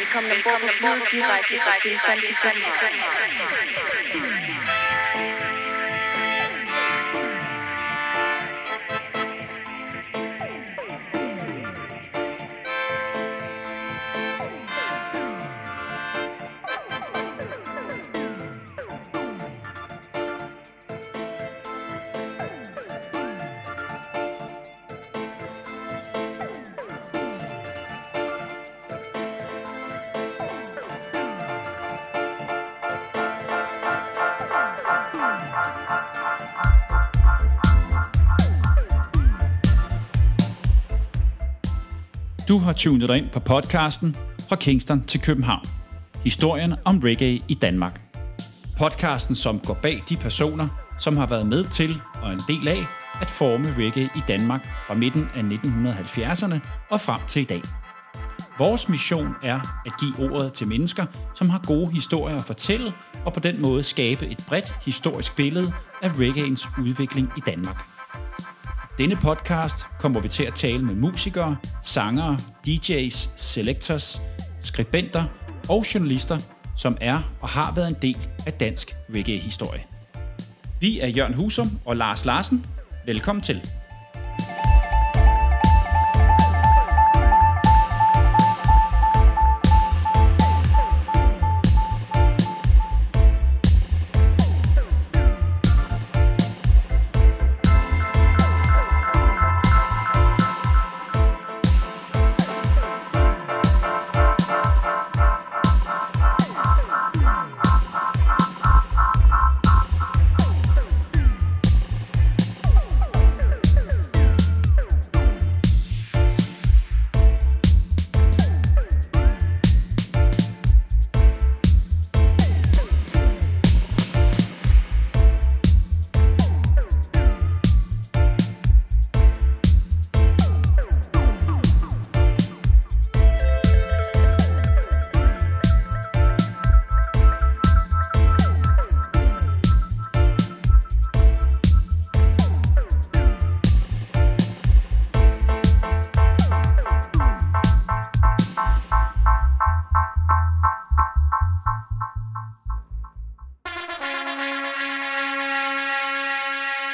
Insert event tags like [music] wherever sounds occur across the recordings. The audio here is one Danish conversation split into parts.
Willkommen im Bogen Multivitamin 2020. har tunet dig ind på podcasten Fra Kingston til København. Historien om reggae i Danmark. Podcasten, som går bag de personer, som har været med til og en del af at forme reggae i Danmark fra midten af 1970'erne og frem til i dag. Vores mission er at give ordet til mennesker, som har gode historier at fortælle, og på den måde skabe et bredt historisk billede af reggaeens udvikling i Danmark. Denne podcast kommer vi til at tale med musikere, sangere, DJ's, selectors, skribenter og journalister, som er og har været en del af dansk reggae-historie. Vi er Jørgen Husum og Lars Larsen. Velkommen til.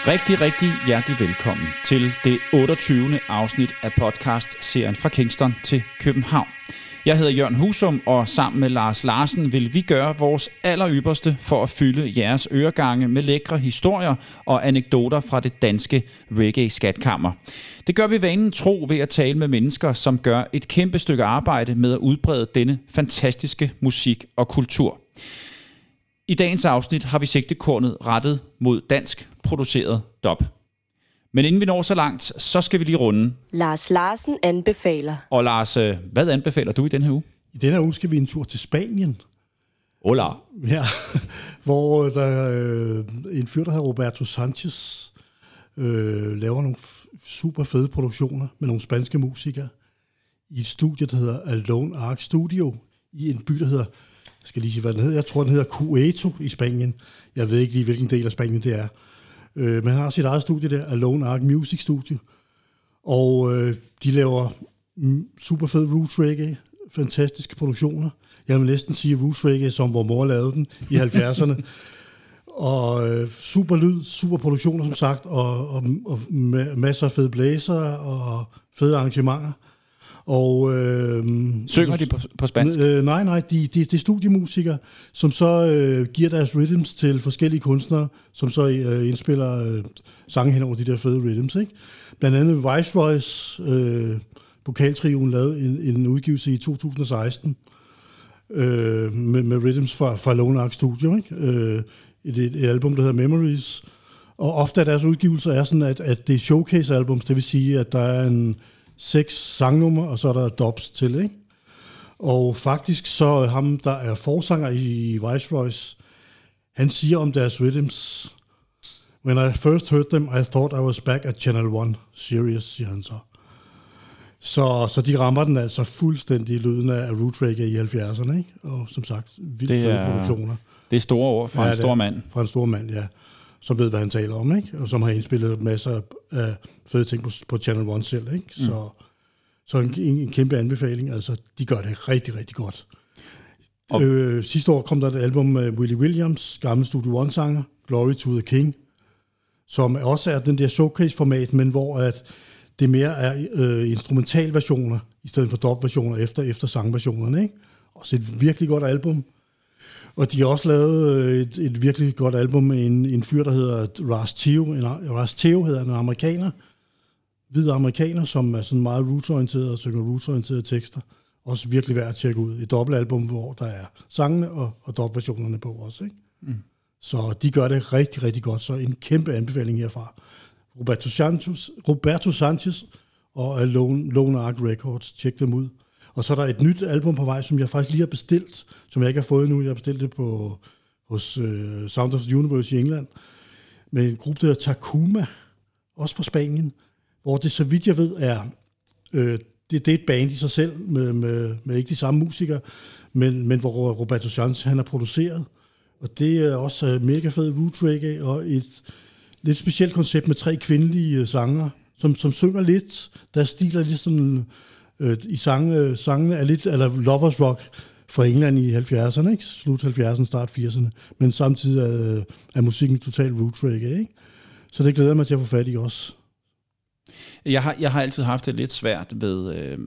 Rigtig, rigtig hjertelig velkommen til det 28. afsnit af podcast-serien fra Kingston til København. Jeg hedder Jørgen Husum, og sammen med Lars Larsen vil vi gøre vores allerypperste for at fylde jeres øregange med lækre historier og anekdoter fra det danske reggae-skatkammer. Det gør vi vanen tro ved at tale med mennesker, som gør et kæmpe stykke arbejde med at udbrede denne fantastiske musik og kultur. I dagens afsnit har vi sigtekornet rettet mod dansk produceret dop. Men inden vi når så langt, så skal vi lige runde. Lars Larsen anbefaler. Og Lars, øh, hvad anbefaler du i den her uge? I denne her uge skal vi en tur til Spanien, Hola. ja, [laughs] hvor øh, der øh, en fyr, der hedder Roberto Sanchez, øh, laver nogle f- super fede produktioner med nogle spanske musikere i et studie, der hedder Alone Arc Studio, i en by, der hedder, jeg skal lige sige, hvad den hedder, jeg tror, den hedder Cueto i Spanien. Jeg ved ikke lige, hvilken del af Spanien det er. Øh, men han har sit eget studie der, Alone Arc Music Studio, og øh, de laver mm, super fed roots reggae, fantastiske produktioner. Jeg vil næsten sige roots reggae, som hvor mor lavede den i [laughs] 70'erne. og øh, super lyd, super produktioner som sagt, og, og, og ma- masser af fede blæser og fede arrangementer. Og, øh, Synger de på, på spansk? Øh, nej, nej, de, de, de er studiemusikere, som så øh, giver deres rhythms til forskellige kunstnere, som så øh, indspiller øh, sange hen over de der fede rhythms. Ikke? Blandt andet Viceroy's øh, vokaltrioen lavede en, en udgivelse i 2016 øh, med, med rhythms fra, fra Lone Ark Studio. Ikke? Øh, et, et, et album, der hedder Memories. Og ofte er deres udgivelser er sådan, at, at det er showcase-albums, det vil sige, at der er en seks sangnummer, og så er der dubs til, ikke? Og faktisk så ham, der er forsanger i Viceroy's, han siger om deres rhythms, When I first heard them, I thought I was back at Channel 1. Serious, siger han så. Så, så de rammer den altså fuldstændig lyden af root reggae i 70'erne, ikke? Og som sagt, vildt Det er- produktioner. Det er store ord fra ja, en stor mand. Fra en stor mand, ja. Som ved, hvad han taler om, ikke? Og som har indspillet masser af fede ting på, på Channel 1 selv, ikke? Så Så en, en, kæmpe anbefaling. Altså, de gør det rigtig, rigtig godt. Og- Øh, sidste år kom der et album med Willie Williams, gamle Studio One-sanger, Glory to the King, som også er den der showcase-format, men hvor at det mere er øh, instrumentalversioner, i stedet for dub-versioner efter, efter sangversionerne. Ikke? Også et virkelig godt album. Og de har også lavet øh, et, et virkelig godt album med en, en fyr, der hedder Ras Theo. En, Ras Theo hedder en amerikaner, hvid amerikaner, som er sådan meget rootsorienteret og synger rootsorienterede tekster. Også virkelig værd at tjekke ud. Et dobbeltalbum, hvor der er sangene og, og dub-versionerne på også. Ikke? Mm. Så de gør det rigtig, rigtig godt. Så en kæmpe anbefaling herfra. Roberto Sanchez, Roberto Sanchez og Lone, Lone Ark Records. Tjek dem ud. Og så er der et nyt album på vej, som jeg faktisk lige har bestilt, som jeg ikke har fået endnu. Jeg har bestilt det på, hos øh, Sound of the Universe i England, med en gruppe, der hedder Takuma, også fra Spanien, hvor det, så vidt jeg ved, er, øh, det, det er et band i sig selv, med, med, med ikke de samme musikere, men, men hvor Roberto Sanz, han har produceret. Og det er også øh, mega fed roots reggae, og et lidt specielt koncept med tre kvindelige øh, sanger, som, som synger lidt. Der stiler lidt sådan, øh, i sang, øh, sangene er lidt, eller lovers rock fra England i 70'erne, ikke? Slut 70'erne, start 80'erne. Men samtidig er, er musikken total roots reggae, ikke? Så det glæder jeg mig til at få fat i også. Jeg har, jeg har altid haft det lidt svært ved øh,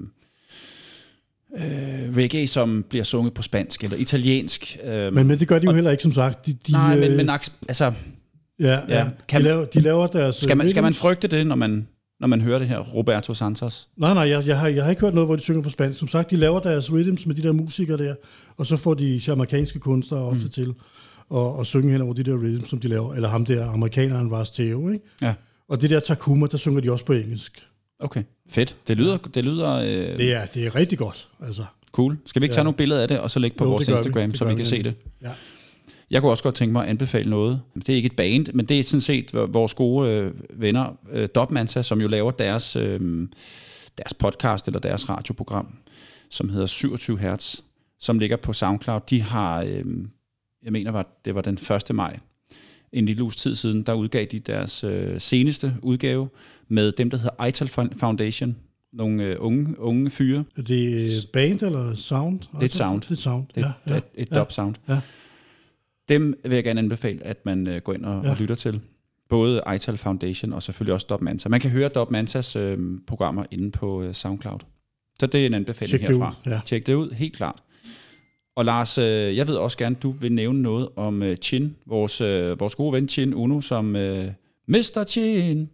øh, reggae, som bliver sunget på spansk eller italiensk. Øh, Men, men det gør de jo heller ikke, som sagt. De, de, nej, men, øh, men altså, ja, ja, ja, kan- de, laver, de laver deres... skal, man, skal man frygte det, når man, når man hører det her Roberto Santos? Nej, nej, jeg, jeg, har, jeg har ikke hørt noget, hvor de synger på spansk. Som sagt, de laver deres rhythms med de der musikere der, og så får de jamaikanske kunstnere ofte mm. til at, at synge hen over de der rhythms, som de laver. Eller ham der, amerikaneren Ras Theo, ikke? Ja. Og det der Takuma, der synger de også på engelsk. Okay, fedt. Det lyder, det lyder øh, Det er, det er rigtig godt, altså. cool. Skal vi ikke tage Ja. nogle billeder af det, og så lægge på Jo, vores det vi. Instagram, Det så vi vi kan se det? Ja. Jeg kunne også godt tænke mig at anbefale noget. Det er ikke et band, men det er sådan set vores gode øh, venner, øh, Dobmanta, som jo laver deres, øh, deres podcast eller deres radioprogram, som hedder 27 Hertz, som ligger på SoundCloud. De har, øh, jeg mener, var, det var den 1. maj, en lille uges tid siden, der udgav de deres øh, seneste udgave med dem, der hedder Ital Foundation. Nogle øh, unge, unge fyre. Er det band eller sound? Det er et sound. Det er et sound, Det ja. ja. et, et ja. dub sound. Ja. Dem vil jeg gerne anbefale, at man øh, går ind og, Ja. og lytter til. Både Ital Foundation og selvfølgelig også Dub Manta. Man kan høre Dub Mantas øh, programmer inde på øh, SoundCloud. Så det er en anbefaling det herfra. ud, ja. Tjek det ud, helt klart. Og Lars, øh, jeg ved også gerne, du vil nævne noget om øh, Chin, vores, øh, vores gode ven Chin Uno, som øh, Mr. Chin,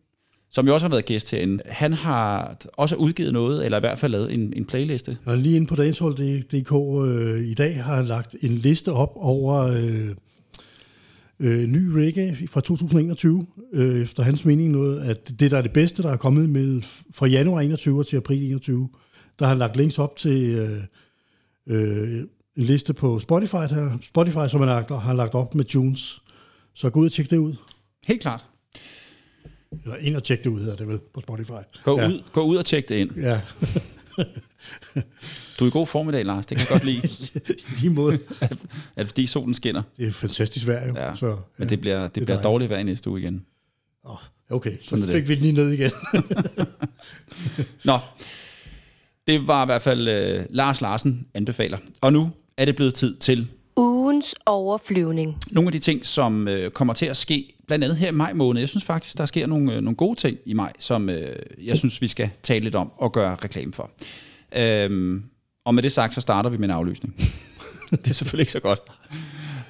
som jo også har været gæst herinde. Han har også udgivet noget, eller i hvert fald lavet en, en playliste. Og lige inde på dancehall.dk øh, i dag har han lagt en liste op over øh, øh, ny reggae fra 2021. Øh, efter hans mening noget, at det, der er det bedste, der er kommet med fra januar 21 til april 21, der har han lagt links op til øh, øh, en liste på Spotify, her. Spotify som han har lagt, har lagt op med tunes. Så gå ud og tjek det ud. Helt klart. Eller ind og tjek det ud, hedder det vel, på Spotify. Gå, ja. ud, gå ud og tjek det ind. Ja, [laughs] Du er i god formiddag, Lars. Det kan jeg godt lide. [laughs] i lige måde. er det fordi solen skinner? Det er fantastisk vejr jo. Ja, så, ja. Men det bliver, det det er bliver dårligt vejr i næste uge igen. Oh, okay, så Sådan er det. fik vi den lige ned igen. [laughs] Nå, det var i hvert fald uh, Lars Larsen anbefaler. Og nu er det blevet tid til Ugens overflyvning. nogle af de ting, som uh, kommer til at ske, blandt andet her i maj måned. Jeg synes faktisk, der sker nogle, uh, nogle gode ting i maj, som uh, jeg synes, vi skal tale lidt om og gøre reklame for. Øhm, og med det sagt, så starter vi med en aflysning. [laughs] det er selvfølgelig ikke så godt.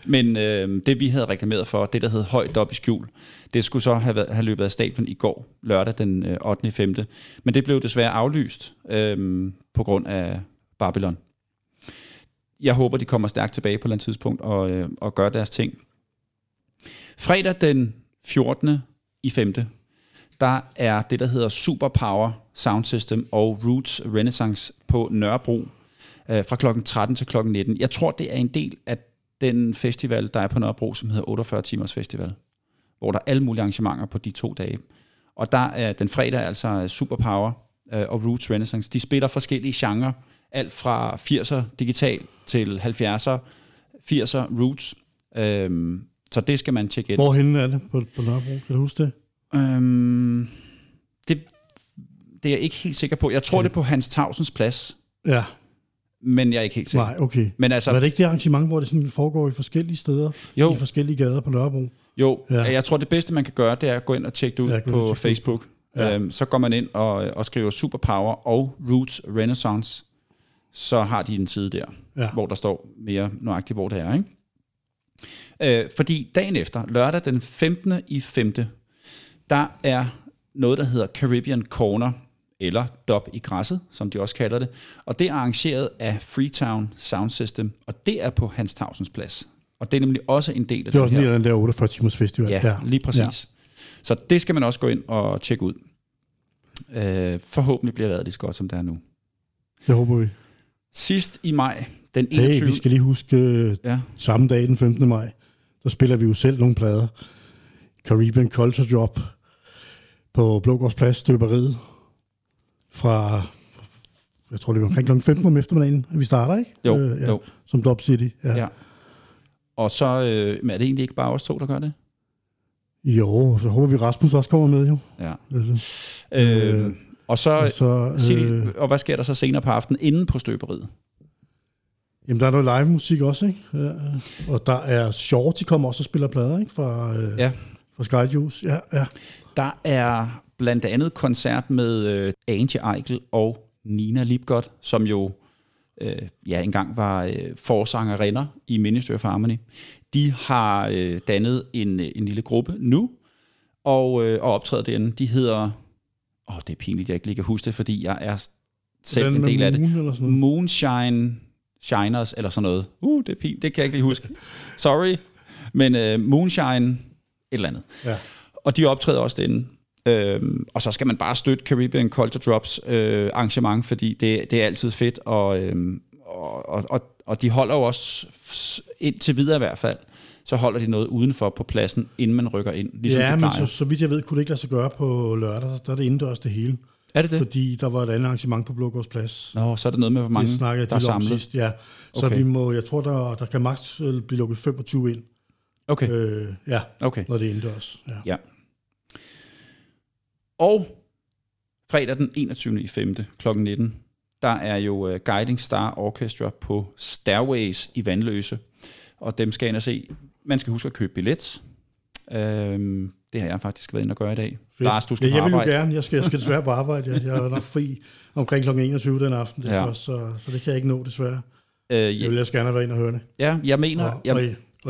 Men øh, det, vi havde reklameret for, det der hed højt op i skjul, det skulle så have, været, have løbet af stablen i går, lørdag den øh, 8. 5. Men det blev desværre aflyst øh, på grund af Babylon. Jeg håber, de kommer stærkt tilbage på et eller andet tidspunkt og, øh, og gør deres ting. Fredag den 14. i 5. Der er det, der hedder Superpower Sound System og Roots Renaissance på Nørrebro øh, fra klokken 13 til klokken 19. Jeg tror, det er en del af den festival, der er på Nørrebro, som hedder 48 Timers Festival, hvor der er alle mulige arrangementer på de to dage. Og der er den fredag altså Superpower øh, og Roots Renaissance. De spiller forskellige genrer, alt fra 80'er digital til 70'er, 80'er Roots. Øhm, så det skal man tjekke ind. Hvorhenne er det på, på Nørrebro? Kan du huske det? Øhm, det, det er jeg ikke helt sikker på. Jeg tror, Okay. det er på Hans Tavsens plads, Ja, men jeg er ikke helt sikker. nej, okay. Men Så altså, er det ikke det arrangement, hvor det sådan foregår i forskellige steder? Jo. I forskellige gader på Nørrebro? jo, Ja. jeg tror, det bedste, man kan gøre, det er at gå ind og tjekke det ud Ja, på det ud. Facebook. Ja. Øhm, så går man ind og, og skriver Superpower og Roots Renaissance. Så har de en side der, ja. hvor der står mere nøjagtigt, hvor det er. Ikke? Øh, fordi dagen efter, lørdag den 15. i 5., der er noget, der hedder Caribbean Corner, eller Dop i græsset, som de også kalder det. Og det er arrangeret af Freetown Sound System, og det er på Hans Tavsens plads. Og det er nemlig også en del af Det er den også en del af den der 48 timers festival. Ja, lige præcis. Ja. Så det skal man også gå ind og tjekke ud. Øh, forhåbentlig bliver vejret lige så godt, som det er nu. Det håber vi. Sidst i maj, den 21. Hey, vi skal lige huske, Ja, samme dag, den 15. maj, der spiller vi jo selv nogle plader. Caribbean Culture Drop på Blågårdsplads, støberiet. Fra, jeg tror det er omkring kl. 15 om eftermiddagen, at vi starter, ikke? jo, Øh, øh, ja, jo. Som Dub City. Ja. Ja. Og så øh, men er det egentlig ikke bare os to, der gør det? Jo, så håber vi, Rasmus også kommer med, jo. Ja. Altså, Øh, Øh, og så, og så, sig øh, og hvad sker der så senere på aftenen inden på støberiet? jamen, der er noget live musik også, ikke? Ja, og der er Short, de kommer også og spiller plader, ikke? Fra, øh, Ja. Fra Skyjuice. Ja, ja. Der er blandt andet koncert med øh, Angie Eichel og Nina Lipgott, som jo øh, ja, engang var øh, forsangerinder i Ministry of Harmony. De har øh, dannet en, øh, en lille gruppe nu, og, øh, og optræder derinde. De hedder... Åh, det er pinligt, jeg ikke lige kan huske det, fordi jeg er selv Den en del af det. Moon. Moonshine Shiners, eller sådan noget. Uh, det er pin, det kan jeg ikke lige huske. Sorry. Men øh, Moonshine, eller andet. Ja. Og de optræder også derinde. Øhm, og så skal man bare støtte Caribbean Culture Drops øh, arrangement, fordi det, det er altid fedt, og, øhm, og, og, og, og de holder jo også, indtil videre i hvert fald, så holder de noget udenfor på pladsen, inden man rykker ind, ligesom ja, men så, så vidt jeg ved, kunne det ikke lade sig gøre på lørdag. Der er det indendørs det hele. er det det? Fordi der var et andet arrangement på Blågårdsplads. Nå, så er det noget med, hvor mange det snakkede der er de om samlet. sidst, ja. Så Okay. vi må, jeg tror, der, der kan maks øh, blive lukket 25 ind, Okay, øh, ja, okay. når det er indendørs. Ja. Ja. Og fredag den 21. i 5. kl. 19, der er jo uh, Guiding Star Orchestra på Stairways i Vandløse. Og dem skal jeg ind og se. Man skal huske at købe billet. Øhm, det har jeg faktisk været inde og gøre i dag. Fedt. Lars, du skal ja, jeg vil jo gerne. Jeg skal, jeg skal desværre på arbejde. Jeg, jeg er nok fri omkring kl. 21 den aften, det er Ja. så, så det kan jeg ikke nå, desværre. Øh, Jeg ja, vil ellers gerne have været inde og høre det. ja, jeg mener... Og, Jeg, og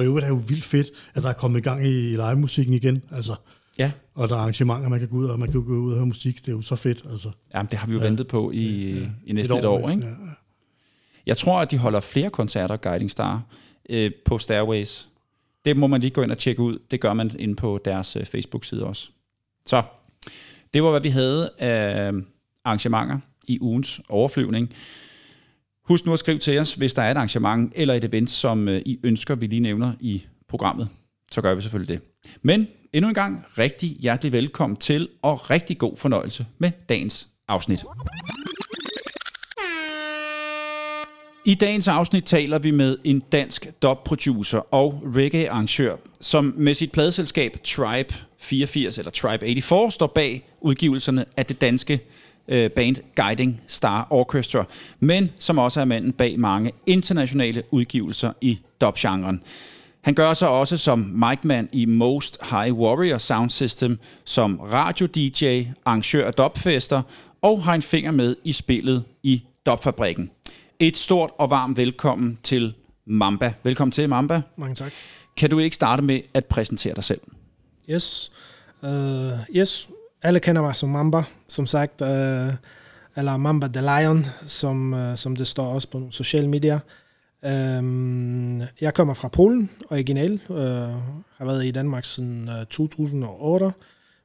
i øvrigt er det jo vildt fedt, at der er kommet i gang i live-musikken igen. Altså, ja, og der er arrangementer, man kan gå ud og man kan gå ud og høre musik. Det er jo så fedt. Altså, jamen, det har vi jo Ja. ventet på i, i næsten et år. Ikke? Ja, ja. Jeg tror, at de holder flere koncerter, Guiding Star, øh, på Stairways. Det må man lige gå ind og tjekke ud. Det gør man inde på deres øh, Facebook-side også. Så, det var, hvad vi havde af arrangementer i ugens overflyvning. Husk nu at skrive til os, hvis der er et arrangement eller et event, som øh, I ønsker, vi lige nævner i programmet. Så gør vi selvfølgelig det. Men endnu en gang rigtig hjertelig velkommen til, og rigtig god fornøjelse med dagens afsnit. I dagens afsnit taler vi med en dansk dub-producer og reggae-arrangør, som med sit pladeselskab Tribe 84 eller Tribe 84 står bag udgivelserne af det danske øh, band Guiding Star Orchestra, men som også er manden bag mange internationale udgivelser i dub-genren. Han gør sig også som micman i Most High Warrior Sound System, som radio-DJ, arrangør af dubfester og har en finger med i spillet i dubfabrikken. Et stort og varmt velkommen til Mamba. Velkommen til, Mamba. Mange tak. Kan du ikke starte med at præsentere dig selv? Yes. Uh, yes. Alle kender mig som Mamba, som sagt. øh, eller Mamba the Lion, som, øh, som det står også på nogle sociale medier. Um, øhm, jeg kommer fra Polen, original. Øh, har været i Danmark siden øh, 2008,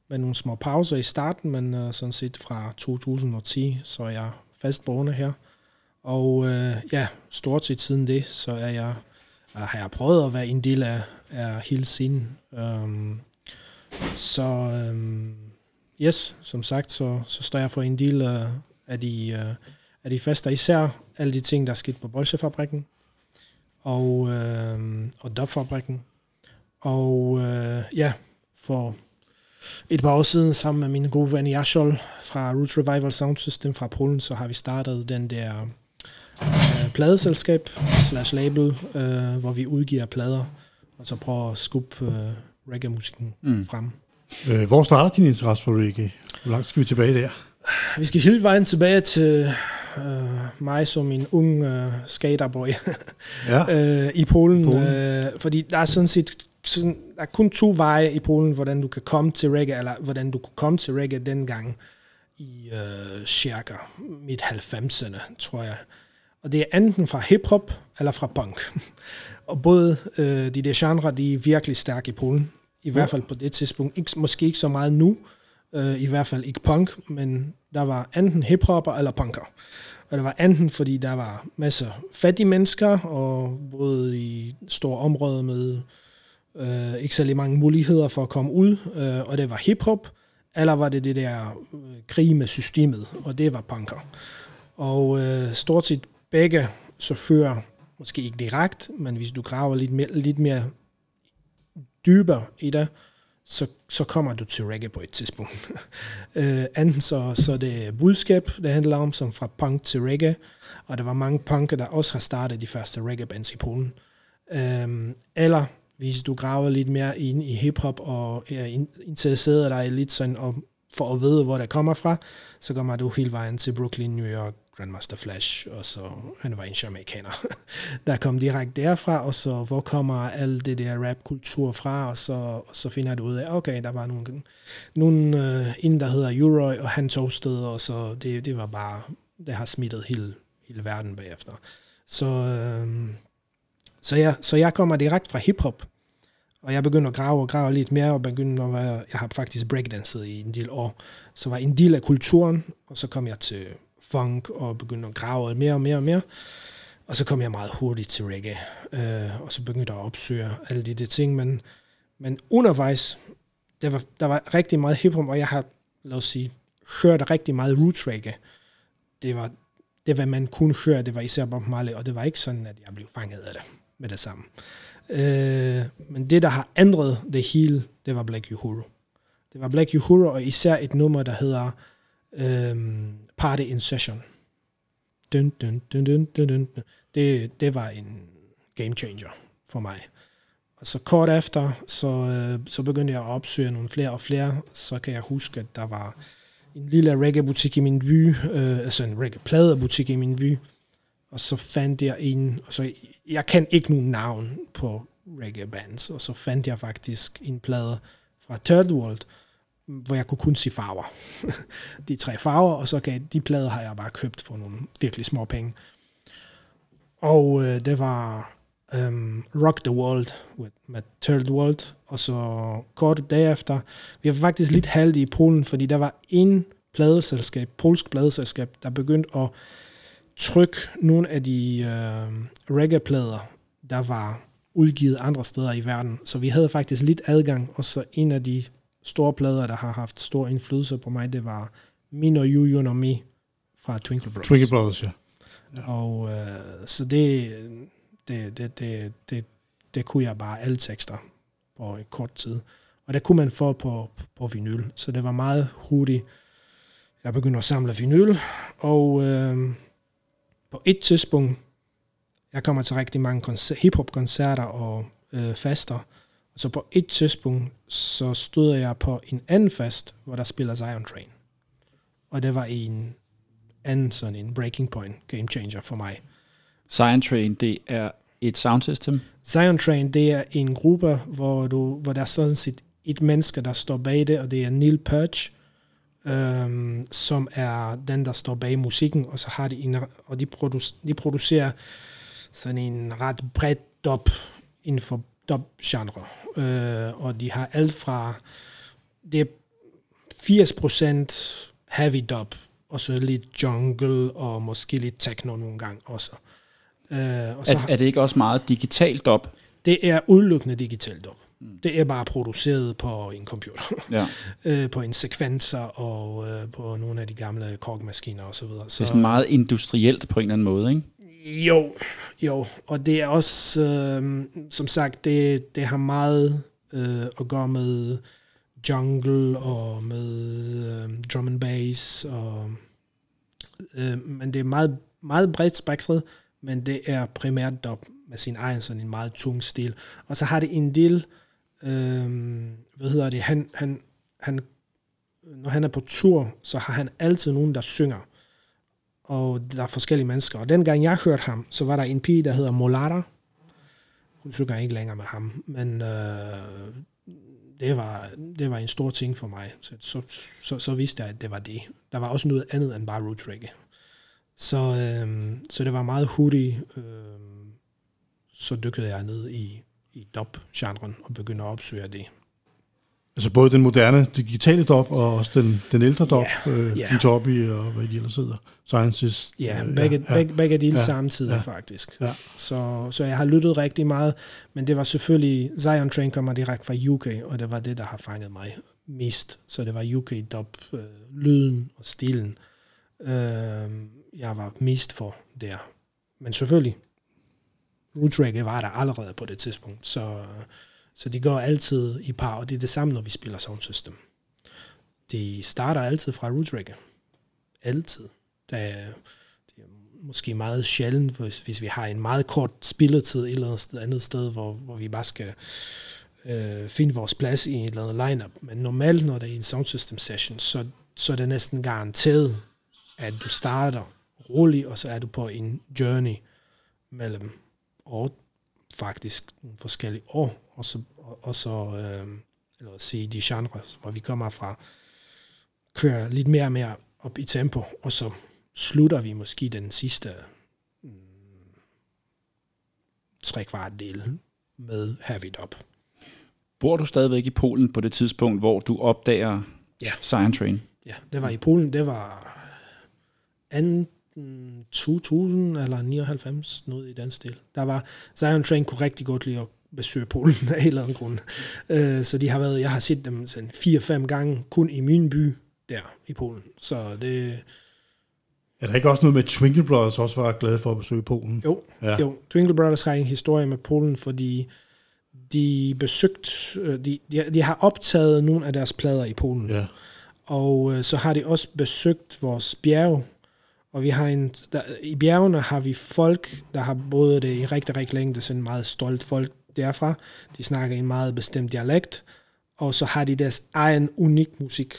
med nogle små pauser i starten, men øh, sådan set fra 2010, så er jeg fast boende her. Og øh, ja, stort set siden det, så er jeg, uh, har jeg prøvet at være en del af, af hele scenen. Um, så um, yes, som sagt, så, så står jeg for en del uh, af, de, uh, af de fester, især alle de ting, der er sket på Bolsjefabrikken og, uh, og Dubfabrikken. Og uh, ja, for et par år siden sammen med min gode ven Jashol fra Roots Revival Sound System fra Polen, så har vi startet den der øh, pladeselskab slash label, øh, hvor vi udgiver plader, og så prøver at skubbe øh, reggae-musikken mm. frem. Øh, hvor starter din interesse for reggae? Hvor langt skal vi tilbage der? Vi skal hele vejen tilbage til øh, mig som en ung øh, skaterboy [laughs] Ja. øh, i Polen. Polen. Øh, fordi der er sådan set sådan, der er kun to veje i Polen, hvordan du kan komme til reggae, eller hvordan du kunne komme til reggae dengang i øh, cirka midt 90'erne, tror jeg. Og det er enten fra hiphop eller fra punk. [laughs] og både øh, de der genre, de er virkelig stærke i Polen. I hvert fald på det tidspunkt. Ikke, måske ikke så meget nu, øh, i hvert fald ikke punk, men der var enten hiphopper eller punker. Og det var enten, fordi der var masser af fattige mennesker, og både i store områder med øh, ikke særlig mange muligheder for at komme ud, øh, og det var hiphop, eller var det det der øh, krig med systemet, og det var punker. Og øh, stort set begge så fører, måske ikke direkte, men hvis du graver lidt mere, lidt mere dybere i det, så, så kommer du til reggae på et tidspunkt. [laughs] øh, enten så, så det er budskab, det handler om, som fra punk til reggae, og der var mange punker, der også har startet de første reggae-bands i Polen. Øhm, eller hvis du graver lidt mere ind i hiphop og er in- interesseret dig lidt sådan, og for at vide, hvor det kommer fra, så kommer du hele vejen til Brooklyn, New York, Grandmaster Flash, og så han var en jamaikaner, [laughs] der kom direkte derfra, og så hvor kommer alt det der rap-kultur fra, og så, og så finder du ud af, okay, der var nogle, nogle øh, en, der hedder Uroy, og han toastede, og så det, det var bare, det har smittet hele, hele verden bagefter. Så, øh, så, ja, så jeg kommer direkte fra hiphop, og jeg begyndte at grave og grave lidt mere, og begyndte at være, jeg har faktisk breakdanset i en del år, så var en del af kulturen, og så kom jeg til funk, og begyndte at grave mere og mere og mere, og så kom jeg meget hurtigt til reggae, øh, og så begyndte jeg at opsøge alle de der ting, men, men undervejs, der var, der var rigtig meget hiphop, og jeg har, lad os sige, hørt rigtig meget roots reggae. Det var, det hvad man kunne høre, det var især Bob Marley, og det var ikke sådan, at jeg blev fanget af det med det samme. Øh, men det, der har ændret det hele, det var Black Uhuru. Det var Black Uhuru, og især et nummer, der hedder øhm, Party in Session. Dun, dun, dun, dun, dun, dun. Det, det var en game changer for mig. Og så kort efter, så, øh, så begyndte jeg at opsøge nogle flere og flere. Så kan jeg huske, at der var en lille reggae-butik i min by, øh, altså en reggae-pladebutik i min by. Og så fandt jeg en, og så, jeg kan ikke nogen navn på reggae-bands, og så fandt jeg faktisk en plade fra Third World, hvor jeg kunne kun se farver. [laughs] de tre farver, og så kan de plader har jeg bare købt for nogle virkelig små penge. Og øh, det var um, Rock the World with, med Third World, og så kort derefter, vi var faktisk lidt heldige i Polen, fordi der var en pladeselskab, polsk pladeselskab, der begyndte at trykke nogle af de øh, reggae-plader, der var udgivet andre steder i verden. Så vi havde faktisk lidt adgang, og så en af de store plader, der har haft stor indflydelse på mig, det var Me No You, You No Me fra Twinkle Brothers. Twinkle Brothers, ja. Og øh, så det, det, det, det, det, det kunne jeg bare alle tekster på en kort tid. Og det kunne man få på, på vinyl. Så det var meget hurtigt. Jeg begyndte at samle vinyl, og øh, på et tidspunkt, jeg kommer til rigtig mange koncer- hiphop-koncerter og øh, fester, så på et tidspunkt, så stod jeg på en anden fest, hvor der spiller Zion Train. Og det var en anden sådan en breaking point, game changer for mig. Zion Train, det er et soundsystem. Zion Train, det er en gruppe, hvor, du, hvor der er sådan set et menneske, der står bag det, og det er Neil Perch, øhm, som er den, der står bag musikken, og så har de en, og de, produc- de producerer sådan en ret bredt dub inden for dub-genre. Øh, og de har alt fra, det er 80% heavy dub, og så lidt jungle, og måske lidt techno nogle gange også. Øh, og så Er, er det ikke også meget digitalt op? det er udelukkende digitalt dub. Det er bare produceret på en computer, Ja. [laughs] øh, på en sekvenser og øh, på nogle af de gamle korkmaskiner og så videre. Det er sådan meget industrielt på en eller anden måde, ikke? Jo, jo, og det er også, øh, som sagt, det, det har meget øh, at gøre med jungle og med øh, drum and bass. Og, øh, men det er meget, meget bredt spektret, men det er primært dub med sin egen sådan en meget tung stil. Og så har det en del, øh, hvad hedder det, han, han, han, når han er på tur, så har han altid nogen, der synger. Og der er forskellige mennesker. Og dengang jeg hørte ham, så var der en pige, der hedder Molata. Hun synger ikke længere med ham, men øh, det, var, det var en stor ting for mig. Så, så, så, så vidste jeg, at det var det. Der var også noget andet end bare roots reggae. Så, øh, så det var meget hurtigt. Øh, så dykkede jeg ned i, i dub-genren og begyndte at opsøge det. Altså både den moderne digitale dop og også den, den ældre dop, Ja, øh, ja. Og hvad de ellers hedder, Sciences. Ja, øh, begge, ja, begge, begge dele ja, samtidig ja, faktisk. ja. Så, så jeg har lyttet rigtig meget, men det var selvfølgelig, Zion Train kommer direkte fra UK, og det var det, der har fanget mig mest. Så det var UK dub, øh, lyden og stilen, øh, jeg var mest for der. Men selvfølgelig, Roots Reggae var der allerede på det tidspunkt, så, så de går altid i par, og det er det samme, når vi spiller Sound System. De starter altid fra root Reggae. Altid. Der er, det er måske meget sjældent, hvis, hvis vi har en meget kort spilletid et eller andet sted, andet sted hvor, hvor vi bare skal øh, finde vores plads i et eller andet lineup. Men normalt, når det er en sound system session, så, så er det næsten garanteret, at du starter roligt, og så er du på en journey mellem år, faktisk nogle forskellige år, og så, og, så øh, eller at sige, de genrer, hvor vi kommer fra, kører lidt mere og mere op i tempo, og så slutter vi måske den sidste mm, tre kvart del med heavy dub. Bor du stadigvæk i Polen på det tidspunkt, hvor du opdager Ja. Zion Train? Ja, det var i Polen, det var enten 2000 eller 99, noget i den stil. Der var, Zion Train kunne rigtig godt lide at besøge Polen [laughs] af en eller anden grund. Uh, så de har været, jeg har set dem sådan 4-5 gange, kun i min by, der i Polen. Så det, Er der ikke også noget med, at Twinkle Brothers også var glade for at besøge Polen? jo, Ja. jo, Twinkle Brothers har en historie med Polen, fordi de besøgt, øh, de, de, de har optaget nogle af deres plader i Polen. Ja. Og øh, så har de også besøgt vores bjerg, og vi har en, der, i bjergene har vi folk, der har boet det i rigtig, rigtig længe, det er sådan en meget stolt folk derfra. De snakker en meget bestemt dialekt, og så har de deres egen unik musik.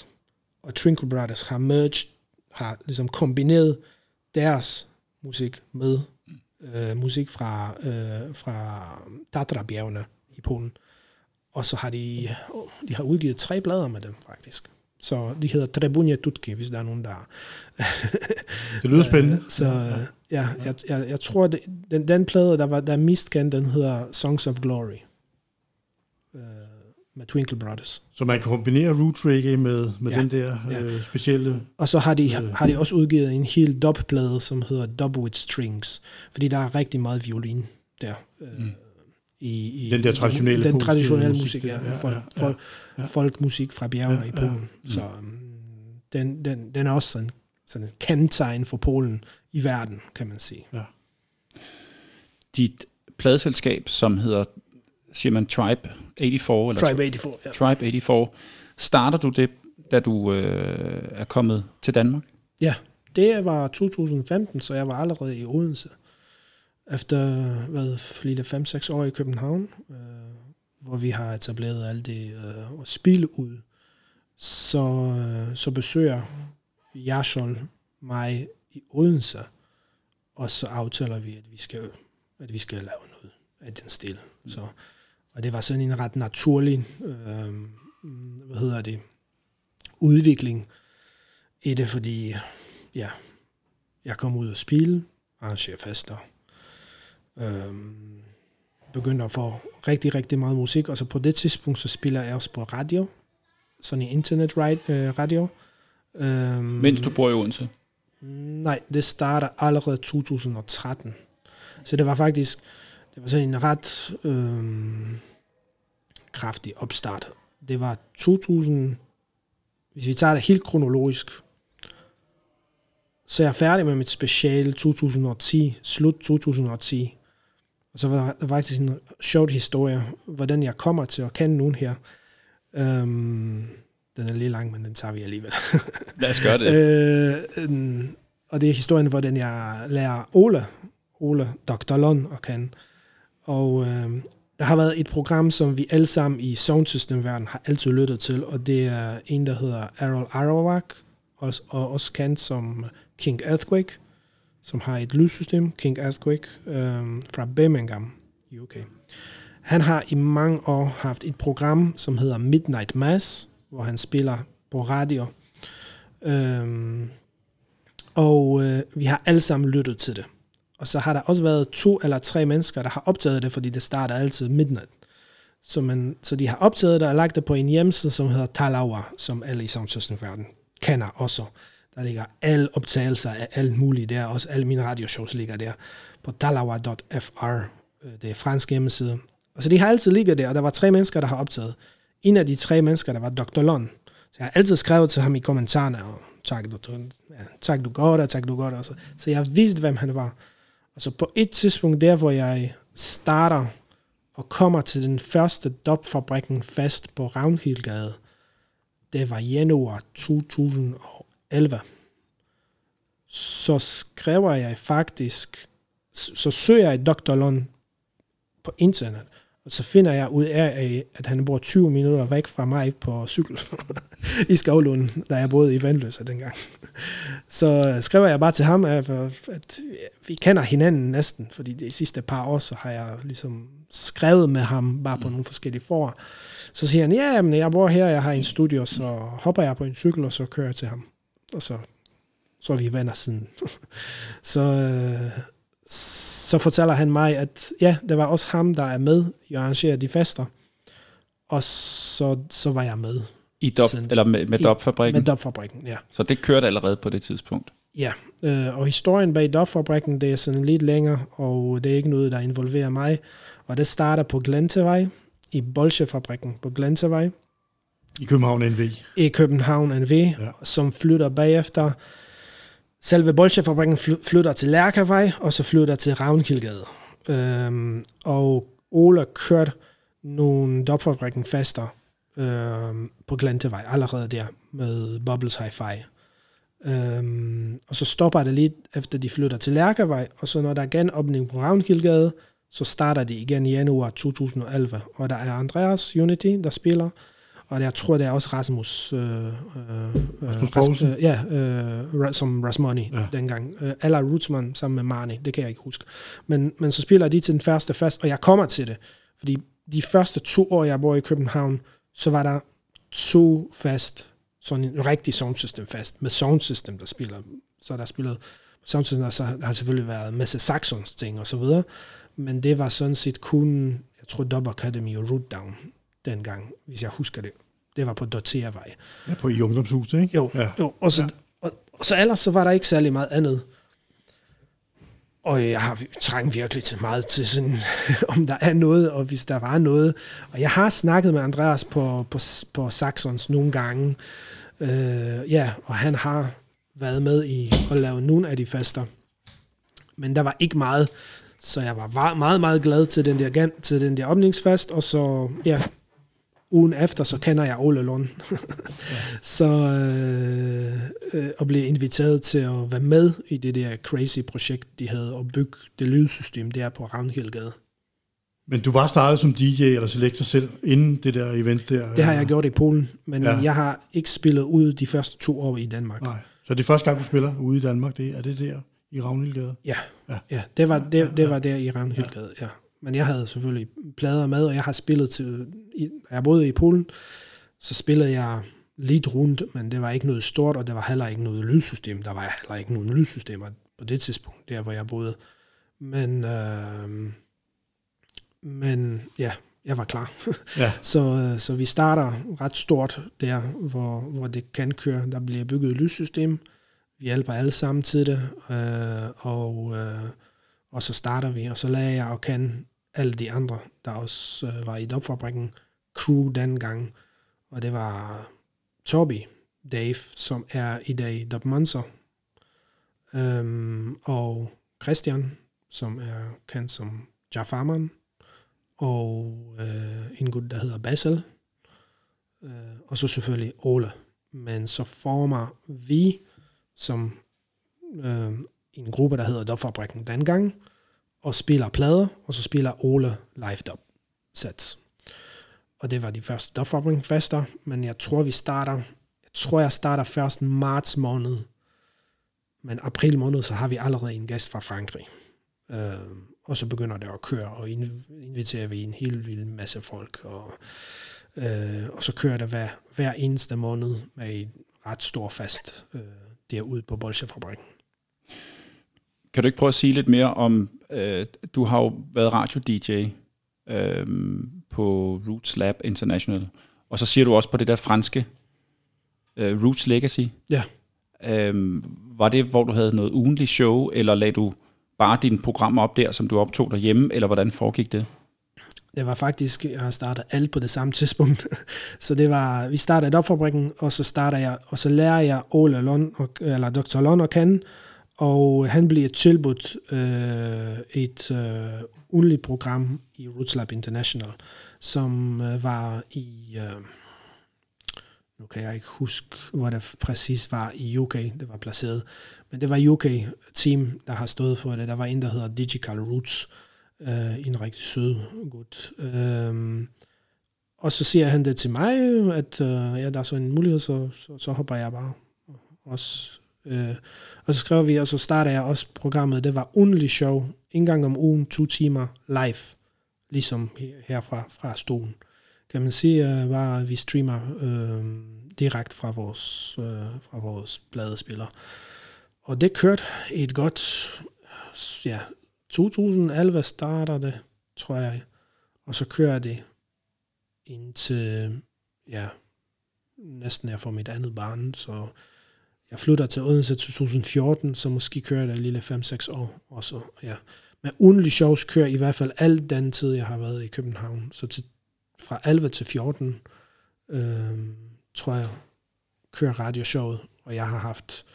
Og Trinkle Brothers har merged, har ligesom kombineret deres musik med øh, musik fra, øh, fra Tatra-bjergene i Polen. Og så har de, de har udgivet tre blader med dem, faktisk. Så de hedder Trebunie Tutki, hvis der er nogen, der... Det lyder spændende. Øh, [laughs] Så ja, jeg, jeg, jeg tror, det, den, den plade, der, var, der er mest kendt, den hedder Songs of Glory. Øh, med Twinkle Brothers. Så man kan kombinere root reggae med, med Ja. den der Ja. øh, specielle... Og så har de, Øh. har de også udgivet en hel dubplade, som hedder Dub with Strings, fordi der er rigtig meget violin der. Mm. I, i, Den der traditionelle Den traditionelle musik musik, ja. Ja, Folk, ja, ja, folk, ja. Folkmusik fra bjergene Ja, i ja. Polen. Så um, den, den, den er også sådan, sådan et kendetegn for Polen i verden, kan man sige. Dit pladeselskab, som hedder, siger man Tribe 84? Eller Tribe 84, ja. Tribe 84. Starter du det, da du øh, er kommet til Danmark? Ja, det var 2015, så jeg var allerede i Odense. Efter, hvad, flere 5-6 år i København, øh, hvor vi har etableret alt det øh, at spille ud, så, øh, så besøger Jarsol mig i Odense, og så aftaler vi, at vi skal, at vi skal lave noget af den stil. Så, og det var sådan en ret naturlig, øh, hvad hedder det, udvikling i det, fordi ja, jeg kom ud og spille, arrangere fester, øhm, begyndte at få rigtig, rigtig meget musik, og så på det tidspunkt, så spiller jeg også på radio, sådan en internet øh, radio. Øhm, Mens du bor i Odense? Nej, det starter allerede 2013. Så det var faktisk, det var sådan en ret øhm, kraftig opstart. Det var 2000, hvis vi tager det helt kronologisk, så er jeg færdig med mit special 2010, slut 2010. Og så var der faktisk en sjov historie, hvordan jeg kommer til at kende nogen her. Øhm, den er lige lang, men den tager vi alligevel. [laughs] Lad os gøre det. øh, øhm, og det er historien, hvordan jeg lærer Ole, Ole Dr. Lund at kende. Og øh, der har været et program, som vi alle sammen i sound system verden har altid lyttet til, og det er en, der hedder Errol Arawak, og også kendt som King Earthquake, som har et lydsystem, King Earthquake, øh, fra Birmingham i UK. Han har i mange år haft et program, som hedder Midnight Mass, hvor han spiller på radio. Øhm, og øh, vi har alle sammen lyttet til det. Og så har der også været to eller tre mennesker, der har optaget det, fordi det starter altid midnat. Så, man, så de har optaget det og lagt det på en hjemmeside, som hedder Talawa, som alle i Soundsystem-verden kender også. Der ligger alle optagelser af alt muligt der. Også alle mine radioshows ligger der på talawa.fr. Øh, det er fransk hjemmeside. Og så de har altid ligget der, og der var tre mennesker, der har optaget. En af de tre mennesker, der var Dr. Lund. Så jeg har altid skrevet til ham i kommentarerne, og tak du, ja, tak du godt, og tak du godt. Og så, så jeg vidste, hvem han var. Og så på et tidspunkt der, hvor jeg starter og kommer til den første dopfabrikken fast på Ravnhildgade, det var januar 2000 og 2011, så skriver jeg faktisk, så søger jeg Dr. Lund på internet, og så finder jeg ud af, at han bor 20 minutter væk fra mig på cykel [laughs] i Skovlunden, da jeg boede i Vandløse dengang. [laughs] Så skriver jeg bare til ham, at, at vi kender hinanden næsten, fordi de sidste par år, så har jeg ligesom skrevet med ham bare på nogle forskellige for. Så siger han, ja, men jeg bor her, jeg har en studio, så hopper jeg på en cykel, og så kører jeg til ham. Og så, så er vi venner siden. [laughs] så, øh, så fortæller han mig, at ja, det var også ham, der er med i at arrangere de fester. Og så, så var jeg med. I dop, siden, eller med, med dopfabrikken? Med dopfabrikken, ja. Så det kørte allerede på det tidspunkt? Ja, øh, og historien bag dopfabrikken, det er sådan lidt længere, og det er ikke noget, der involverer mig. Og det starter på Glentevej, i Bolsjefabrikken på Glentevej. I København NV. I København NV, ja. som flytter bagefter Selve Bolsjefabrikken flytter til Lærkavej, og så flytter til Ravnkildgade. Øhm, og Ole kørte nogle dopfabrikken faster øhm, på Glantevej allerede der med Bubbles Hi-Fi. Øhm, og så stopper det lidt efter de flytter til Lærkavej, og så når der er genåbning på Ravnkildgade, så starter de igen i januar 2011. Og der er Andreas Unity, der spiller, og jeg tror, det er også Rasmus, øh, øh, Rasmus øh, ja, øh, som Rasmoni ja. dengang. Øh, eller Rootsman sammen med Marnie, det kan jeg ikke huske. Men, men så spiller de til den første fest, og jeg kommer til det. Fordi de første to år, jeg bor i København, så var der to fest, sådan en rigtig soundsystem fest, med soundsystem, der spiller. Så der spillet soundsystem, der så har selvfølgelig været en masse Saxons ting og så videre. Men det var sådan set kun, jeg tror, Dub Academy og Root Down dengang, hvis jeg husker det. Det var på Dorteavej. Ja, på i ungdomshuset, ikke? Jo, ja. jo. Og, så, ja. og, og, så ellers så var der ikke særlig meget andet. Og jeg har trængt virkelig til meget til sådan, [laughs] om der er noget, og hvis der var noget. Og jeg har snakket med Andreas på, på, på Saxons nogle gange. Øh, ja, og han har været med i at lave nogle af de fester. Men der var ikke meget, så jeg var meget, meget glad til den der, til den der åbningsfest, og så, ja, ugen efter, så kender jeg Ole Lund. ja. [laughs] Så øh, øh, og blev inviteret til at være med i det der crazy projekt, de havde, og bygge det lydsystem der på Ravnhildgade. Men du var startet som DJ eller selektor selv, inden det der event der? Det har jeg gjort i Polen, men ja. jeg har ikke spillet ud de første to år i Danmark. Nej. Så det er første gang, du spiller ude i Danmark, det er det der i Ravnhildgade? Ja, ja. ja det, var, det, det var der i Ravnhildgade, ja. ja. Men jeg havde selvfølgelig plader med, og jeg har spillet til, jeg boede i Polen, så spillede jeg lidt rundt, men det var ikke noget stort, og der var heller ikke noget lydsystem. Der var heller ikke nogen lydsystemer på det tidspunkt, der hvor jeg boede. Men, øh, men ja, jeg var klar. [laughs] Ja. så, så vi starter ret stort der, hvor, hvor det kan køre. Der bliver bygget et lydsystem. Vi hjælper alle sammen til det, øh, og, øh, og så starter vi, og så lærer jeg at kende alle de andre, der også øh, var i dopfabrikken, crew dengang, og det var Toby Dave, som er i dag Dub Monster, øhm, og Christian, som er kendt som Jafarman, og øh, en gut, der hedder Basel, øh, og så selvfølgelig Ole. Men så former vi som øh, en gruppe, der hedder Dopfabrikken dengang, og spiller plader, og så spiller Ole live dub sets. Og det var de første Dopfabrikken fester, men jeg tror, vi starter, jeg tror, jeg starter først marts måned, men april måned, så har vi allerede en gæst fra Frankrig. Øh, og så begynder det at køre, og inviterer vi en helt vild masse folk, og, øh, og så kører det hver, hver eneste måned med en ret stor fest øh, derude på Bolsjefabrikken. Kan du ikke prøve at sige lidt mere om, øh, du har jo været radio-DJ øh, på Roots Lab International, og så siger du også på det der franske øh, Roots Legacy. Ja. Øh, var det, hvor du havde noget ugenligt show, eller lagde du bare dine programmer op der, som du optog derhjemme, eller hvordan foregik det? Det var faktisk, jeg har startet alt på det samme tidspunkt. [laughs] så det var, vi startede op fabrikken, og så starter jeg, og så lærer jeg Ole Lund, eller Dr. Lund at kende, og han bliver tilbudt øh, et øh, ugenligt program i Roots Lab International, som øh, var i, øh, nu kan jeg ikke huske, hvor det præcis var i UK, det var placeret, men det var UK-team, der har stået for det. Der var en, der hedder Digital Roots, øh, en rigtig sød gut. Øh, og så siger han det til mig, at øh, ja, der er så en mulighed, så, så, så hopper jeg bare også. Øh, og så skrev vi, og så startede jeg også programmet. Det var only show, en gang om ugen, to timer live, ligesom her fra, fra stolen. Kan man sige, øh, var vi streamer øh, direkte fra vores, øh, fra vores bladespiller. Og det kørte et godt, ja, 2011 starter det, tror jeg. Og så kører det indtil, ja, næsten jeg får mit andet barn, så jeg flytter til Odense 2014, så måske kører det lille 5-6 år. Og så, ja. Men ugentlig shows kører i hvert fald al den tid, jeg har været i København. Så til, fra 11 til 14, øh, tror jeg, kører radioshowet, og jeg har haft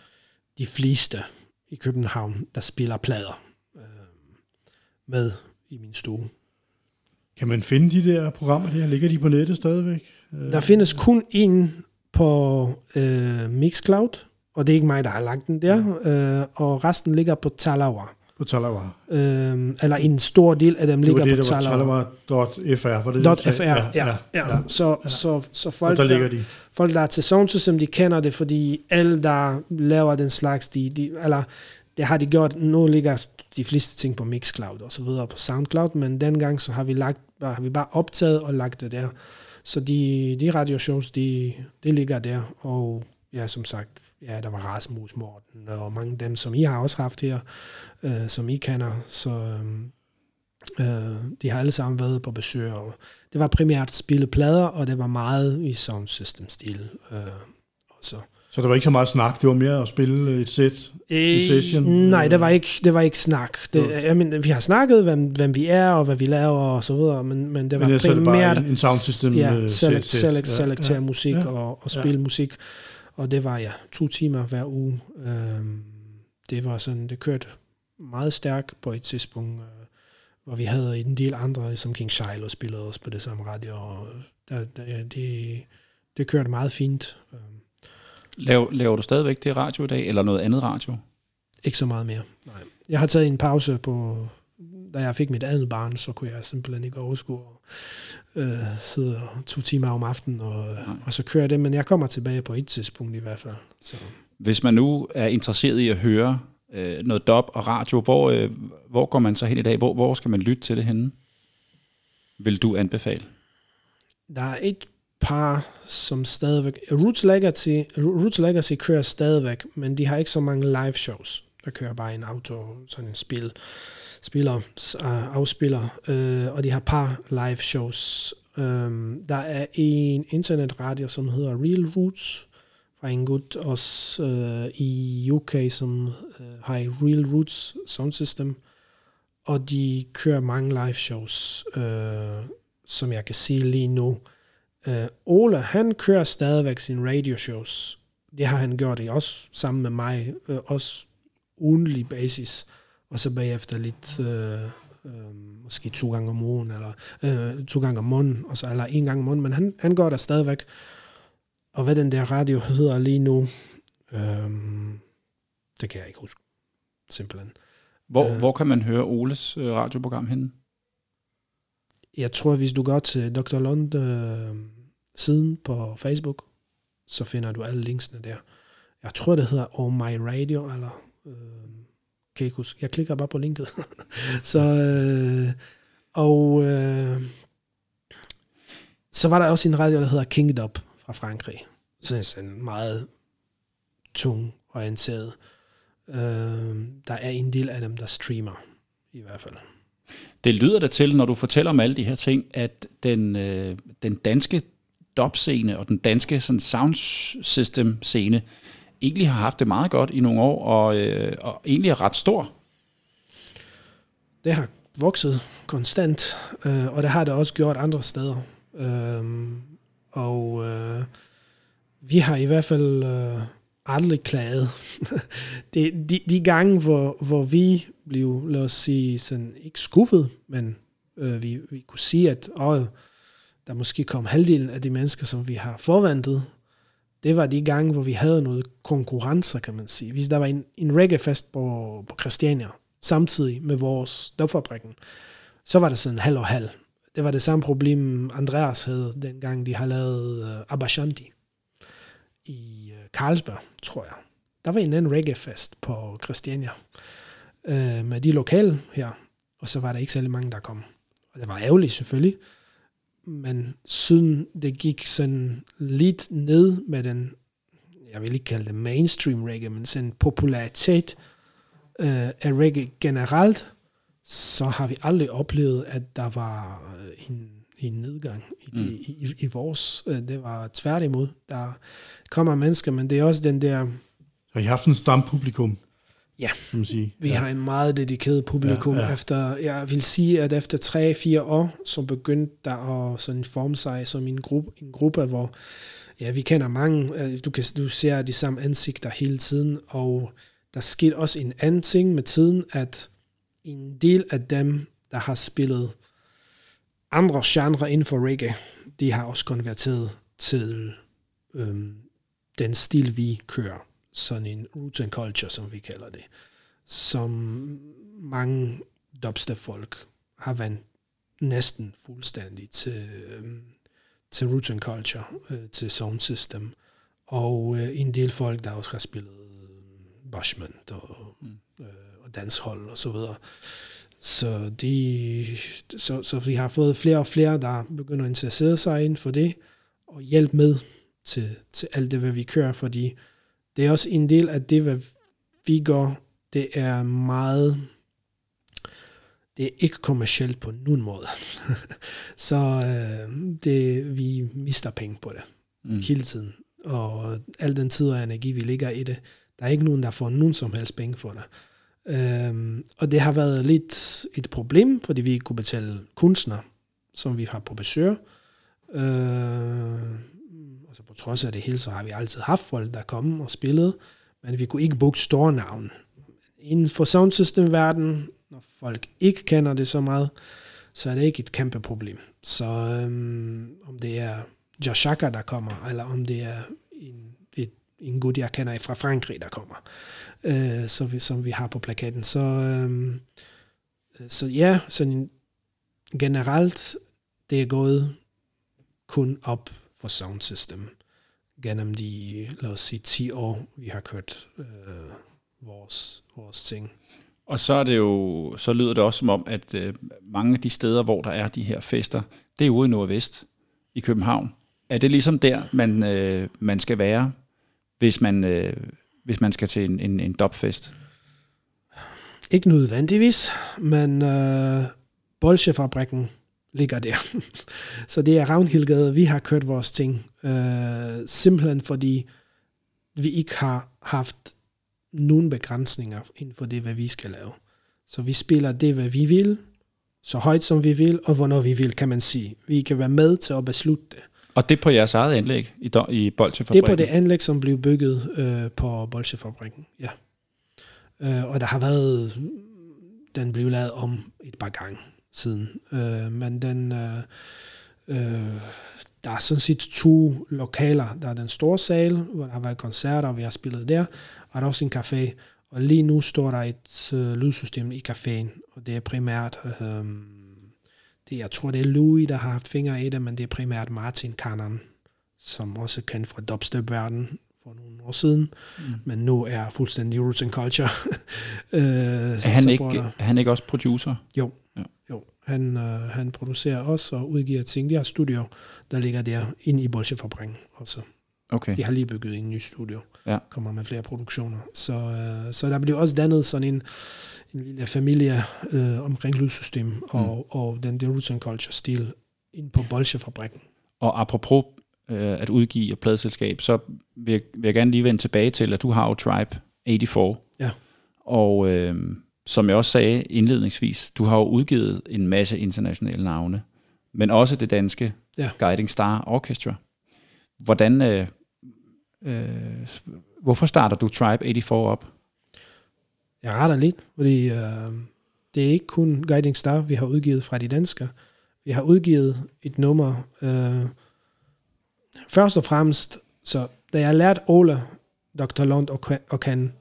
de fleste i København, der spiller plader øh, med i min stue. Kan man finde de der programmer der? Ligger de på nettet stadigvæk? Der findes kun en på øh, Mixcloud, og det er ikke mig, der har lagt den der, øh, og resten ligger på Talawa. På Talawa. Øh, eller en stor del af dem ligger det, på Talawa. Talawa.fr, var det det, .fr, ja, ja, ja. ja. Så, ja. så, så folk, og der ligger de. folk, der er til Sound System, de kender det, fordi alle, der laver den slags, de, de, eller det har de gjort, nu ligger de fleste ting på Mixcloud og så videre på Soundcloud, men dengang så har vi, lagt, har vi bare optaget og lagt det der. Så de, de radioshows, de, de ligger der, og ja, som sagt, ja, der var Rasmus Morten, og mange af dem, som I har også haft her, øh, som I kender, så øh, de har alle sammen været på besøg, og det var primært spille plader, og det var meget i sound system stil. Øh, og så. der var ikke så meget snak, det var mere at spille et sæt, en session? Nej, det var ikke, det var ikke snak. Det, ja. jeg mener, vi har snakket, hvem, hvem vi er, og hvad vi laver, og så videre, men, men det var men primært... En, en sound system ja, select, set, select, ja, selektere ja, musik ja, og, og spille ja. musik. Og det var ja, to timer hver uge. Øhm, det var sådan, det kørte meget stærkt på et tidspunkt, øh, hvor vi havde en del andre, som King Shiloh spillede også på det samme radio, og der, der, det, det kørte meget fint. Øhm, Laver, laver du stadigvæk det radio i dag, eller noget andet radio? Ikke så meget mere, nej. Jeg har taget en pause på, da jeg fik mit andet barn, så kunne jeg simpelthen ikke overskue øh, sidde to timer om aftenen, og, og så kører det, men jeg kommer tilbage på et tidspunkt i hvert fald. Så. Hvis man nu er interesseret i at høre øh, noget dub og radio, hvor, øh, hvor går man så hen i dag? Hvor, hvor skal man lytte til det henne? Vil du anbefale? Der er et par, som stadigvæk... Roots Legacy, Roots Legacy kører stadigvæk, men de har ikke så mange live shows. Der kører bare en auto, sådan en spil, spiller, uh, afspiller, øh, og de har par live shows. Um, der er en internetradio, som hedder Real Roots, fra en gut også øh, i UK, som øh, har Real Roots Sound System, og de kører mange live shows, øh, som jeg kan se lige nu. Uh, Ole, han kører stadigvæk sine radio shows. Det har han gjort i også, sammen med mig, øh, også ugenlig basis, og så bagefter lidt, øh, øh, måske to gange om ugen, eller øh, to gange om måneden, og så, eller en gang om måneden, men han, han går der stadigvæk. og hvad den der radio hedder lige nu, øh, det kan jeg ikke huske. Simpelthen. Hvor, Øh. hvor kan man høre Oles øh, radioprogram henne? Jeg tror, hvis du går til Dr. Lund øh, siden på Facebook, så finder du alle linksene der. Jeg tror, det hedder Oh My Radio, eller øh, kan jeg ikke huske. Jeg klikker bare på linket. [laughs] så, øh, og øh, så var der også en radio, der hedder Kingdom fra Frankrig. Sådan det meget tung orienteret. Øh, der er en del af dem, der streamer, i hvert fald. Det lyder da til, når du fortæller om alle de her ting, at den, øh, den danske dubscene og den danske sådan, sound system-scene egentlig har haft det meget godt i nogle år, og, øh, og egentlig er ret stor. det har vokset konstant, øh, og det har det også gjort andre steder. Øh, og øh, vi har i hvert fald øh, aldrig klaget. [laughs] de, de, de gange, hvor, hvor vi blev, lad os sige, sådan, ikke skuffet, men øh, vi, vi kunne sige, at øh, der måske kom halvdelen af de mennesker, som vi har forventet, det var de gange, hvor vi havde noget konkurrencer, kan man sige. Hvis der var en, en reggae-fest på, på Christiania, samtidig med vores dopfabrikken, så var det sådan halv og halv. Det var det samme problem, Andreas havde, dengang de har lavet uh, Abashanti i uh, Carlsberg, tror jeg. Der var en anden reggae-fest på Christiania uh, med de lokale her, og så var der ikke særlig mange, der kom. Og det var ærgerligt selvfølgelig, men siden det gik sådan lidt ned med den, jeg vil ikke kalde det mainstream reggae, men sådan popularitet øh, af reggae generelt, så har vi aldrig oplevet, at der var øh, en, en nedgang i, det, Mm. i, i, i vores. Øh, det var tværtimod. Der kommer mennesker, men det er også den der, Har I haft en stampublikum? Ja. Kan man sige. vi ja. har en meget dedikeret publikum. Ja, Ja. Efter, jeg vil sige, at efter 3-4 år, så begyndte der at sådan forme sig som en gruppe, en gruppe hvor ja, vi kender mange. øh, Du, kan, du ser de samme ansigter hele tiden, og der skete også en anden ting med tiden, at en del af dem, der har spillet andre genre inden for reggae, de har også konverteret til øhm, den stil, vi kører. Sådan en roots and culture, som vi kalder det. Som mange dubstep-folk har vendt næsten fuldstændig til, øhm, til roots and culture, øh, til sound system. Og øh, en del folk, der også har spillet bashment og, mm. øh, og danshold og så videre. Så, de, så, så vi har fået flere og flere, der begynder at interessere sig inden for det, og hjælpe med til, til alt det, hvad vi kører, fordi det er også en del af det, hvad vi gør, det er meget, det er ikke kommercielt på nogen måde. [laughs] så øh, det, vi mister penge på det Mm. hele tiden. Og al den tid og energi, vi ligger i det, der er ikke nogen, der får nogen som helst penge for det. Øhm, og det har været lidt et problem, fordi vi ikke kunne betale kunstnere, som vi har på besøg. Øh, trods af det hele, så har vi altid haft folk, der kom og spillede, men vi kunne ikke booke store navn. Inden for soundsystem-verdenen, når folk ikke kender det så meget, så er det ikke et kæmpe problem. Så øhm, om det er Joshaka, der kommer, eller om det er en, et, en gut, jeg kender fra Frankrig, der kommer, øh, så vi, som vi har på plakaten. Så, øhm, øh, så ja, sådan generelt, det er gået kun op for sound system gennem de, lad os sige, 10 år, vi har kørt øh, vores, vores ting. Og så er det jo, så lyder det også som om, at øh, mange af de steder, hvor der er de her fester, det er ude i Nordvest i København. Er det ligesom der, man, øh, man skal være, hvis man, øh, hvis man skal til en, en, en dopfest? Ikke nødvendigvis, men øh, Bolsjefabrikken ligger der. [laughs] så det er Ravnhildgade, vi har kørt vores ting. Øh, simpelthen fordi vi ikke har haft nogen begrænsninger inden for det, hvad vi skal lave. Så vi spiller det, hvad vi vil, så højt som vi vil, og hvornår vi vil, kan man sige. Vi kan være med til at beslutte det. Og det på jeres eget anlæg i, i Det Bolsjefabrikken? er på det anlæg, som blev bygget øh, på Bolsjefabrikken, ja. Øh, og der har været, den blev lavet om et par gange siden. Øh, men den, øh, øh, der er sådan set to lokaler. Der er den store sal, hvor der har været koncerter, og vi har spillet der, og der er også en café. Og lige nu står der et øh, lydsystem i caféen, og det er primært, øh, det, jeg tror det er Louis, der har haft fingre i det, men det er primært Martin Kanan, som også er kendt fra dubstep-verdenen for nogle år siden, mm. men nu er fuldstændig roots and culture. [laughs] øh, Er han, ikke, er han ikke også producer? Jo, Ja. Han, øh, han producerer også og udgiver ting. De har studio, der ligger der inde i Bolsjefabrikken også. Okay. De har lige bygget en ny studio. Ja. Kommer med flere produktioner. Så, øh, så der bliver også dannet sådan en, en lille familie øh, omkring lydsystem og, mm. og den der roots and culture stil ind på Bolsjefabrikken. Og apropos øh, at udgive et pladeselskab, så vil jeg, vil jeg gerne lige vende tilbage til, at du har jo Tribe 84. Ja. Og øh, som jeg også sagde indledningsvis, du har jo udgivet en masse internationale navne, men også det danske Ja. Guiding Star Orchestra. Hvordan, øh, øh, hvorfor starter du Tribe 84 op? Jeg retter lidt, fordi øh, det er ikke kun Guiding Star, vi har udgivet fra de danske. Vi har udgivet et nummer, øh, først og fremmest, så da jeg lærte Ole, Dr. Lund og, og Kan,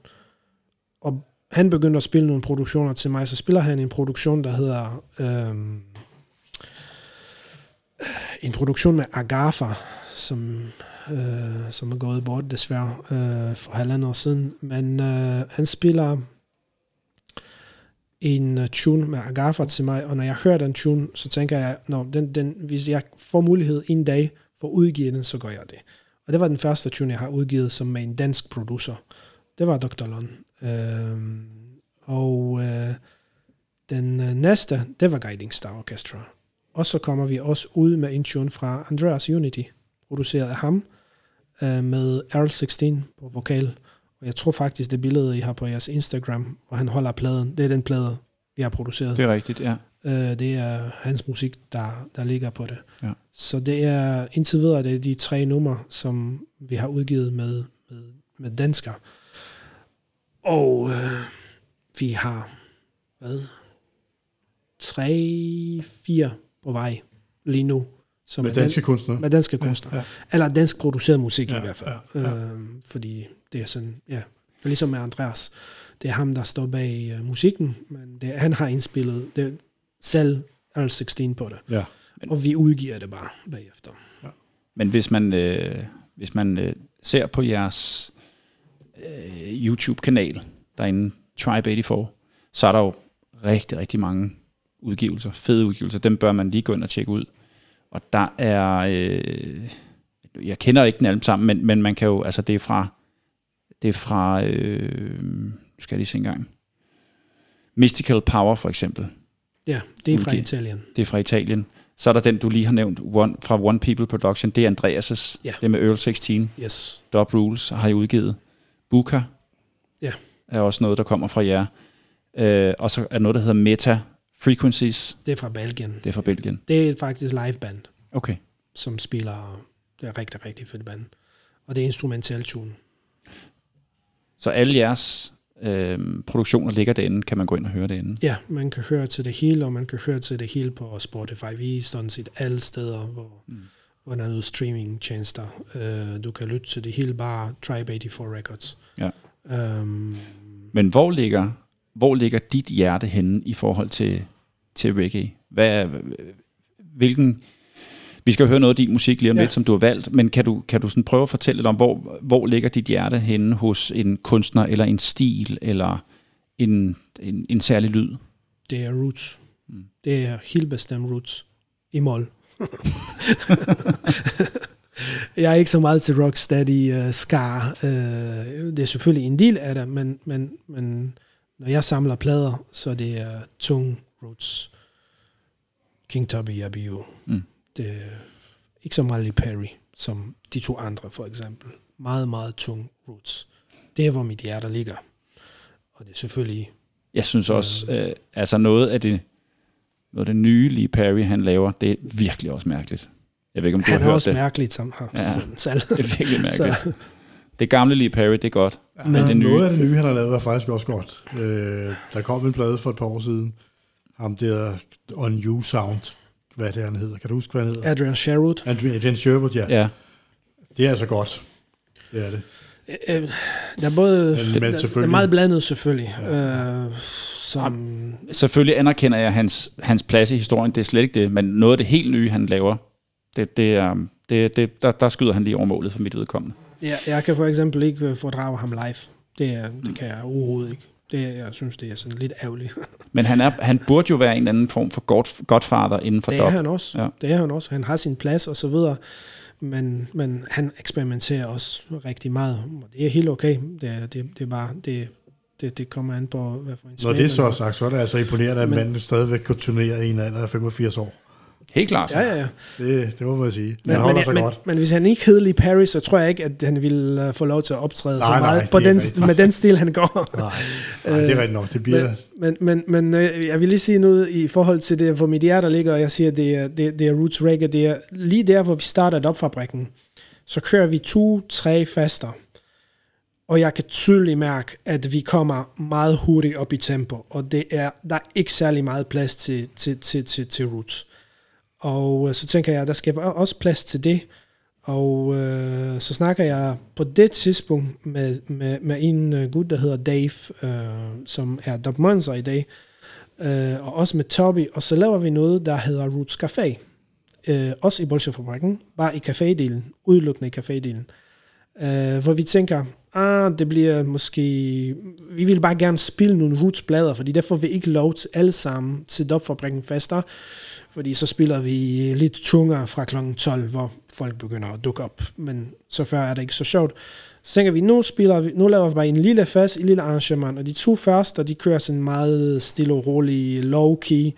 han begyndte at spille nogle produktioner til mig, så spiller han en produktion, der hedder øh, en produktion med Agafa, som, øh, som er gået bort desværre øh, for halvandet år siden. Men øh, han spiller en øh, tune med Agafa til mig, og når jeg hører den tune, så tænker jeg, når den, den, hvis jeg får mulighed en dag for at udgive den, så gør jeg det. Og det var den første tune, jeg har udgivet som med en dansk producer. Det var Dr. Lund. Øhm, og øh, den øh, næste, det var Guiding Star Orchestra. Og så kommer vi også ud med en tune fra Andreas Unity, produceret af ham, øh, med Earl16 på vokal. Og jeg tror faktisk, det billede, I har på jeres Instagram, hvor han holder pladen, det er den plade, vi har produceret. Det er rigtigt, ja. Øh, det er hans musik, der, der ligger på det. Ja. Så det er indtil videre det er de tre numre, som vi har udgivet med, med, med dansker. Og øh, vi har, hvad, tre, fire på vej lige nu. Som Med er dan- danske kunstnere. med danske kunstnere. Ja, Ja, Eller dansk produceret musik ja, Ja, i hvert fald. ja, Ja, ja. ja. Øhm, fordi det er sådan, ja, det er ligesom med Andreas. Det er ham, der står bag uh, musikken, men det, han har indspillet det, selv Earl 16 på det. Ja. Og vi udgiver det bare bagefter. Men hvis man, øh, hvis man øh, ser på jeres øh, YouTube-kanal derinde, Tribe 84, så er der jo rigtig, rigtig mange udgivelser, fede udgivelser. Dem bør man lige gå ind og tjekke ud. Og der er, øh, jeg kender ikke den alle sammen, men, men man kan jo, altså det er fra, det er fra, øh, skal jeg lige se en gang, Mystical Power for eksempel. Ja, det er fra Udgivet. Italien. Det er fra Italien. Så er der den, du lige har nævnt, one, fra One People Production. Det er Andreas' Ja. Det er med Earl 16. Yes. Dub Rules har I udgivet. Buka Ja. er også noget, der kommer fra jer. Øh, og så er noget, der hedder Meta Frequencies. Det er fra Belgien. Det er fra Belgien. Det er faktisk liveband, Okay. som spiller, det er rigtig, rigtig fedt band. Og det er instrumental tune. Så alle jeres øh, produktioner ligger derinde, kan man gå ind og høre derinde. Ja, man kan høre til det hele, og man kan høre til det hele på Spotify. Vi er sådan set alle steder, hvor, mm. Hvor der er noget streaming-tjenester. Uh, du kan lytte til det hele bare Tribe 84 Records. Ja. Um, Men hvor ligger, hvor ligger dit hjerte henne i forhold til, til reggae? Hvad hvilken, vi skal høre noget af din musik lige om Ja. lidt, som du har valgt, men kan du, kan du sådan prøve at fortælle lidt om, hvor, hvor ligger dit hjerte henne hos en kunstner, eller en stil, eller en, en, en særlig lyd? det er roots. Mm. Det er helt bestemt roots. I mål. [laughs] jeg er ikke så meget til rocksteady uh, ska. Uh, det er selvfølgelig en del af det, men, men, men når jeg samler plader, så det er tung roots. King Tubby, Yabio. Mm. Det er ikke så meget Lee Perry, som de to andre for eksempel. Meget, meget tung roots. Det er, hvor mit hjerte ligger. Og det er selvfølgelig Jeg synes også, øh, altså noget af det, noget af det nye Lee Perry, han laver, det er virkelig også mærkeligt. Jeg ved ikke, om du han har er hørt også det. mærkeligt som ham Ja. ja. selv. [laughs] Det er virkelig mærkeligt. Så, Det gamle Lee Perry, det er godt. Men det det nye- noget af det nye, han har lavet, er faktisk også godt. Øh, der kom en plade for et par år siden. Ham der On You Sound hvad det er, han hedder. Kan du huske, hvad han hedder? Adrian Sherwood. Adrian Sherwood, ja. Ja. Det er altså godt. Det er det. Øh, der er både... Men- Men, men der, der er meget blandet selvfølgelig. Ja. Øh, som, Selvfølgelig anerkender jeg hans, hans plads i historien, det er slet ikke det, men noget af det helt nye, han laver, det, det er, det, det, der, der skyder han lige over målet for mit udkommende. ja, jeg kan for eksempel ikke øh, fordrage ham live. Det, er, det kan jeg overhovedet ikke. Det, jeg synes, det er sådan lidt ærgerligt. [laughs] Men han, er, han burde jo være en eller anden form for god, godfather inden for det er dub. han også. Ja. Det er han også. Han har sin plads og så videre. Men, men han eksperimenterer også rigtig meget. Og det er helt okay. Det, er, det, det er bare... Det, det, det kommer an på, hvad for en Når smag det er så har. sagt, så er det altså imponerende, at Men- manden stadigvæk kan turnere i en alder af 85 år. Helt klart. Ja, ja, ja. Det, det må man sige. Han Men, holder men, sig men, godt. men hvis han ikke hed Lee Perry, så tror jeg ikke, at han ville uh, få lov til at optræde Nej, så nej, meget på det er den, med den stil, han går. [laughs] Nej, nej, det er rigtigt nok. Det bliver... Men, men, men, men øh, jeg vil lige sige noget i forhold til det, hvor mit hjerte ligger, og jeg siger, det er, det, det er Roots Reggae. Det er lige der, hvor vi startede opfabrikken. Så kører vi to-tre faster. Og jeg kan tydeligt mærke, at vi kommer meget hurtigt op i tempo, og det er, der er ikke særlig meget plads til, til, til, til, til Roots. Og øh, så tænker jeg, der skal være også plads til det. Og øh, så snakker jeg på det tidspunkt med, med, med en øh, gut, der hedder Dave, øh, som er Dub Monster i dag, øh, og også med Toby, og så laver vi noget, der hedder Roots Café. Øh, også i Bolsjefabrikken, bare i cafédelen, udelukkende i cafédelen. Øh, hvor vi tænker, ah, det bliver måske... Vi vil bare gerne spille nogle Roots-blader, fordi der får vi ikke lov til alle sammen til dopfabrikken fester, fordi så spiller vi lidt tungere fra kl. 12, hvor folk begynder at dukke op, men så før er det ikke så sjovt. Så tænker vi, nu, spiller vi, nu laver vi bare en lille fest, en lille arrangement, og de to første, de kører sådan meget stille og rolig, low-key,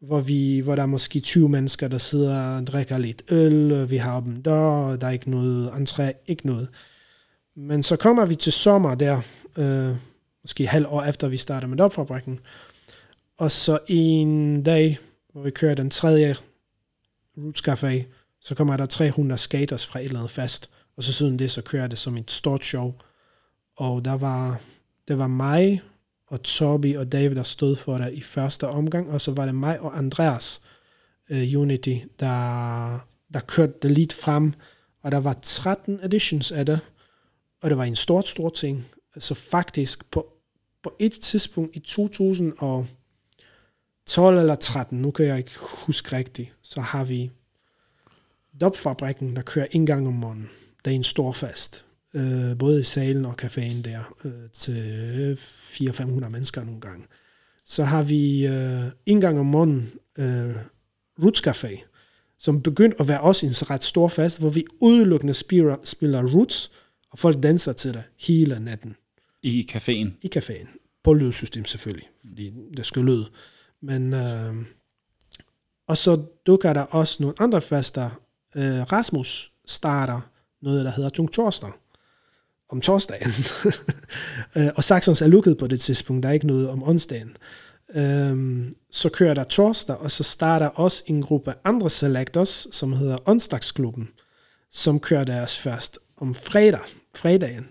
hvor, vi, hvor der er måske 20 mennesker, der sidder og drikker lidt øl, vi har der, dør, der er ikke noget entré, ikke noget. Men så kommer vi til sommer der, øh, måske halv år efter vi starter med dopfabrikken, og så en dag, hvor vi kører den tredje Roots Café, så kommer der 300 skaters fra et eller andet fast, og så siden det, så kører det som et stort show. Og der var, det var mig og Toby og David, der stod for det i første omgang, og så var det mig og Andreas uh, Unity, der, der kørte det lidt frem, og der var 13 editions af det, og det var en stort, stort ting. Så faktisk på, på et tidspunkt i 2012 eller 13, nu kan jeg ikke huske rigtigt, så har vi Dopfabrikken, der kører en gang om måneden. Der er en stor fest. Øh, både i salen og caféen der, øh, til 400-500 mennesker nogle gange. Så har vi øh, en gang om måneden øh, Roots Café, som begyndte at være også en ret stor fest, hvor vi udelukkende spiller, spiller Roots, og folk danser til det hele natten I caféen. i caféen. På lydsystem selvfølgelig, fordi det skal lyde. Men, øh, og så dukker der også nogle andre fester. Øh, Rasmus starter noget, der hedder Tung Torsdag om torsdagen. [laughs] Øh, og Saxons er lukket på det tidspunkt, der er ikke noget om onsdagen. Øhm, så kører der torsdag, og så starter også en gruppe andre selectors, som hedder Onsdagsklubben, som kører deres først om fredag, fredagen.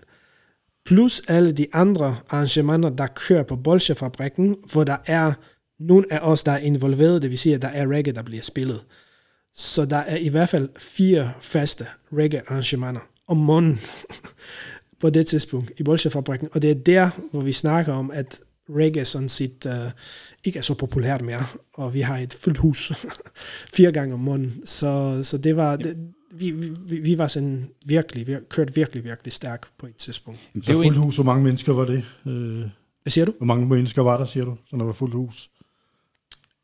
Plus alle de andre arrangementer, der kører på Bolsjefabrikken, hvor der er nogle af os, der er involveret, det vil sige, at der er reggae, der bliver spillet. Så der er i hvert fald fire faste reggae-arrangementer om måneden [laughs] på det tidspunkt i Bolsjefabrikken. Og det er der, hvor vi snakker om, at reggae sådan set uh, ikke er så populært mere, og vi har et fuldt hus [laughs] fire gange om måneden. Så, så det var, det, vi, vi, vi var sådan virkelig, vi kørt virkelig, virkelig stærk på et tidspunkt. Det Så jo fuldt en, hus, hvor mange mennesker var det? Øh, Hvad siger du? hvor mange mennesker var der, siger du, så der var fuldt hus?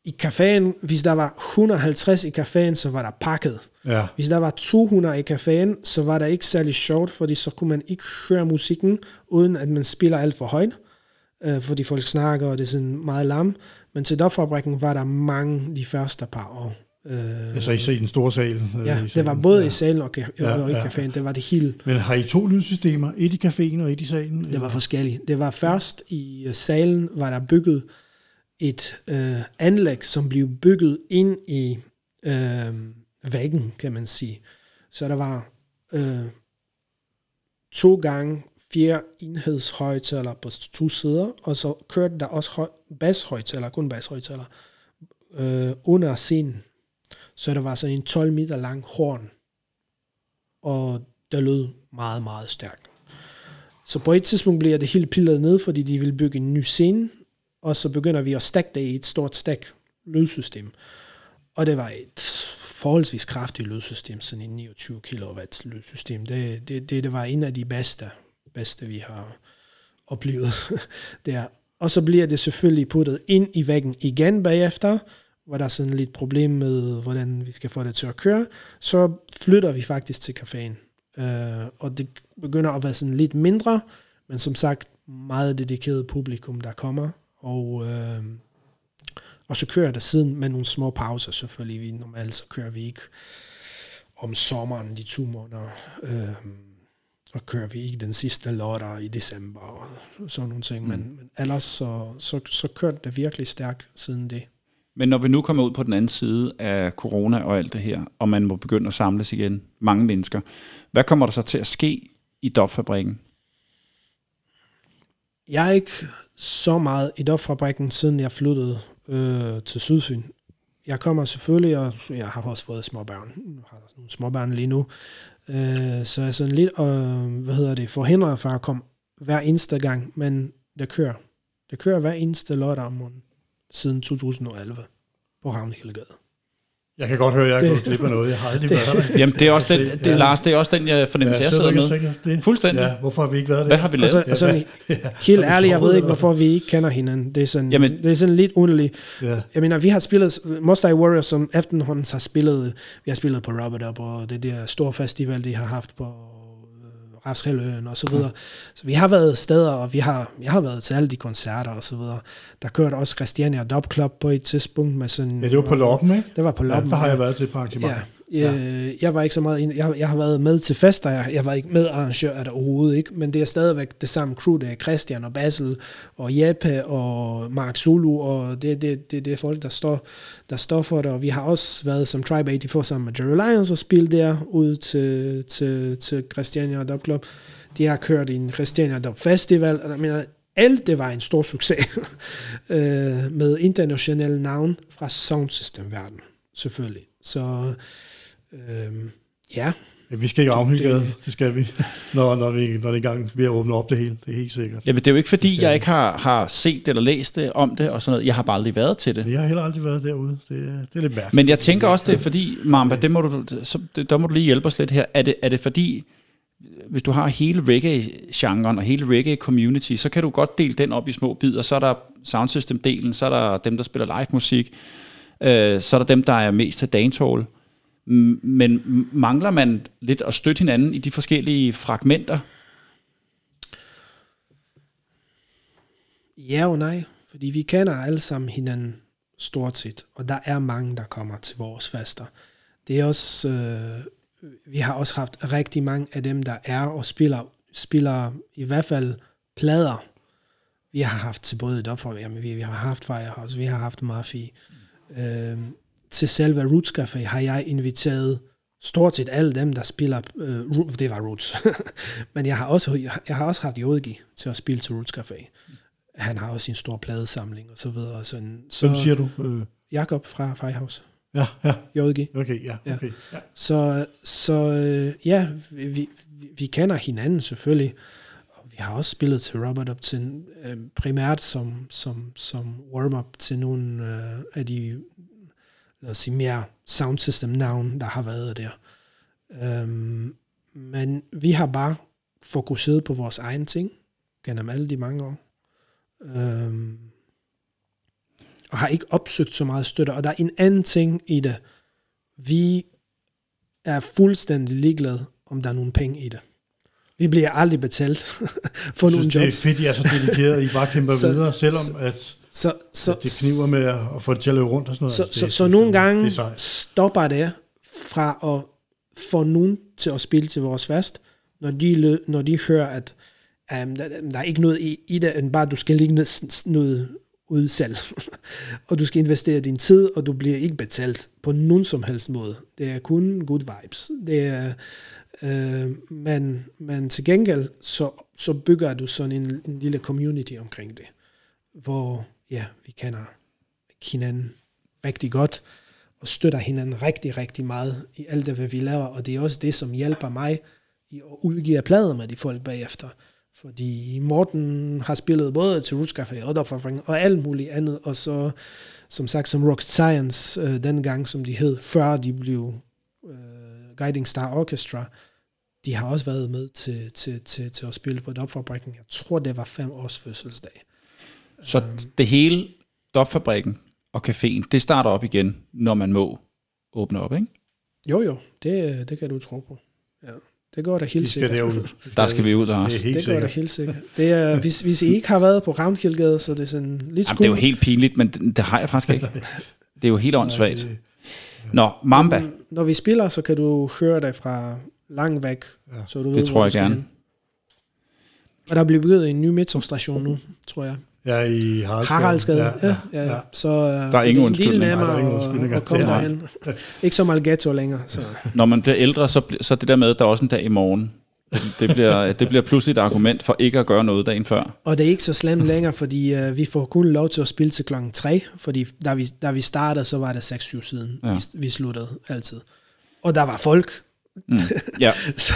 I caféen, hvis der var 150 i caféen, så var der pakket. Ja, Hvis der var 200 i caféen, så var det ikke særlig sjovt, fordi så kunne man ikke høre musikken, uden at man spiller alt for højt, øh, fordi folk snakker, og det er sådan meget larm. Men til dopfabrikken var der mange de første par år. Øh, altså I ser i den store sal. øh, ja, i det var både ja. i salen og, Ja, og i ja. caféen, det var det hele. Men har I to lydsystemer? Et i caféen og et i salen? Det var forskelligt. Det var først i øh, salen, var der bygget et øh, anlæg, som blev bygget ind i øh, væggen, kan man sige. Så der var øh, to gange fire enhedshøjtaler på to sider, og så kørte der også høj, bashøjtaler, kun bashøjtaler, øh, under scenen så der var sådan en 12 meter lang horn, og der lød meget, meget stærkt. Så på et tidspunkt bliver det helt pillet ned, fordi de vil bygge en ny scene, og så begynder vi at stakke det i et stort stack lydsystem. Og det var et forholdsvis kraftigt lydsystem, sådan en 29 kW lydsystem. Det, det, det, det var en af de bedste, bedste vi har oplevet [laughs] der. Og så bliver det selvfølgelig puttet ind i væggen igen bagefter, hvor der er sådan lidt problem med, hvordan vi skal få det til at køre. Så flytter vi faktisk til caféen. Uh, og det begynder at være sådan lidt mindre, men som sagt meget dedikeret publikum, der kommer. Og, uh, og så kører der siden med nogle små pauser selvfølgelig. Vi, normalt så kører vi ikke om sommeren, de to måneder. Uh, og kører vi ikke den sidste lørdag i december og sådan nogle ting. Mm. Men, men ellers så, så, så kørte det virkelig stærkt siden det. Men når vi nu kommer ud på den anden side af corona og alt det her, og man må begynde at samles igen, mange mennesker, hvad kommer der så til at ske i dopfabrikken? Jeg er ikke så meget i dopfabrikken, siden jeg flyttede øh, til Sydfyn. Jeg kommer selvfølgelig, og jeg har også fået småbørn. Jeg har nogle småbørn lige nu. Øh, så jeg er sådan lidt, øh, hvad hedder det, forhindret for at komme hver eneste gang, men det kører. Det kører hver eneste lørdag om måneden siden 2011 på Havnehildegade. Jeg kan godt høre, at jeg er gået glip af noget. Jeg har aldrig Det- været der. Jamen, det er også den, det, Ja. Lars, det er også den, jeg fornemmer, ja, jeg sidder med. sikkert det. Fuldstændig. Ja, hvorfor har vi ikke været der? Hvad har vi lavet? så, og så [laughs] helt ærligt, jeg ved ikke, hvorfor vi ikke kender hinanden. Det er sådan, Jamen- det er sådan lidt underligt. Ja. Jeg mener, vi har spillet, Most I Warriors, som efterhånden har spillet, vi har spillet på Robert Up, og det der store festival, de har haft på Rafshaløen og så videre. Så vi har været steder, og vi har, jeg har været til alle de koncerter og så videre. Der kørte også Christiania Dub Club på et tidspunkt med sådan... ja, det var på loppen, ikke? Det var på Ja, loppen. der har jeg været til et par arrangementer. Ja, jeg, øh, jeg var ikke så meget ind, jeg, jeg har været med til fester, jeg, jeg var ikke med arrangør af det overhovedet ikke, men det er stadigvæk det samme crew, det er Christian og Basil og Jeppe og Mark Zulu, og det, det, det, det er folk, der står, der står for det, og vi har også været som Tribe 84 sammen med Jerry Lions og spillet der ud til, til, til Christiania Dub Club. De har kørt i en Christiania Dub Festival, og jeg mener, alt det var en stor succes [laughs] øh, med internationale navn fra soundsystem-verden, selvfølgelig. Så Øhm, ja, Ja, vi skal ikke afhængigade, det skal vi, når, når, vi, når det er i gang ved at åbne op det hele. Det er helt sikkert. Jamen, det er jo ikke fordi, jeg ikke har, har set eller læst det om det og sådan noget. Jeg har bare aldrig været til det. Jeg har heller aldrig været derude. Det, det er lidt mærkeligt. Men jeg tænker også, det er fordi, Mamba, det må du, så, det, der må du lige hjælpe os lidt her. Er det, er det fordi, hvis du har hele reggae-genren og hele reggae-community, så kan du godt dele den op i små bidder. Så er der soundsystem-delen, så er der dem, der spiller live-musik, øh, så er der dem, der er mest til dancehall. Men mangler man lidt at støtte hinanden i de forskellige fragmenter? ja og nej, fordi vi kender alle sammen hinanden stort set, og der er mange, der kommer til vores fester. Det er også, øh, vi har også haft rigtig mange af dem, der er og spiller, spiller i hvert fald plader. Vi har haft til både Dopfer, jamen vi, vi har haft Firehouse, vi har haft Mafia. Øh, til selve Roots Café har jeg inviteret stort set alle dem, der spiller, øh, det var Roots, [laughs] men jeg har, også, jeg, har også haft Jodgi til at spille til Roots Café. Han har også sin store pladesamling og så videre. Sådan, så Hvem siger du? Øh, Jakob fra Firehouse, ja, ja, Jodgi. okay, ja, Ja. okay. Ja. Så, så øh, ja, vi, vi, vi kender hinanden selvfølgelig, og vi har også spillet til Robert op til øh, primært som, som, som warm-up til nogle øh, af de, lad os sige, mere sound system navn, der har været der. Øhm, men vi har bare fokuseret på vores egen ting gennem alle de mange år. Øhm, og har ikke opsøgt så meget støtte. Og der er en anden ting i det. Vi er fuldstændig ligeglade, om der er nogle penge i det. Vi bliver aldrig betalt [laughs] for Jeg nogle synes, det er jobs. fedt, I er så dedikeret, at I bare kæmper [laughs] Så- videre, selvom at, Så, så, at det kniver med at, at få det til at løbe rundt og sådan noget. Så, Altså, så, det, så det- nogle det gange sejt. stopper det fra at få nogen til at spille til vores fest, når de, når de hører, at um, der, der er ikke noget i, i det, end bare, du skal lægge noget, noget ud selv. [laughs] og du skal investere din tid, og du bliver ikke betalt på nogen som helst måde. Det er kun good vibes. Det er, øh, men, men til gengæld, så, så bygger du sådan en, en lille community omkring det, hvor ja, vi kender hinanden rigtig godt, og støtter hinanden rigtig, rigtig meget i alt det, hvad vi laver, og det er også det, som hjælper mig i at udgive plader med de folk bagefter. Fordi Morten har spillet både til Roots Café og Dopfabrikken og alt muligt andet, og så som sagt som Rock Science øh, den gang, som de hed, før de blev øh, Guiding Star Orchestra, de har også været med til, til, til, til at spille på Dopfabrikken. Jeg tror, det var fem års fødselsdag. Så det hele, Dopfabrikken og caféen, det starter op igen, når man må åbne op, ikke? Jo, jo, det, det kan du tro på. Ja, det går da helt skal sikkert. derud. Der skal vi ud, Det Lars. er helt Det går da helt sikkert. Det er, [laughs] hvis, hvis I ikke har været på Ravnkildgade, så er det sådan lidt Jamen, det er jo helt pinligt, men det, det har jeg faktisk ikke. [laughs] Det er jo helt åndssvagt. Nå, Mamba. Men Når vi spiller, så kan du høre det fra langt væk. Ja. Så du Det ved, tror hvor jeg skal gerne. hen. Og der bliver bygget en ny metrostation nu, tror jeg. Ja, i Haraldsgade. Haraldsgade. Ja, ja, ja. ja. Så, der er ingen en del undskyldning. nemmere Nej, der er ingen at- undskyldninger. at komme er derhen. Ikke så meget ghetto længere. Så. Når man bliver ældre, så, bl- så det der med, at der er også en dag i morgen, det bliver, [laughs] det bliver pludselig et argument for ikke at gøre noget dagen før. Og det er ikke så slemt længere, fordi uh, vi får kun lov til at spille til klokken 3, fordi da vi, da vi startede, så var det 6-7 siden, ja. vi, vi sluttede altid. Og der var folk, Mm. Ja, [laughs] så,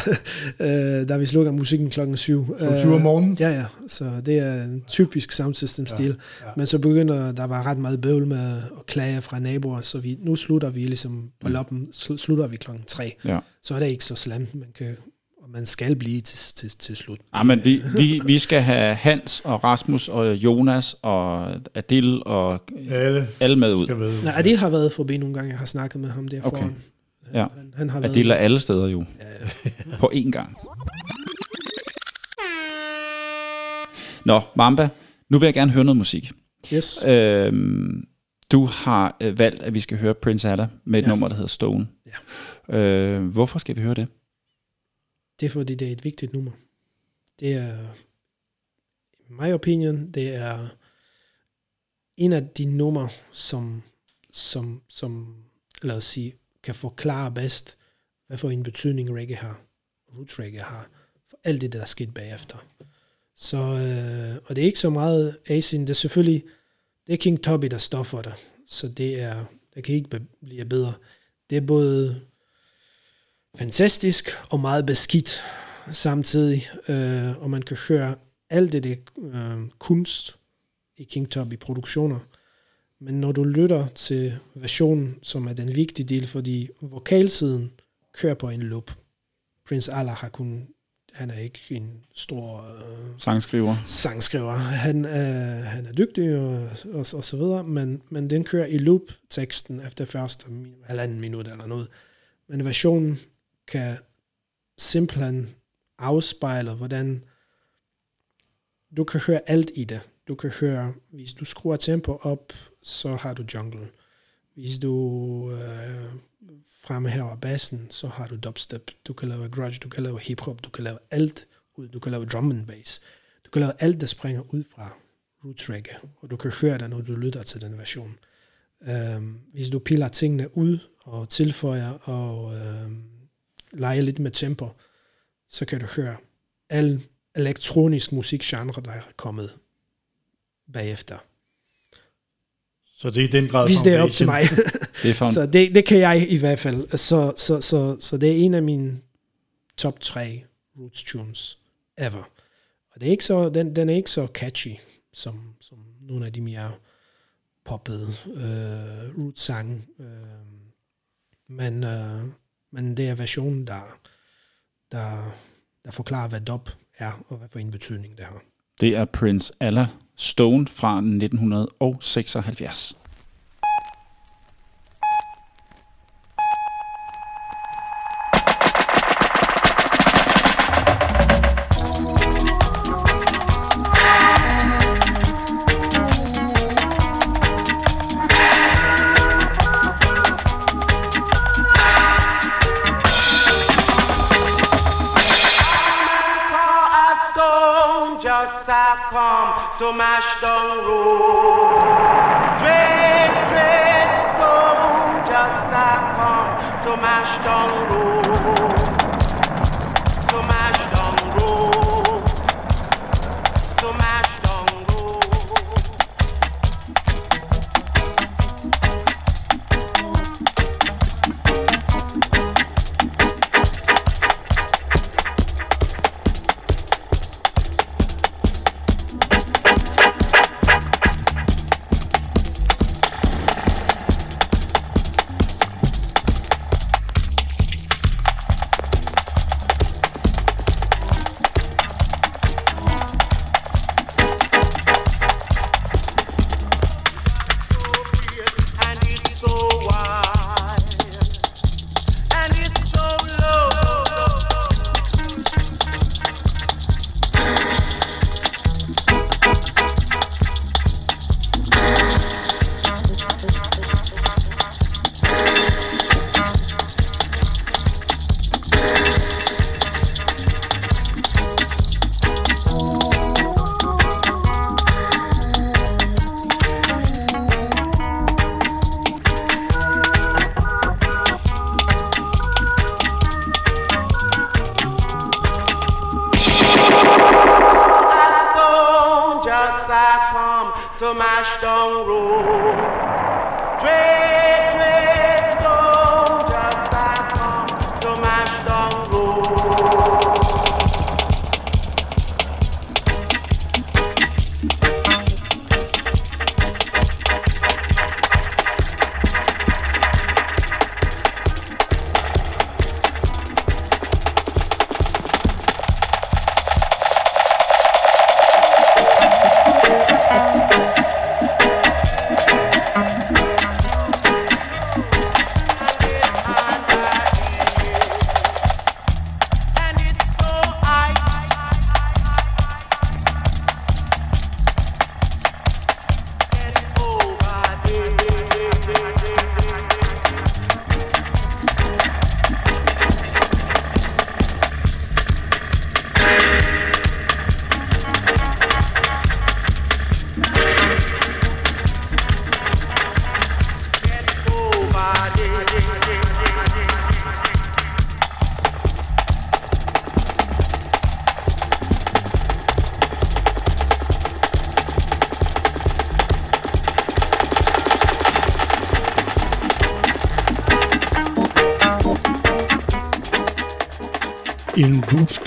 uh, da vi slukker musikken klokken 7. Klokken syv om morgenen? Ja, ja, så det er en typisk sound system stil. ja. Men så begynder der var ret meget bøvl med at klage fra naboer, så vi, nu slutter vi ligesom på loppen, sl- slutter vi klokken 3. ja. Så er det ikke så slemt, man kan, og man skal blive til, til, til slut. Ja, men vi, vi, vi skal have Hans og Rasmus og Jonas og Adil og Alle alle med ud. med. Nej, Adil har været forbi nogle gange. Jeg har snakket med ham der Okay. foran. Ja. Han, han har været... Adil er alle steder jo. Ja, ja. [laughs] På én gang. Nå, Mamba, nu vil jeg gerne høre noget musik. Yes. Øhm, du har øh, valgt, at vi skal høre Prince Alla med et. Ja. nummer, der hedder Stone. Ja. Øh, hvorfor skal vi høre det? Det er fordi, det er et vigtigt nummer. Det er, i my opinion, det er en af de numre, som, som, som lad os sige, kan forklare bedst, hvad for en betydning reggae har, roots reggae har, for alt det, der er sket bagefter. Så, øh, og det er ikke så meget Asien, det er selvfølgelig, det er King Tubby, der står for det, så det er, der kan ikke blive bedre. Det er både fantastisk og meget beskidt samtidig, øh, og man kan høre alt det, det øh, kunst i King Tubby produktioner. Men når du lytter til versionen, som er den vigtige del, fordi vokalsiden kører på en loop. Prince Allah har kun, han er ikke en stor øh, Sangskriver. sangskriver. Han er, han er dygtig og, og, og så videre, men, men den kører i loop teksten efter første halvanden minut eller noget. Men versionen kan simpelthen afspejle, hvordan du kan høre alt i det. Du kan høre, hvis du skruer tempo op, så har du jungle. Hvis du øh, fremhæver bassen, så har du dubstep. Du kan lave grudge, du kan lave hiphop, du kan lave alt ud. Du kan lave drum and bass. Du kan lave alt, der springer ud fra roots reggae, og du kan høre det, når du lytter til den version. Um, hvis du piller tingene ud og tilføjer og um, leger lidt med tempo, så kan du høre al elektronisk musikgenre, der er kommet bagefter. Så det er i den grad Hvis det er op til mig. [laughs] Det er så det, det kan jeg i hvert fald. Så, så, så, så det er en af mine top tre roots tunes ever. Og det er ikke så, den, den er ikke så catchy, som, som nogle af de mere poppede øh, roots sange. Øh, men, øh, men det er versionen, der, der, der forklarer, hvad dub er, og hvad for en betydning det har. Det er Prince Alla Stone fra 1976. To mash down road. Dread, dread stone just a come to mash down road.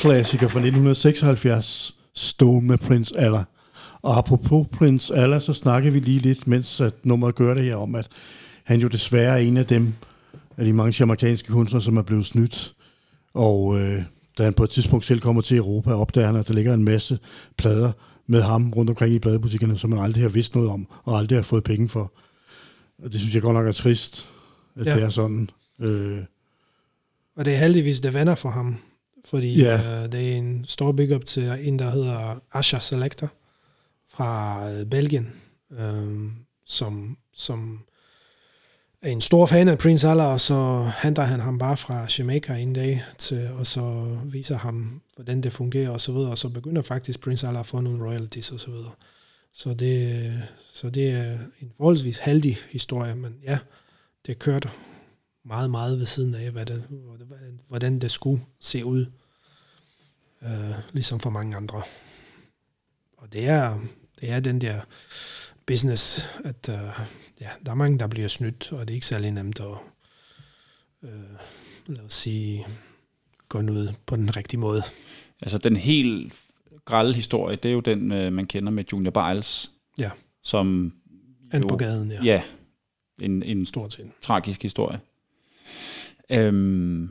En roots-klassiker fra 1976, Stone med Prince Alla. Og apropos Prince Alla, så snakker vi lige lidt, mens at nummeret gør det her om, at han jo desværre er en af dem, af de mange jamaikanske kunstnere, som er blevet snydt. Og øh, da han på et tidspunkt selv kommer til Europa, opdager han, at der ligger en masse plader med ham rundt omkring i pladebutikkerne, som man aldrig har vidst noget om, og aldrig har fået penge for. Og det synes jeg godt nok er trist, at Ja. det er sådan. Øh, Og det er heldigvis det venner for ham, fordi Ja. øh, det er en stor big up til en, der hedder Asha Selector fra øh, Belgien, øh, som, som er en stor fan af Prince Alla, og så henter han ham bare fra Jamaica en dag, til, og så viser ham, hvordan det fungerer og så videre, og så begynder faktisk Prince Alla at få nogle royalties og så videre. Så det, så det er en forholdsvis heldig historie, men ja, det kørte meget, meget ved siden af, hvad det, hvordan- det skulle se ud, øh, ligesom for mange andre. Og det er, det er den der business, at øh, ja, der er mange, der bliver snydt, og det er ikke særlig nemt at, øh, lad os sige, gå ud på den rigtige måde. Altså den helt grælde historie, det er jo den, øh, man kender med Junior Biles, Ja. som Jo. på gaden, ja. ja, en, en Stort set. tragisk historie. Øhm,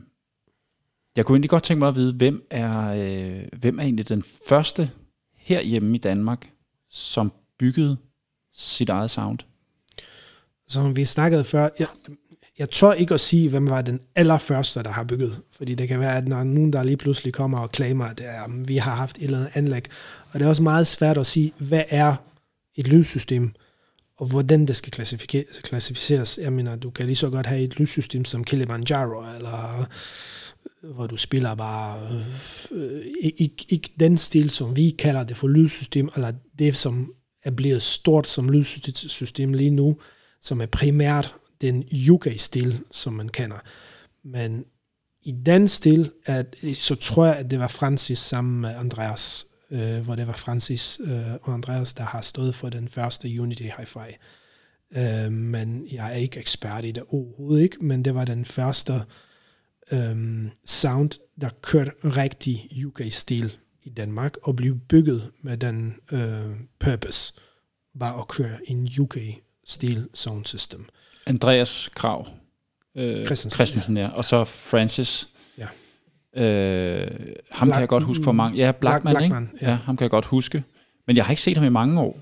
jeg kunne egentlig godt tænke mig at vide, hvem er, øh, hvem er egentlig den første herhjemme i Danmark, som byggede sit eget sound? Som vi snakkede før, jeg, jeg tør ikke at sige, hvem var den allerførste, der har bygget. Fordi det kan være, at der nogen, der lige pludselig kommer og klamer, at øh, vi har haft et eller andet anlæg. Og det er også meget svært at sige, hvad er et lydsystem, og hvordan det skal klassificeres. Jeg mener, du kan lige så godt have et lydsystem som Kilimanjaro, eller øh, hvor du spiller bare øh, øh, ikke, ikke den stil, som vi kalder det for lydsystem, eller det, som er blevet stort som lydsystem lige nu, som er primært den UK-stil, som man kender. Men i den stil, at, så tror jeg, at det var Francis sammen med Andreas, øh, hvor det var Francis øh, og Andreas, der har stået for den første Unity Hi-Fi. Øh, men jeg er ikke ekspert i det overhovedet ikke, men det var den første øh, sound, der kørte rigtig UK-stil i Danmark, og blev bygget med den øh, purpose, var at køre en UK-stil sound system. Andreas Krav. Øh, Christensen, Christensen ja. Og så Francis. Øh, ham Black- kan jeg godt huske for mange. Ja, Blackman, Blackman, ikke? ja. Ja. ham kan jeg godt huske. Men jeg har ikke set ham i mange år.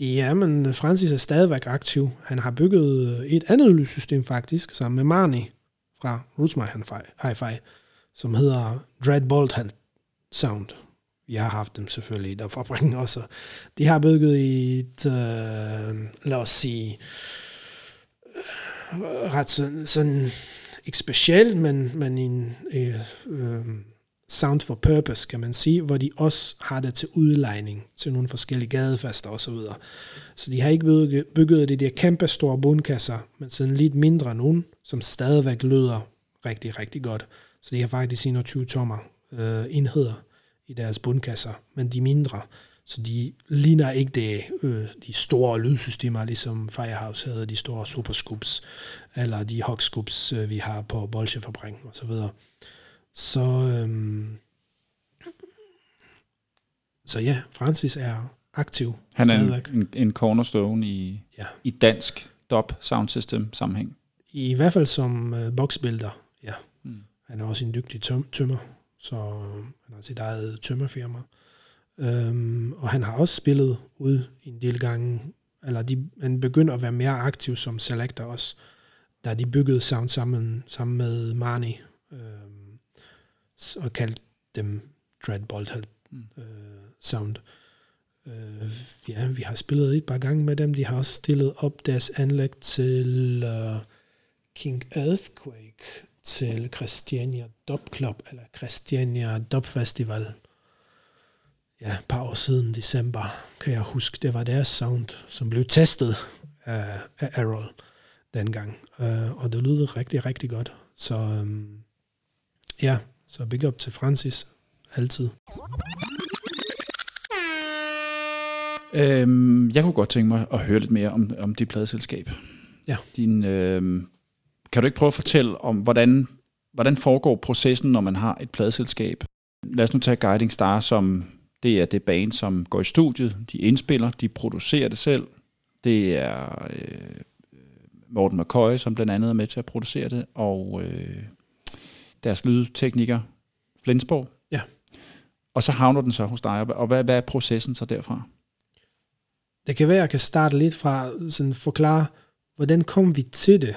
Ja, men Francis er stadigvæk aktiv. Han har bygget øh, et andet lydsystem faktisk, sammen med Marnie fra Roots My Hi-Fi, som hedder Dread Bolt Sound. Vi har haft dem selvfølgelig i der fabrikken også. De har bygget et, øh, lad os sige, øh, ret sådan, sådan ikke specielt, men, men en øh, øh, sound for purpose, kan man sige, hvor de også har det til udlejning til nogle forskellige gadefester osv. Så, videre. så de har ikke bygget, bygget de der kæmpe store bundkasser, men sådan lidt mindre nogen, som stadigvæk lyder rigtig, rigtig godt. Så de har faktisk 21 tommer øh, enheder i deres bundkasser, men de mindre. Så de ligner ikke det, øh, de store lydsystemer, ligesom Firehouse havde, de store Superscoops, eller de Scoops, øh, vi har på Bolsjefabrikken og så videre. Så, øhm, så ja, Francis er aktiv Han er stadigvæk. en, en, cornerstone i, Ja. i dansk dub sound system sammenhæng. I hvert fald som øh, boksbuilder, ja. Mm. Han er også en dygtig tøm- tømmer, så øh, han har sit eget tømmerfirma. Øhm, og han har også spillet ud en del gange, eller de, han begyndte at være mere aktiv som selector også, da de byggede sound sammen, sammen med Marnie, s- og kaldte dem Dreadbolt Mm. øh, Sound. Øh, ja, vi har spillet et par gange med dem. De har også stillet op deres anlæg til uh, King Earthquake, til Christiania Dub Club, eller Christiania Dub Festival. Ja, et par år siden, december, kan jeg huske, det var deres sound, som blev testet af, af Errol dengang. Uh, og det lød rigtig, rigtig godt. Så um, ja, så big up til Francis, altid. Øhm, jeg kunne godt tænke mig at høre lidt mere om, om dit pladeselskab. Ja. Din, øhm, kan du ikke prøve at fortælle om, hvordan hvordan foregår processen, når man har et pladeselskab? Lad os nu tage Guiding Star, som det er det band, som går i studiet, de indspiller, de producerer det selv. Det er øh, Morten McCoy, som blandt andet er med til at producere det, og øh, deres lydtekniker, Flensborg. Ja. Og så havner den så hos dig, og hvad, hvad er processen så derfra? Det kan være, at jeg kan starte lidt fra sådan forklare, hvordan kom vi til det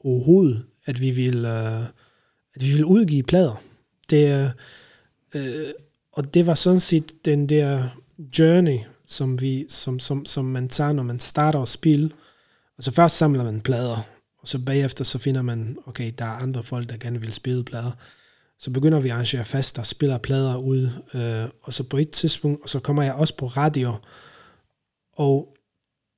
overhovedet, at vi vil, øh, at vi vil udgive plader. Det, er, øh, og det var sådan set den der journey, som, vi, som, som, som man tager, når man starter at spille. Og så først samler man plader, og så bagefter så finder man, okay, der er andre folk, der gerne vil spille plader. Så begynder vi at arrangere fester, spiller plader ud, øh, og så på et tidspunkt, og så kommer jeg også på radio, og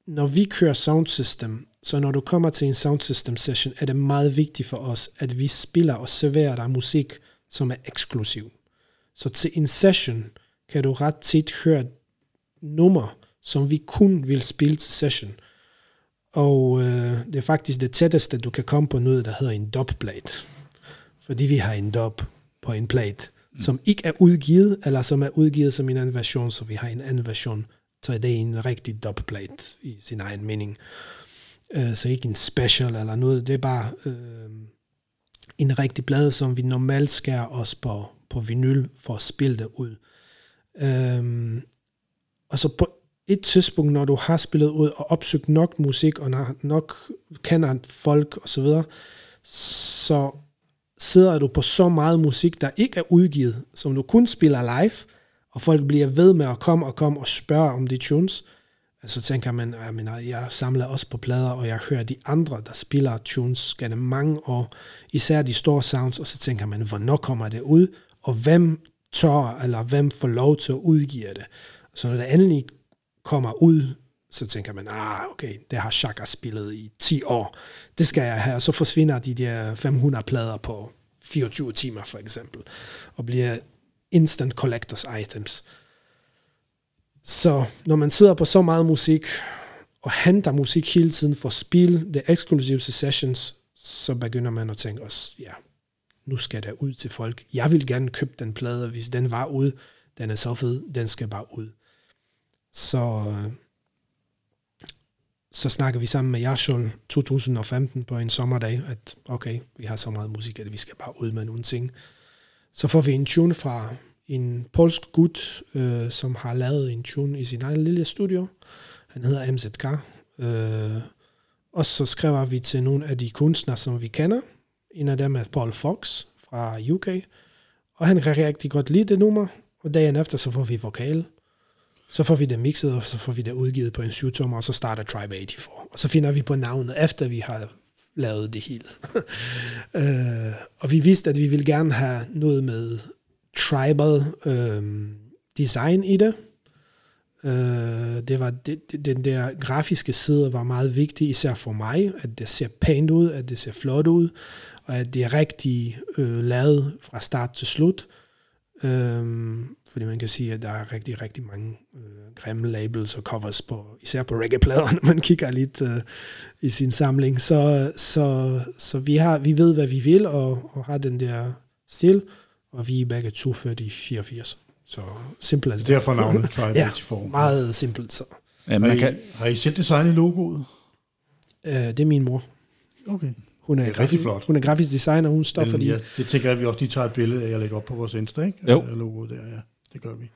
når vi kører sound system, så når du kommer til en sound system session, er det meget vigtigt for os, at vi spiller og serverer dig musik, som er eksklusiv. Så til en session kan du ret tit høre nummer, som vi kun vil spille til session. Og øh, det er faktisk det tætteste, du kan komme på noget, der hedder en dubplate. Fordi vi har en dub på en plate, mm. som ikke er udgivet, eller som er udgivet som en anden version, så vi har en anden version. Så det er en rigtig dubplate i sin egen mening. Øh, så ikke en special eller noget, det er bare øh, en rigtig plade, som vi normalt skærer os på, på vinyl for at spille det ud. Øh, og så på et tidspunkt, når du har spillet ud og opsøgt nok musik, og nok kender folk og så videre, så sidder du på så meget musik, der ikke er udgivet, som du kun spiller live, og folk bliver ved med at komme og komme og spørge om de tunes, så tænker man, jeg, mener, jeg samler også på plader, og jeg hører de andre, der spiller tunes gennem mange år, især de store sounds, og så tænker man, hvornår kommer det ud, og hvem tør, eller hvem får lov til at udgive det. Så når det endelig kommer ud, så tænker man, ah, okay, det har Chaka spillet i 10 år. Det skal jeg have. Og så forsvinder de der 500 plader på 24 timer, for eksempel, og bliver instant collectors items. Så når man sidder på så meget musik, og henter musik hele tiden for spil, det eksklusive sessions, så begynder man at tænke også, ja, nu skal der ud til folk. Jeg vil gerne købe den plade, hvis den var ud. Den er så fed, den skal bare ud. Så, øh, så snakker vi sammen med Jashol 2015 på en sommerdag, at okay, vi har så meget musik, at vi skal bare ud med nogle ting. Så får vi en tune fra en polsk gut, øh, som har lavet en tune i sin egen lille studio. Han hedder MZK. Øh, og så skriver vi til nogle af de kunstnere, som vi kender. En af dem er Paul Fox fra UK. Og han kan rigtig godt lide det nummer. Og dagen efter, så får vi vokal. Så får vi det mixet, og så får vi det udgivet på en 7 og så starter Tribe 84. Og så finder vi på navnet, efter vi har lavet det hele. [laughs] øh, og vi vidste, at vi ville gerne have noget med tribal øh, design i det. Øh, det var det, det, den der grafiske side var meget vigtig, især for mig, at det ser pænt ud, at det ser flot ud, og at det er rigtig øh, lavet fra start til slut. Øhm, fordi man kan sige, at der er rigtig, rigtig mange øh, grimme labels og covers, på, især på reggae-plader, [laughs] når man kigger lidt øh, i sin samling. Så, så, så vi, har, vi ved, hvad vi vil, og, og har den der stil, og vi er begge to født i 84. Så simpelt as Derfor navnet [laughs] Tribe ja, 84. meget simpelt så. Ja, Har man I, kan, har I selv designet logoet? Øh, det er min mor. Okay. Hun er, Det er rigtig grafi- flot. Hun er grafisk designer, hun står for de... ja, det tænker jeg, at vi også lige tager et billede af, jeg lægger op på vores Insta, ikke? Jo. Logoet der, ja. Det gør vi.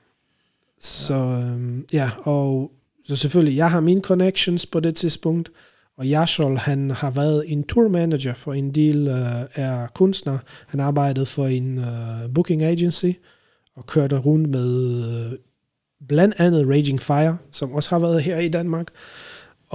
Så øhm, ja, og så selvfølgelig, jeg har mine connections på det tidspunkt, og Yashol, han har været en tour manager for en del øh, af kunstnere. Han arbejdede for en øh, booking agency, og kørte rundt med øh, blandt andet Raging Fire, som også har været her i Danmark,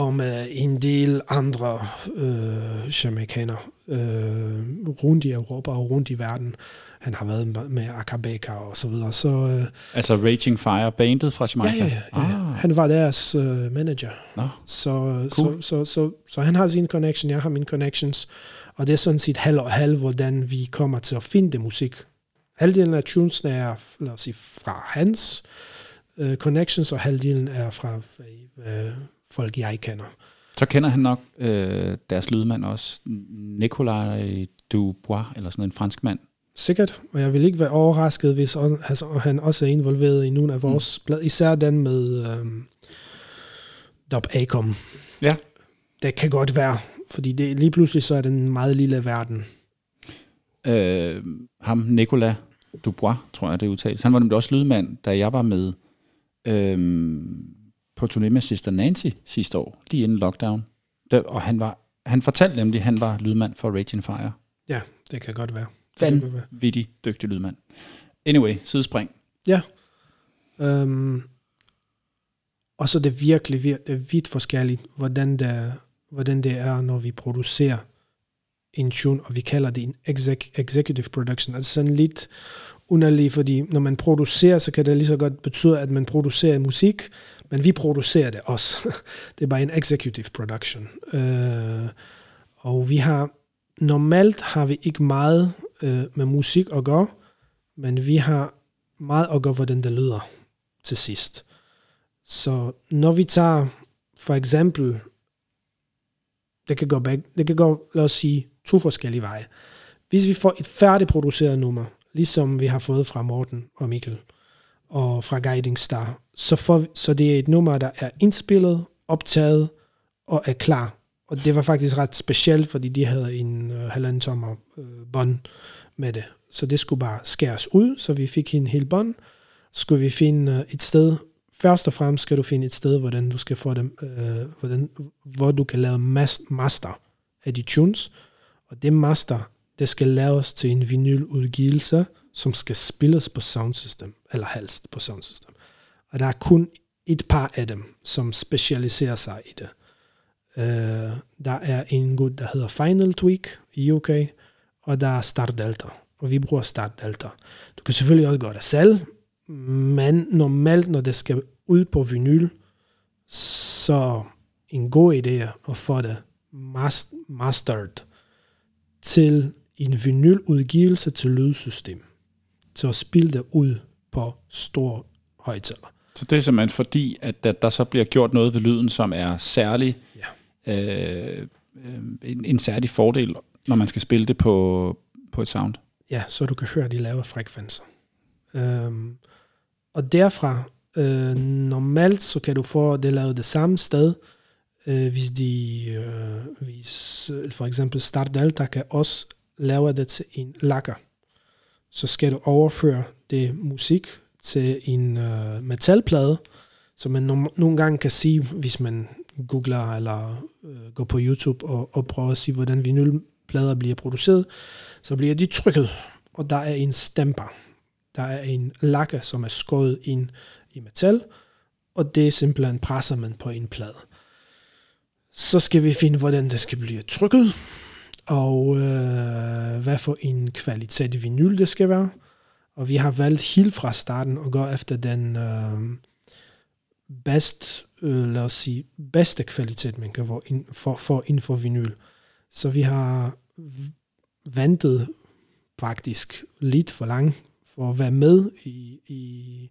og med en del andre øh, jamaikanere øh, rundt i Europa og rundt i verden. Han har været med- med Akabeka og så videre. Så øh, altså Raging Fire, bandet fra ja, Jamaica? ja, ja, ja. Ah, han var deres øh, manager. nå. Så, Cool. så, så, så, så han har sin connection, jeg har min connections, og det er sådan set halv og halv, hvordan vi kommer til at finde det musik. Halvdelen af tunesene er, lad os sige, fra hans øh, connections, og halvdelen er fra øh, folk, jeg kender. Så kender han nok øh, deres lydmand også, Nicolas Dubois, eller sådan en fransk mand. Sikkert, og jeg vil ikke være overrasket, hvis altså, han også er involveret i nogle af vores mm. blad, især den med øhm, Dub Acom. Ja. Det kan godt være, fordi det, lige pludselig så er det en meget lille verden. Øh, ham, Nicolas Dubois, tror jeg, det udtales. Han var nemlig også lydmand, da jeg var med øh, på turné med Sister Nancy sidste år, lige inden lockdown. Der, og han, var, han fortalte nemlig, at han var lydmand for Raging Fire. Ja, det kan godt være. Vanvittig dygtig lydmand. Anyway, sidespring. Ja. Øhm, og så er det virkelig, vir- det er vidt forskelligt, hvordan det, hvordan det er, når vi producerer en tune, og vi kalder det en exec, executive production. Altså sådan lidt underlig, fordi når man producerer, så kan det lige så godt betyde, at man producerer musik, men vi producerer det også. [laughs] det er bare en executive production. Øh, og vi har, normalt har vi ikke meget øh, med musik at gøre, men vi har meget at gøre, hvordan det lyder til sidst. Så når vi tager for eksempel, det kan gå, begge, det kan gå, lad os sige, to forskellige veje. Hvis vi får et færdigproduceret nummer, ligesom vi har fået fra Morten og Mikkel, og fra Guiding Star, så, for, så det er et nummer, der er indspillet, optaget og er klar. Og det var faktisk ret specielt, fordi de havde en øh, halvanden tommer øh, bånd med det. Så det skulle bare skæres ud, så vi fik en hel bånd. Skulle vi finde øh, et sted, først og fremmest skal du finde et sted, hvordan du skal få dem, øh, hvordan, hvor du kan lave mas- master af de tunes. Og det master, det skal laves til en vinyludgivelse, som skal spilles på soundsystem, eller helst på soundsystem. Og der er kun et par af dem, som specialiserer sig i det. Uh, der er en god, der hedder Final Tweak i UK, og der er Star Delta, og vi bruger Star Delta. Du kan selvfølgelig også gøre det selv, men normalt, når det skal ud på vinyl, så en god idé at få det mastered til en vinyludgivelse til lydsystem. Til at spille det ud på stor højtaler. Så det er simpelthen fordi, at der, der så bliver gjort noget ved lyden, som er særlig, Ja. øh, øh, en, en særlig fordel, når man skal spille det på, på et sound. Ja, så du kan høre de lave frekvenser. Øhm, og derfra, øh, normalt så kan du få det lavet det samme sted, øh, hvis de, øh, hvis øh, for eksempel Start Delta kan også laver det til en lakker. Så skal du overføre det musik til en øh, metalplade, så man no- nogle gange kan sige, hvis man googler eller øh, går på YouTube og, og prøver at sige, hvordan vinylplader bliver produceret, så bliver de trykket, og der er en stemper. Der er en lakke, som er skåret ind i metal, og det er simpelthen presser man på en plade. Så skal vi finde, hvordan det skal blive trykket, og øh, hvad for en kvalitet vinyl det skal være. Og vi har valgt helt fra starten at gå efter den øh, bedst, øh, lad os sige, bedste kvalitet, man kan få ind for, for inden for vinyl. Så vi har ventet faktisk lidt for langt for at være med i, i,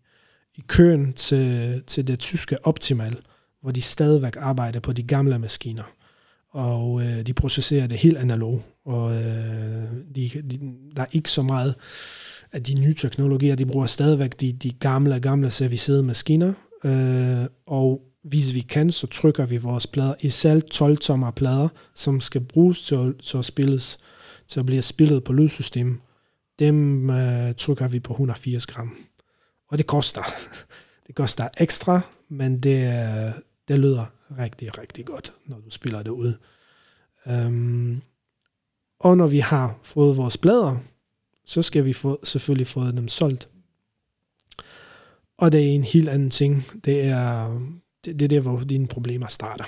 i køen til, til det tyske Optimal, hvor de stadigvæk arbejder på de gamle maskiner. Og øh, de processerer det helt analog, og øh, de, de, der er ikke så meget af de nye teknologier, de bruger stadigvæk de, de gamle, gamle servicerede maskiner, øh, og hvis vi kan, så trykker vi vores plader, især 12-tommer plader, som skal bruges til at, til at spilles, til at blive spillet på lydsystemet, Dem øh, trykker vi på 180 gram. Og det koster. [laughs] Det koster ekstra, men det, det lyder rigtig, rigtig godt, når du spiller det ud. Øhm, og når vi har fået vores blader, så skal vi få, selvfølgelig få dem solgt. Og det er en helt anden ting. Det er det, det er der, hvor dine problemer starter,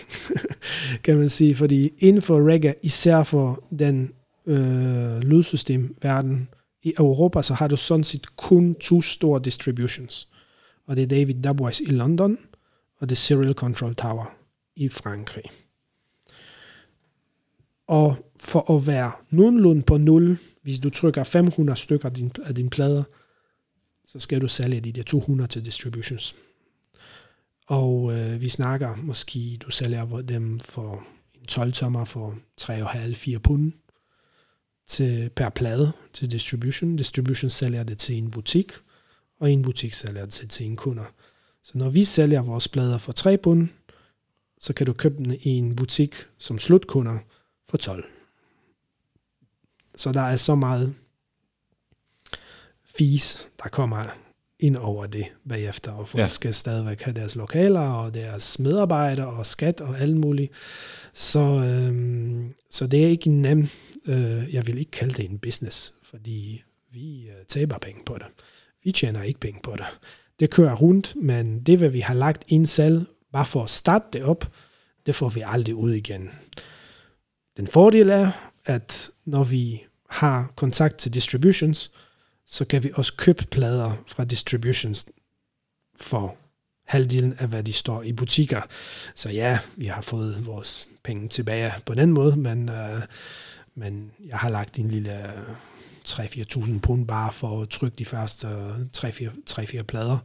[laughs] kan man sige. Fordi inden for reggae, især for den øh, lydsystemverden i Europa, så har du sådan set kun to store distributions. Og det er David Dubois i London, og det er Serial Control Tower i Frankrig. Og for at være nogenlunde på nul, hvis du trykker 500 stykker af din, af din plader, så skal du sælge de der 200 til distributions. Og øh, vi snakker, måske du sælger dem for en 12 tommer for 3,5-4 pund til, per plade til distribution. Distribution sælger det til en butik, og en butik sælger det til, til en kunder. Så når vi sælger vores plader for 3 pund, så kan du købe den i en butik som slutkunder for 12. Så der er så meget fees, der kommer ind over det bagefter, og folk Ja. skal stadigvæk have deres lokaler, og deres medarbejdere, og skat, og alt muligt. Så, øhm, så det er ikke en nem, øh, jeg vil ikke kalde det en business, fordi vi øh, taber penge på det. Vi tjener ikke penge på det. Det kører rundt, men det, hvad vi har lagt ind selv, bare for at starte det op, det får vi aldrig ud igen. Den fordel er, at når vi har kontakt til distributions, så kan vi også købe plader fra distributions for halvdelen af, hvad de står i butikker. Så ja, vi har fået vores penge tilbage på den måde, men, øh, men jeg har lagt en lille øh, 3-4.000 pund bare for at trykke de første øh, 3-4 plader,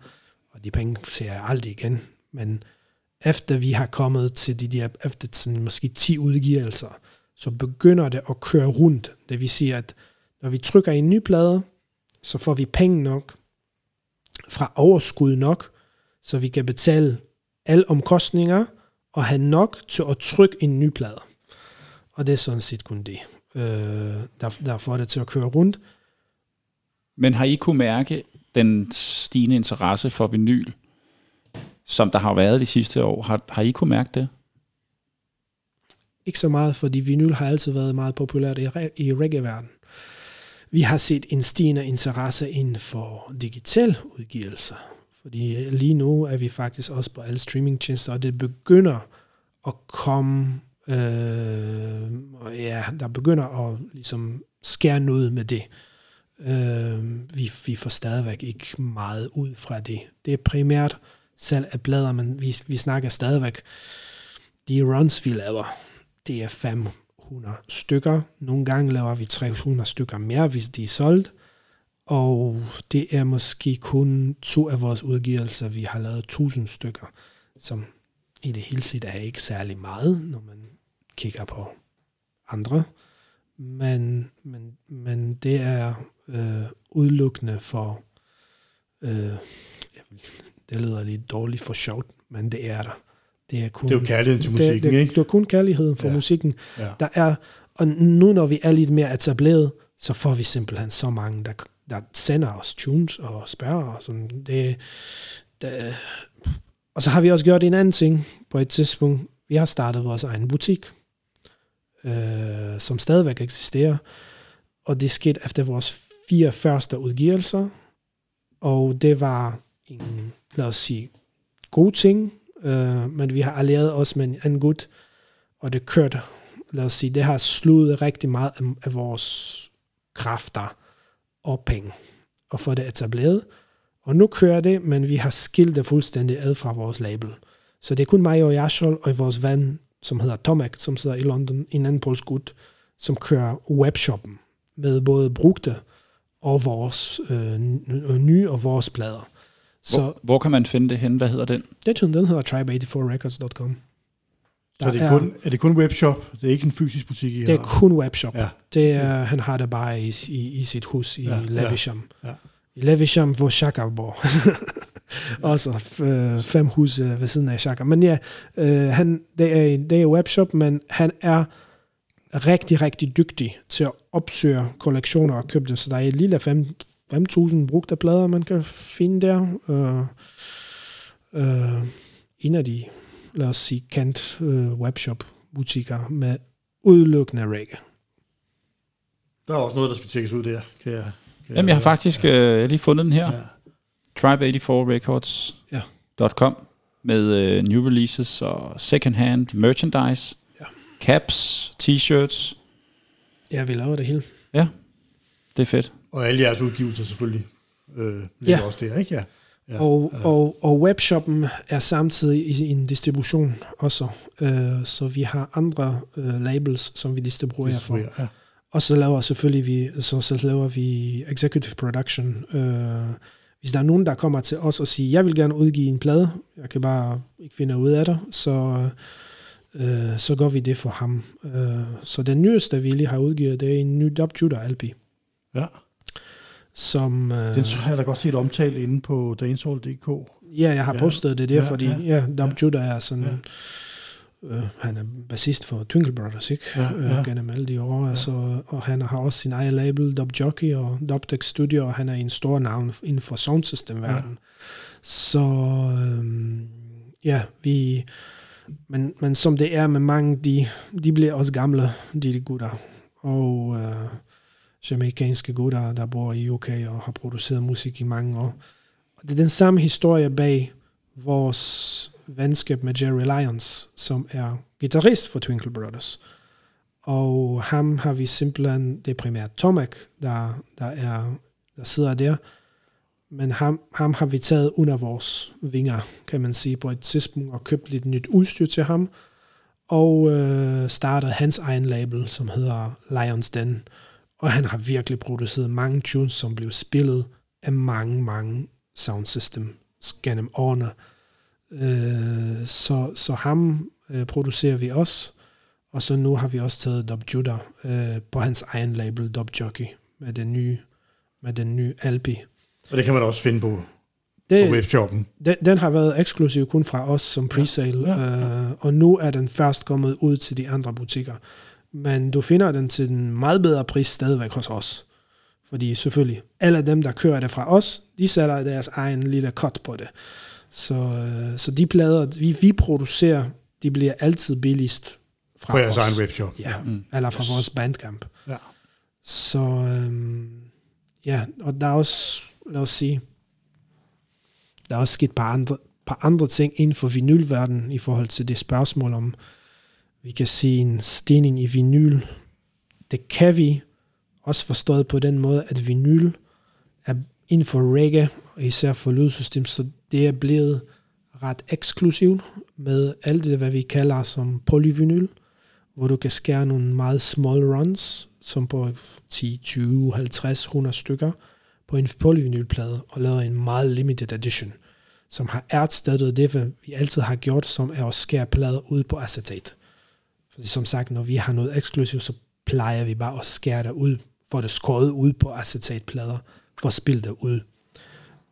og de penge ser jeg aldrig igen. Men efter vi har kommet til de der, efter sådan måske 10 udgivelser, så begynder det at køre rundt. Det vil sige, at når vi trykker en ny plade, så får vi penge nok fra overskud nok, så vi kan betale alle omkostninger og have nok til at trykke en ny plade. Og det er sådan set kun det, øh, der, der får det til at køre rundt. Men har I kunne mærke den stigende interesse for vinyl, som der har været de sidste år? Har, har I kunne mærke det? Ikke så meget, fordi vinyl har altid været meget populært i, i reggae-verdenen. Vi har set en stigende interesse inden for digital udgivelse. Fordi øh, lige nu er vi faktisk også på alle streamingtjenester, og det begynder at komme, øh, ja, der begynder at ligesom skære noget med det. Øh, vi, vi får stadigvæk ikke meget ud fra det. Det er primært salg af blader, men vi, vi snakker stadigvæk, de runs, vi laver, det er 500 stykker. Nogle gange laver vi 300 stykker mere, hvis de er solgt. Og det er måske kun to af vores udgivelser, vi har lavet 1000 stykker, som i det hele taget er ikke særlig meget, når man kigger på andre. Men, men, men det er øh, udelukkende for, øh, jeg vil- det lyder lidt dårligt for sjovt, men det er der. Det er, kun, Det er jo kærligheden til musikken, det, det, ikke? Det er kun kærligheden for Ja. musikken. Ja. Der er, og nu når vi er lidt mere etableret, så får vi simpelthen så mange, der, der sender os tunes og spørger. Og sådan. Det, det, og så har vi også gjort en anden ting på et tidspunkt. Vi har startet vores egen butik, øh, som stadigvæk eksisterer. Og det skete efter vores fire første udgivelser. Og det var en, lad os sige, gode ting. Øh, men vi har allieret os med en anden gut, og det kørte lad os sige, det har slået rigtig meget af, af vores kræfter og penge og få det etableret. Og nu kører det, men vi har skilt det fuldstændig ad fra vores label. Så det er kun mig og Jashol og vores ven, som hedder Tomek, som sidder i London, en anden polsk gut, som kører webshoppen med både brugte og vores øh, nye og vores plader. Så Hvor, hvor kan man finde det hen? Hvad hedder den? det, den hedder tribe84records.com. Så er det, kun, er det kun webshop? Det er ikke en fysisk butik, I Det er har? kun webshop. Ja. Det er, han har det bare i, i, i sit hus i Ja, ja, ja, Levisham. ja. I Levisham, hvor Shaka bor. [laughs] Også øh, fem huse ved siden af Shaka. Men ja, øh, han, det, er, det er webshop, men han er rigtig, rigtig dygtig til at opsøge kollektioner og købe dem. Så der er et lille fem- 5.000 brugte plader, man kan finde der. Øh, øh, en af de, lad os sige, kendt øh, webshop-butikker med udelukkende reggae. Der er også noget, der skal tjekkes ud der. Kan jeg, kan Jamen, jeg har faktisk øh, jeg har lige fundet den her. Ja. Tribe84records.com med øh, new releases og second-hand merchandise, Ja. caps, t-shirts. Ja, vi laver det hele. Ja, det er fedt. Og alle jeres udgivelser selvfølgelig øh, ligger Ja. også der, ikke? Ja. ja. Og, og, og webshoppen er samtidig i en distribution også. Øh, så vi har andre øh, labels, som vi distribuerer for. Ja. Og så laver selvfølgelig vi, så, så laver vi executive production. Øh, vi hvis der er nogen, der kommer til os og siger, jeg vil gerne udgive en plade, jeg kan bare ikke finde ud af det, så, øh, så gør vi det for ham. Øh, så den nyeste, vi lige har udgivet, det er en ny Dub Judah LP, Ja. Som... Øh, Den har jeg da godt set omtalt inde på dancehall.dk. Ja, jeg har Ja. postet det der, Ja, ja, fordi ja, ja, ja, Dub ja. Judah er sådan... Øh, han er bassist for Twinkle Brothers, ikke? Ja, Øh, ja. gennem alle de år. Altså, og han har også sin egen label, Dub Jockey og Dubtech Studio, og han er en stor navn inden for soundsystem-verdenen. Ja. Så øhm, ja, vi... Men, men som det er med mange, de, de bliver også gamle, de, de gutter. Og øh, jamaikanske gutter, der bor i UK og har produceret musik i mange år. Og det er den samme historie bag vores venskab med Jerry Lyons, som er guitarist for Twinkle Brothers. Og ham har vi simpelthen, det er primært Tomek, der, der, er, der sidder der, men ham, ham har vi taget under vores vinger, kan man sige, på et tidspunkt, og købt lidt nyt udstyr til ham, og øh, startet hans egen label, som hedder Lions Den. Og han har virkelig produceret mange tunes, som blev spillet af mange, mange sound systems gennem årene. Øh, så, så ham øh, producerer vi også, og så nu har vi også taget Dub Judah øh, på hans egen label, Dub Jockey, med den nye, med den nye LP. Og det kan man også finde på, på Det, webshoppen. den, den har været eksklusiv kun fra os som presale, Ja, ja, ja, Øh, og nu er den først kommet ud til de andre butikker. Men du finder den til en meget bedre pris stadigvæk hos os. Fordi selvfølgelig, alle dem, der kører det fra os, de sætter deres egen lille cut på det. Så, øh, så de plader, vi, vi producerer, de bliver altid billigst fra På jeres os. egen webshop. Ja, mm. eller fra vores bandcamp. Ja. Så øhm, ja, og der er også, lad os sige, der er også sket et par andre, par andre ting inden for vinylverdenen i forhold til det spørgsmål om, vi kan se en stigning i vinyl. Det kan vi også forstået på den måde, at vinyl er inden for reggae, og især for lydsystem, så det er blevet ret eksklusivt med alt det, hvad vi kalder som polyvinyl, hvor du kan skære nogle meget small runs, som på 10, 20, 50, 100 stykker, på en polyvinylplade, og lave en meget limited edition, som har erstattet det, hvad vi altid har gjort, som er at skære plader ud på acetat. Fordi som sagt, når vi har noget eksklusivt, så plejer vi bare at skære det ud, få det skåret ud på acetatplader, for at spille det ud.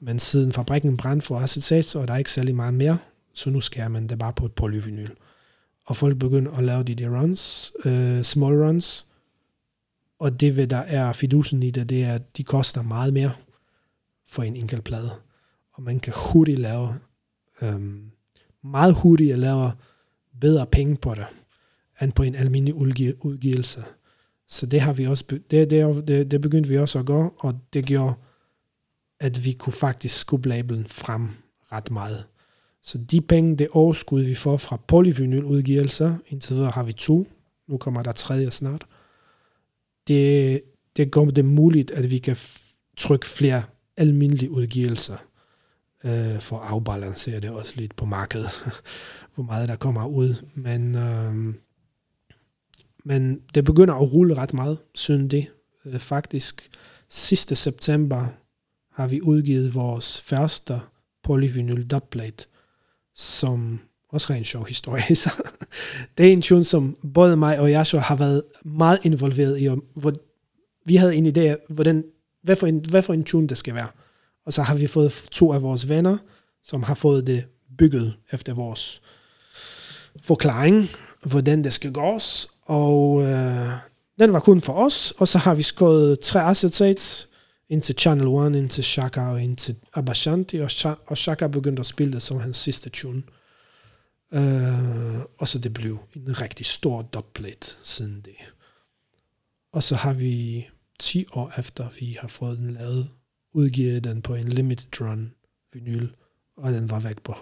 Men siden fabrikken brændte for acetat, så er der ikke særlig meget mere, så nu skærer man det bare på et polyvinyl. Og folk begynder at lave de der runs, uh, small runs, og det, hvad der er fidusen i det, det er, at de koster meget mere for en enkelt plade. Og man kan hurtigt lave, øhm, meget hurtigt at lave bedre penge på det, end på en almindelig udgi- udgivelse. Så det har vi også, be- det, det, det, det begyndte vi også at gøre, og det gjorde, at vi kunne faktisk skubbe labelen frem ret meget. Så de penge, det overskud, vi får fra polyvinyludgivelser, indtil videre har vi to, nu kommer der tredje snart, det, det gør det muligt, at vi kan trykke flere almindelige udgivelser, øh, for at afbalancere det også lidt på markedet, [laughs] hvor meget der kommer ud. Men, øh, men det begynder at rulle ret meget, siden det. Øh, faktisk sidste september har vi udgivet vores første polyvinyl dubplate, som også er en sjov historie [laughs] Så. Det er en tune, som både mig og Joshua har været meget involveret i, og hvor vi havde en idé af, hvordan, hvad, for en, hvad for en tune det skal være. Og så har vi fået to af vores venner, som har fået det bygget efter vores forklaring, hvordan det skal gås. Og øh, den var kun for os, og så har vi skåret tre acetates ind til Channel One, ind til Shaka og ind til Abashanti, og, Sha- og Shaka begyndte at spille det som hans sidste tune. Øh, og så det blev en rigtig stor dubplate siden det. Og så har vi 10 år efter, vi har fået den lavet, udgivet den på en limited run vinyl, og den var væk på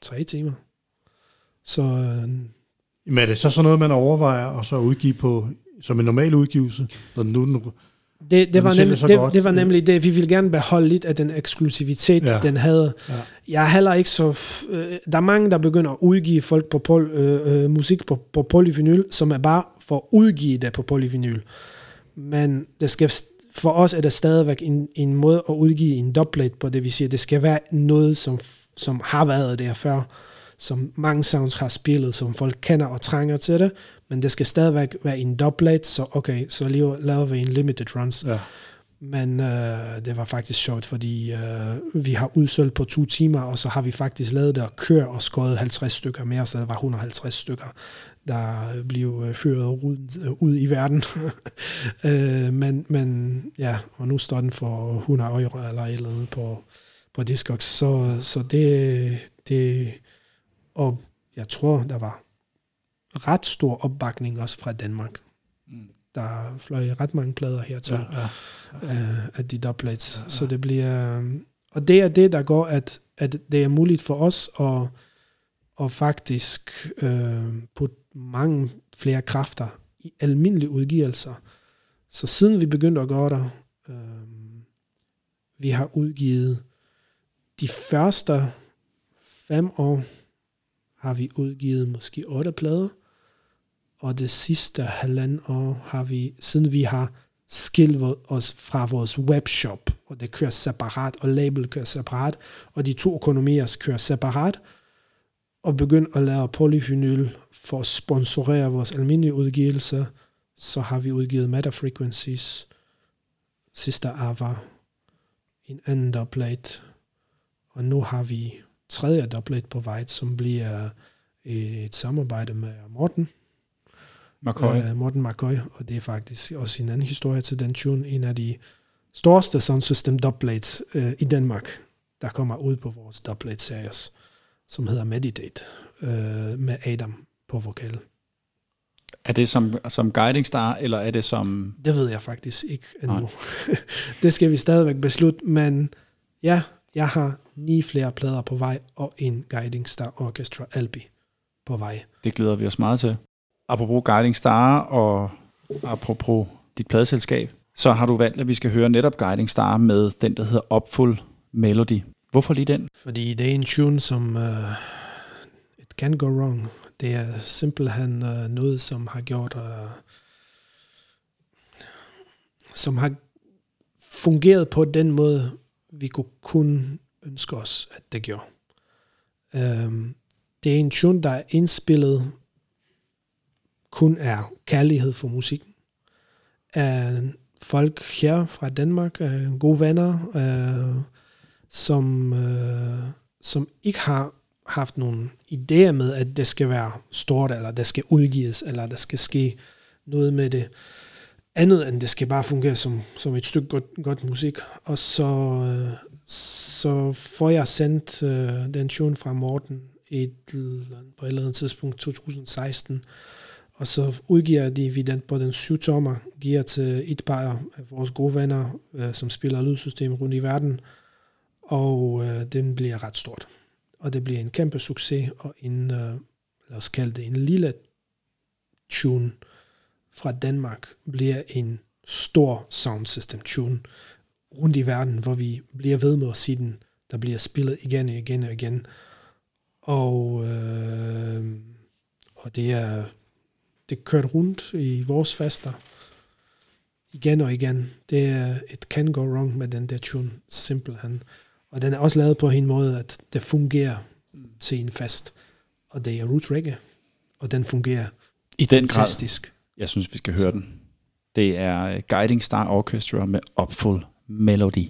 tre timer. Så øh, men er det så sådan noget, man overvejer og så udgive på som en normal udgivelse, når den nu den, det, det, var nemlig, det, godt. det var nemlig det, vi ville gerne beholde lidt af den eksklusivitet, Ja. den havde. Ja. Jeg er heller ikke så... f- Øh, der er mange, der begynder at udgive folk på pol, øh, øh, musik på, på polyvinyl, som er bare for at udgive det på polyvinyl. Men det skal for os er det stadigvæk en, en måde at udgive en dubplate på, det vil sige, at det skal være noget, som, som har været der før, som mange sounds har spillet, som folk kender og trænger til det, men det skal stadigvæk være en dubplate, så okay, så laver, laver vi en limited runs. Ja. Men øh, det var faktisk sjovt, fordi øh, vi har udsolgt på to timer, og så har vi faktisk lavet det og køre og skåret 50 stykker mere, så det var 150 stykker, der blev øh, ført ud, øh, ud i verden. [laughs] øh, men, men ja, og nu står den for 100 euro eller et eller andet på, på Discogs, så, så det, det, og jeg tror, der var ret stor opbakning også fra Danmark. Der fløj ret mange plader hertil Ja, ja. øh, af de dubplates. Ja, ja. Så det bliver... Og det er det, der går, at, at det er muligt for os at, at faktisk øh, putte mange flere kræfter i almindelige udgivelser. Så siden vi begyndte at gøre det, øh, vi har udgivet de første fem år, har vi udgivet måske otte plader, og det sidste halvanden år har vi, siden vi har skilt os fra vores webshop, og det kører separat, og label kører separat, og de to økonomier kører separat, og begyndt at lave polyvinyl for at sponsorere vores almindelige udgivelser, så har vi udgivet Matter Frequencies, sidste Ava, en anden plate, og nu har vi tredje dubplate på vej, som bliver et samarbejde med Morten, McCoy. øh, Morten McCoy, og det er faktisk også en anden historie til den tune, en af de største sound system dubplates øh, i Danmark, der kommer ud på vores dubplate series, som hedder Meditate, øh, med Adam på vokal. Er det som, som Guiding Star, eller er det som... Det ved jeg faktisk ikke endnu. [laughs] Det skal vi stadigvæk beslutte, men ja, jeg har ni flere plader på vej, og en Guiding Star Orchestra LP på vej. Det glæder vi os meget til. Apropos Guiding Star og apropos dit pladeselskab, så har du valgt, at vi skal høre netop Guiding Star med den, der hedder Opful Melody. Hvorfor lige den? Fordi det er en tune, som uh, it can go wrong. Det er simpelthen uh, noget, som har gjort, uh, som har fungeret på den måde, vi kunne kun ønske os, at det gjorde. Øhm, det er en tune, der er indspillet kun er kærlighed for musikken. Af folk her fra Danmark, øh, gode venner, øh, som, øh, som ikke har haft nogen idéer med, at det skal være stort, eller det skal udgives, eller der skal ske noget med det andet, end det skal bare fungere som, som et stykke godt, godt musik. Og så, øh, så får jeg sendt øh, den tune fra Morten et, på et eller andet tidspunkt, 2016, og så udgiver de vi den på den syv tommer, giver til et par af vores gode venner, øh, som spiller lydsystem rundt i verden, og øh, den bliver ret stort. Og det bliver en kæmpe succes, og en, øh, lad os kalde det en lille tune fra Danmark, bliver en stor sound system tune rundt i verden, hvor vi bliver ved med at sige den, der bliver spillet igen og igen og igen. Og, øh, og det er det kørt rundt i vores fester igen og igen. Det er et can go wrong med den der tune, simpelthen. Og den er også lavet på en måde, at det fungerer til en fest. Og det er roots reggae, og den fungerer I den grad. Jeg synes, vi skal høre den. Det er Guiding Star Orchestra med Opful Melody.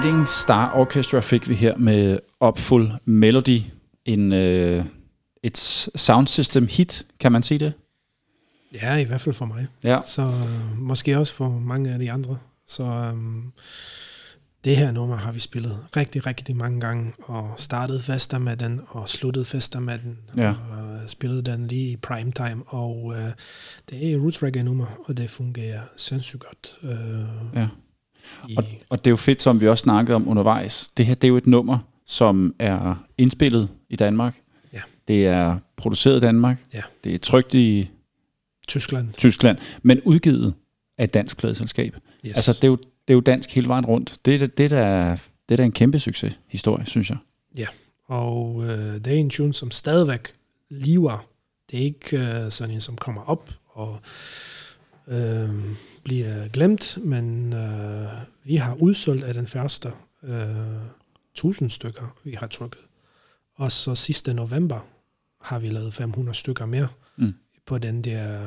Guiding Star Orchestra fik vi her med Upful Melody. En, øh, et sound system hit, kan man sige det? Ja, i hvert fald for mig. Ja. Så øh, måske også for mange af de andre. Så øhm, det her nummer har vi spillet rigtig, rigtig mange gange, og startet fester med den, og sluttet fester med den, Ja. og øh, spillet den lige i prime time, og øh, det er et roots reggae nummer, og det fungerer sindssygt godt. Øh, Ja. Og, og det er jo fedt, som vi også snakkede om undervejs. Det her det er jo et nummer, som er indspillet i Danmark. Ja. Det er produceret i Danmark. Ja. Det er trygt i Tyskland. Tyskland, men udgivet af et dansk pladeselskab. Yes. Altså, det er, jo, det er jo dansk hele vejen rundt. Det, er- det, er da, det er da en kæmpe succes historie, synes jeg. Og øh, det er en tune, som stadigvæk lever. Det er ikke øh, sådan en, som kommer op og øh, bliver glemt, men øh, vi har udsolgt af den første øh, 1000 stykker, vi har trykket. Og så sidste november har vi lavet 500 stykker mere Mm. på den der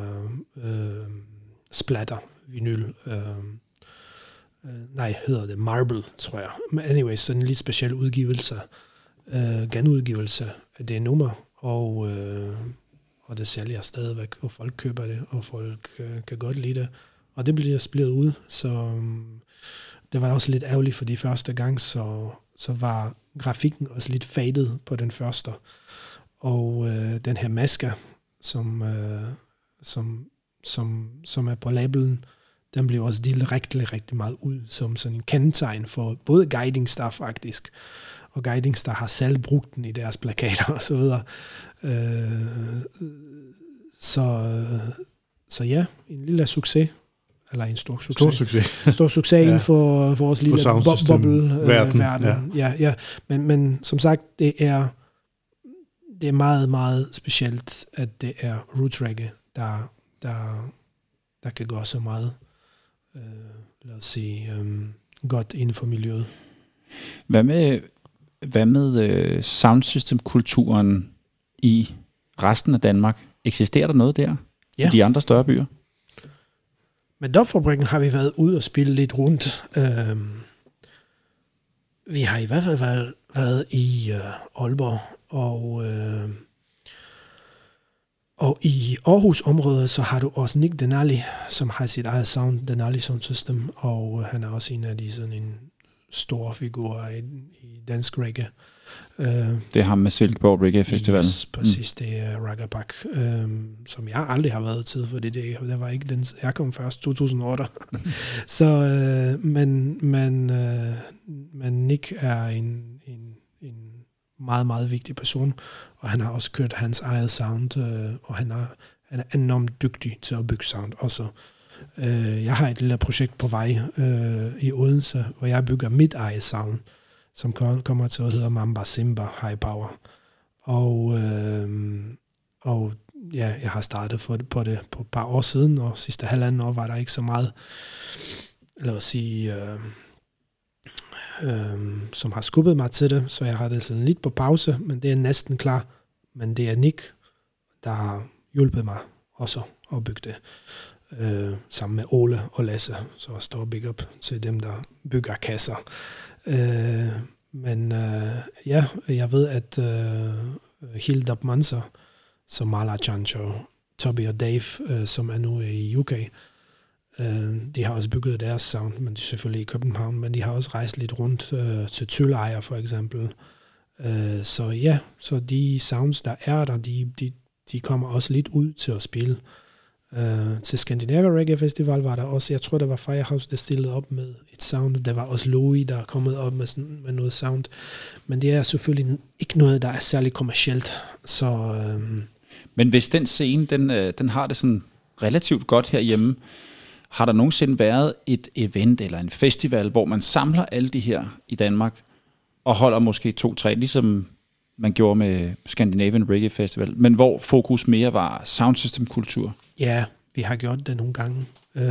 øh, splatter vinyl. Øh, øh, nej, hedder det Marble, tror jeg. Men anyway, sådan en lidt speciel udgivelse øh, genudgivelse af det nummer, og, øh, og det sælger stadigvæk, og folk køber det, og folk øh, kan godt lide det. Og det bliver splittet ud, så øhm, det var også lidt ærgerligt, fordi første gang, så, så var grafikken også lidt faded på den første. Og øh, den her maske, som, øh, som, som, som er på labelen, den blev også delt rigtig, rigtig meget ud som sådan en kendetegn for både Guiding Star faktisk, og Guiding Star har selv brugt den i deres plakater og så videre. Øh, så, øh, så ja, en lille succes, eller en stor succes. Stor succes. Stor succes [laughs] Ja. inden for vores lille bo- system boble øh, verden. Ja. Ja, ja. Men, men som sagt, det er, det er meget, meget specielt, at det er roots reggae, der, der, der kan gå så meget, øh, lad os sige, øh, godt inden for miljøet. Hvad med, hvad med øh, soundsystem-kulturen i resten af Danmark? Eksisterer der noget der? Ja. I de andre større byer? Med Dopfabrikken har vi været ude og spille lidt rundt. Øh, vi har i hvert fald været, været i øh, Aalborg, og, øh, og i Aarhus-området, så har du også Nick Denali, som har sit eget sound, Denali Sound System, og han er også en af de sådan en store figurer i, i dansk reggae. Øh, det er ham med Silkeborg Reggae Festival. Yes, præcis, det er Ragabak, øhm, som jeg aldrig har været til, fordi det, det var ikke den, jeg kom først 2008. [laughs] så, øh, men, men, øh, men Nick er en, en, en meget, meget vigtig person, og han har også kørt hans eget sound, øh, og han er, han er enormt dygtig til at bygge sound også. Øh, jeg har et lille projekt på vej øh, i Odense, hvor jeg bygger mit eget sound, som kommer til at hedde Mamba Simba High Power. Og, øh, og ja, jeg har startet for på det på et par år siden, og sidste halvanden år var der ikke så meget, lad os sige, øh, øh, som har skubbet mig til det, så jeg har det sådan lidt på pause, men det er næsten klar. Men det er Nick, der har hjulpet mig også at bygge det, øh, sammen med Ole og Lasse, så stor big up til dem, der bygger kasser. Øh, men øh, ja, jeg ved, at øh, Hildab Manser, som Mala Chancho, Toby og Dave, øh, som er nu i UK, øh, de har også bygget deres sound, men de er selvfølgelig i København, men de har også rejst lidt rundt øh, til Tølejer for eksempel. Øh, så ja, så de sounds, der er der, de, de, de kommer også lidt ud til at spille. Uh, til Scandinavia Reggae Festival var der også, jeg tror der var Firehouse, der stillede op med et sound, der var også Louis, der er kommet op med, sådan, med noget sound, men det er selvfølgelig ikke noget, der er særlig kommercielt, så um, Men hvis den scene, den, øh, den har det sådan relativt godt herhjemme, har der nogensinde været et event eller en festival, hvor man samler alle de her i Danmark, og holder måske to-tre, ligesom man gjorde med Scandinavian Reggae Festival, men hvor fokus mere var soundsystem-kultur? ja, vi har gjort det nogle gange. Uh,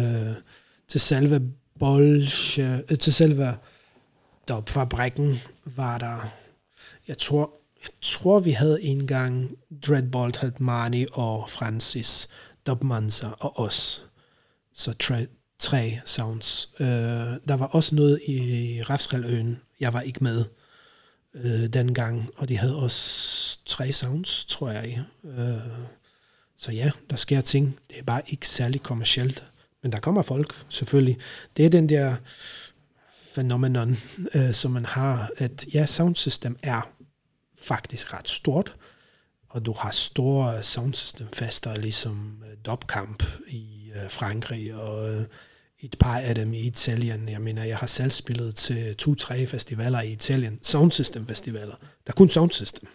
til selve bolsje, øh, til selve dopfabrikken var der, jeg tror, jeg tror vi havde en gang Dreadbolt, Heltmani og Francis, Dobmanser og os. Så tre, tre sounds. Øh, der var også noget i Refsreløen. Jeg var ikke med øh, dengang, og de havde også tre sounds, tror jeg. Øh, så ja, der sker ting. Det er bare ikke særlig kommercielt. Men der kommer folk, selvfølgelig. Det er den der fænomenon, øh, som man har, at ja, soundsystem er faktisk ret stort, og du har store soundsystemfester, ligesom øh, Dobkamp i øh, Frankrig, og øh, et par af dem i Italien. Jeg mener, jeg har selv spillet til to-tre festivaler i Italien, soundsystem festivaler. Der er kun soundsystem.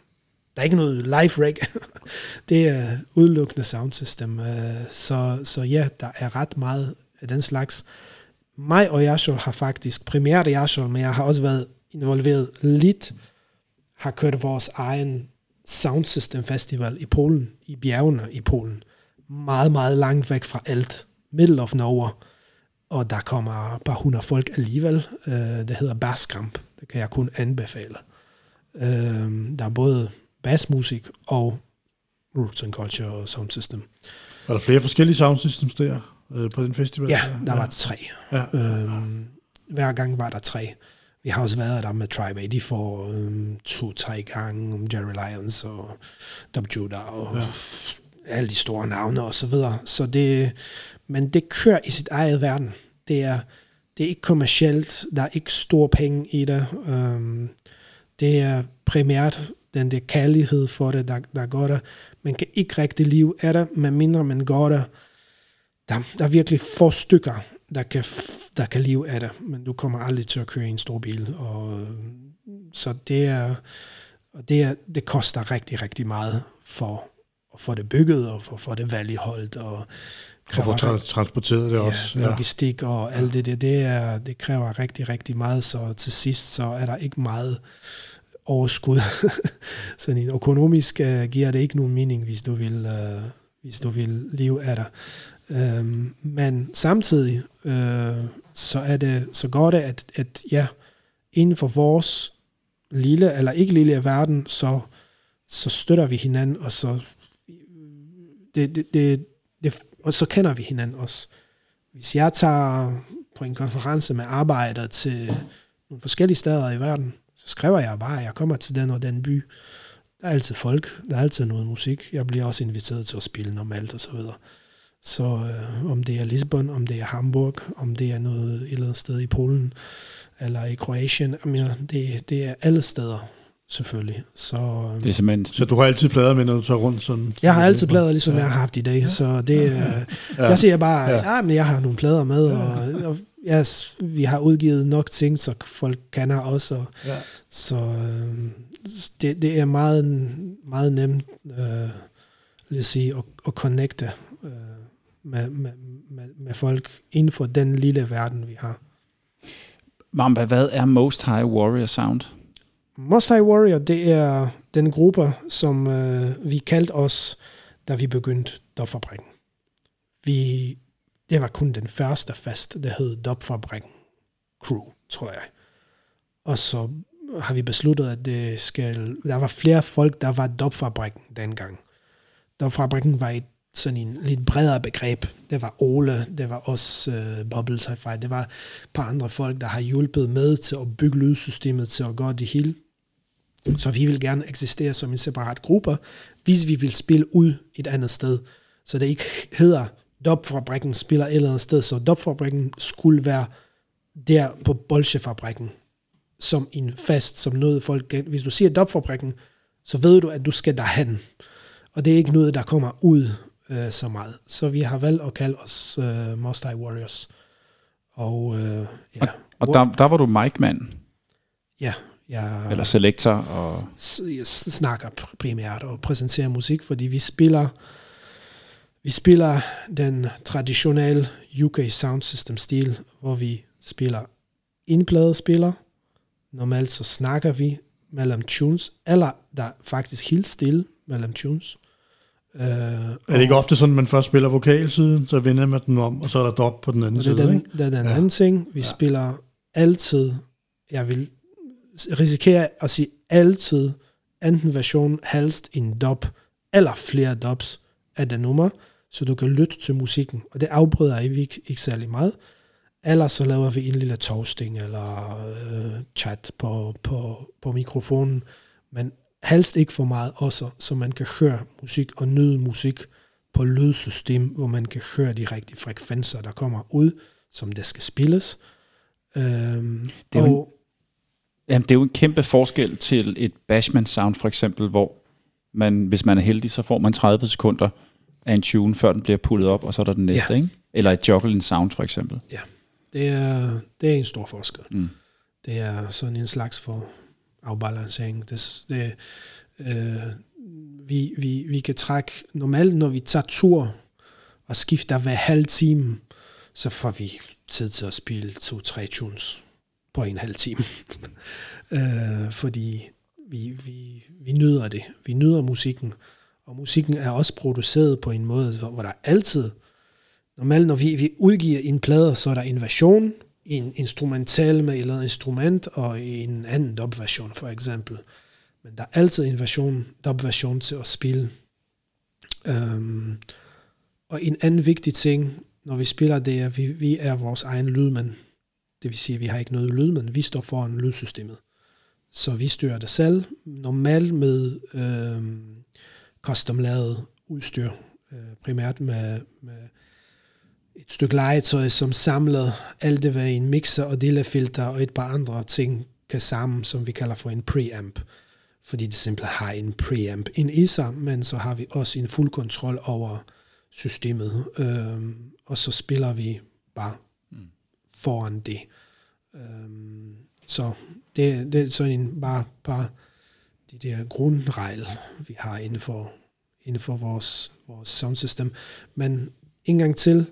Der er ikke noget live rig. [laughs] det er udelukkende soundsystem. Øh, så, så ja, der er ret meget af den slags. Mig og Yashol har faktisk, primært Yashol, men jeg har også været involveret lidt, har kørt vores egen Soundsystem Festival i Polen, i bjergene i Polen. Meget, meget langt væk fra alt. Middle of nowhere. Og der kommer bare 100 folk alligevel. Øh, det hedder Baskamp. Det kan jeg kun anbefale. Øh, der er både bassmusik og Roots and Culture og Sound System. Var der flere forskellige sound systems der øh, på den festival? Ja, der ja. var tre. Ja. Øhm, hver gang var der tre. Vi har også været der med Tribe A. De får øhm, to-tre gange om Jerry Lyons og Dub Judah og ja. alle de store navne og så videre. Så det, men det kører i sit eget verden. Det er, det er ikke kommercielt. Der er ikke store penge i det. Øhm, det er primært den der kærlighed for det, der, der går der. Man kan ikke rigtig liv af det, medmindre man går der. Der, der er virkelig få stykker, der kan, der kan leve af det, men du kommer aldrig til at køre i en stor bil. Og, så det er, og det, er, det koster rigtig, rigtig meget for at få det bygget, og for få det valgholdt, og og få tra- transporteret det ja, også. Ja. Logistik og alt det der, det, er, det kræver rigtig, rigtig meget, så til sidst så er der ikke meget overskud. [laughs] Sådan en økonomisk uh, giver det ikke nogen mening, hvis du vil, uh, hvis du vil leve af det. Um, øhm, men samtidig uh, så er det så godt, at, at ja, inden for vores lille eller ikke lille verden, så, så støtter vi hinanden, og så det, det, det, det, og så kender vi hinanden også. Hvis jeg tager på en konference med arbejdere til nogle forskellige steder i verden, så skriver jeg bare, at jeg kommer til den og den by. Der er altid folk, der er altid noget musik. Jeg bliver også inviteret til at spille normalt og så videre. Så øh, om det er Lisbon, om det er Hamburg, om det er noget et eller andet sted i Polen, eller i Kroatien, jeg mener, det, det er alle steder selvfølgelig. Så, øh, Det er simpelthen... Så du har altid plader med, når du tager rundt sådan? jeg har altid plader, ligesom ja. jeg har haft i dag, så det, øh, Ja. jeg siger bare, Ja. ja. men jeg har nogle plader med, og, og ja, vi har udgivet nok ting, så folk kender os, og, Ja. så øh, det, det er meget, meget nemt øh, lad os sige, at, at connecte øh, med, med, med, med folk inden for den lille verden, vi har. Mamba, hvad er Most High Warrior Sound? Mosai Warrior, det er den gruppe, som øh, vi kaldte os, da vi begyndte Dopfabrikken. Vi, det var kun den første fest, der hed Dopfabrikken Crew, tror jeg. Og så har vi besluttet, at det skal, der var flere folk, der var Dopfabrikken dengang. Dopfabrikken var et sådan en lidt bredere begreb. Det var Ole, det var også øh, Bubble Sci-Fi, det var et par andre folk, der har hjulpet med til at bygge lydsystemet til at gøre det hele. Så vi vil gerne eksistere som en separat gruppe, hvis vi vil spille ud et andet sted. Så det ikke hedder, Dopfabrikken spiller et eller andet sted, så Dopfabrikken skulle være der på Bolsjefabrikken, som en fast, som noget folk... Hvis du siger Dopfabrikken, så ved du, at du skal derhen. Og det er ikke noget, der kommer ud øh, så meget. Så vi har valgt at kalde os øh, Most High Warriors. Og øh, ja, Og der, der var du mic-mand, ja, jeg, eller selektor, og jeg snakker pr- primært og præsenterer musik, fordi vi spiller vi spiller den traditionelle UK Sound System stil, hvor vi spiller en pladespiller. Normalt så snakker vi mellem tunes, eller der er faktisk helt stille mellem tunes. Uh, Er det ikke ofte sådan, at man først spiller vokalsiden, så vender man den om, og så er der dop på den anden Og det er side, den, ikke? det er den Ja. anden ting. Vi Ja. spiller altid, jeg vil risikere at sige altid, enten version, helst en dub, eller flere dubs af det nummer, så du kan lytte til musikken. Og det afbryder ikke, ikke, ikke særlig meget. Eller så laver vi en lille toasting eller øh, chat på, på, på mikrofonen. Men helst ikke for meget også, så man kan høre musik og nyde musik på lydsystem, hvor man kan høre de rigtige frekvenser, der kommer ud, som det skal spilles. Øhm, Det er jo og, Jamen, det er jo en kæmpe forskel til et Bashman sound for eksempel, hvor man, hvis man er heldig, så får man 30 sekunder af en tune, før den bliver pullet op, og så er der den næste, Ja. ikke? Eller et Jocelyn sound for eksempel. ja, det er, det er en stor forskel. Mm. Det er sådan en slags for afbalancering. Det, det, øh, vi, vi, vi kan trække, normalt når vi tager tur og skifter hver halv time, så får vi tid til at spille to-tre tunes på en halv time. [laughs] øh, fordi vi, vi, vi nyder det. Vi nyder musikken. Og musikken er også produceret på en måde, hvor der altid, normalt når vi, vi udgiver en plade, så er der en version, en instrumental med et eller andet instrument, og en anden dub-version for eksempel. Men der er altid en version, dub-version til at spille. Um, og en anden vigtig ting, når vi spiller, det er, at vi, vi er vores egen lydmand. Det vil sige, at vi har ikke noget lydmand. Vi står foran lydsystemet. Så vi styrer det selv, normalt med øh, custom-lavet udstyr, øh, primært med, med et stykke legetøj, som samler alt det, hvad en mixer og delefilter og et par andre ting kan sammen, som vi kalder for en preamp. Fordi det simpelthen har en preamp ind i sig, men så har vi også en fuld kontrol over systemet. øh, og så spiller vi bare foran det. Øhm, så det, det er sådan en, bare, bare de der grundregel, vi har inden for, inden for vores, vores soundsystem. Men en gang til,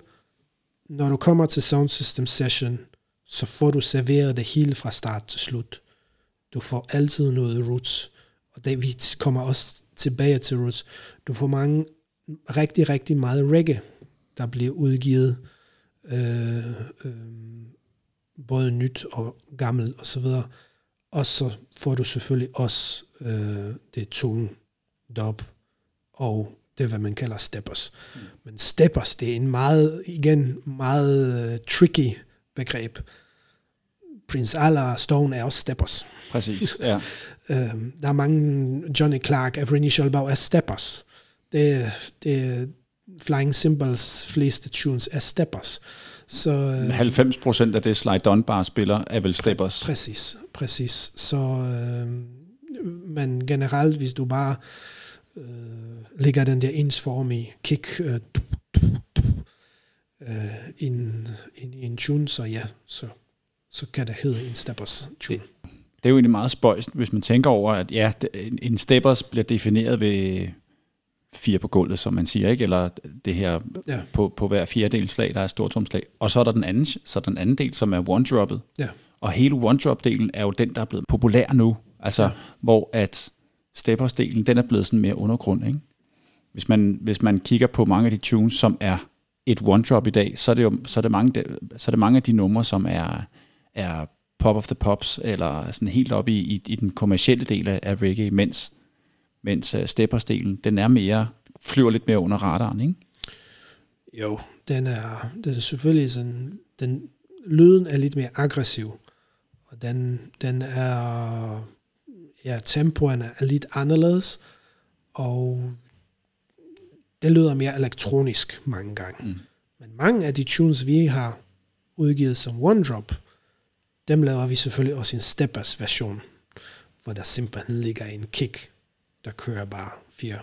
når du kommer til sound system session, så får du serveret det hele fra start til slut. Du får altid noget roots, og det, vi kommer også tilbage til roots. Du får mange, rigtig, rigtig meget reggae, der bliver udgivet, øh, øh, både nyt og gammel og så videre. Og så får du selvfølgelig også øh, det tunge dub og det, hvad man kalder steppers. Mm. Men steppers, det er en meget, igen, meget uh, tricky begreb. Prince Allah Stone er også steppers. Præcis, ja. Uh, [laughs] der er mange Johnny Clark, Every Shalbau er steppers. Det, det Flying Cymbals fleste tunes er steppers. Så, uh, 90 procent af det Sly Dunbar spiller er vel steppers. Præcis, præcis. Så, øh, men generelt, hvis du bare øh, lægger den der ensformige kick øh, øh, ind, ind i en tune, så ja, så, så kan det hedde en steppers tune. Det- Det er jo egentlig meget spøjst, hvis man tænker over, at ja, en- en steppers bliver defineret ved fire på gulvet, som man siger, ikke? Eller det her Ja. på, på hver fjerdedel slag, der er stortrumslag. Og så er der den anden, så den anden del, som er one-droppet. Ja. Og hele one-drop-delen er jo den, der er blevet populær nu. Altså, ja. hvor at steppers-delen, den er blevet sådan mere undergrund, ikke? Hvis man, hvis man kigger på mange af de tunes, som er et one-drop i dag, så er det jo så er det mange, så er det mange af de numre, som er, er pop of the pops, eller sådan helt op i, i, i den kommercielle del af, af reggae, mens, mens steppers-delen, den er mere, flyver lidt mere under radaren, ikke? Jo, den er, den er selvfølgelig sådan, den, lyden er lidt mere aggressiv, og den, den er, ja, tempoen er lidt anderledes, og det lyder mere elektronisk mange gange. Mm. Men mange af de tunes, vi har udgivet som one drop, dem laver vi selvfølgelig også en steppers version, hvor der simpelthen ligger en kick, der kører bare fire.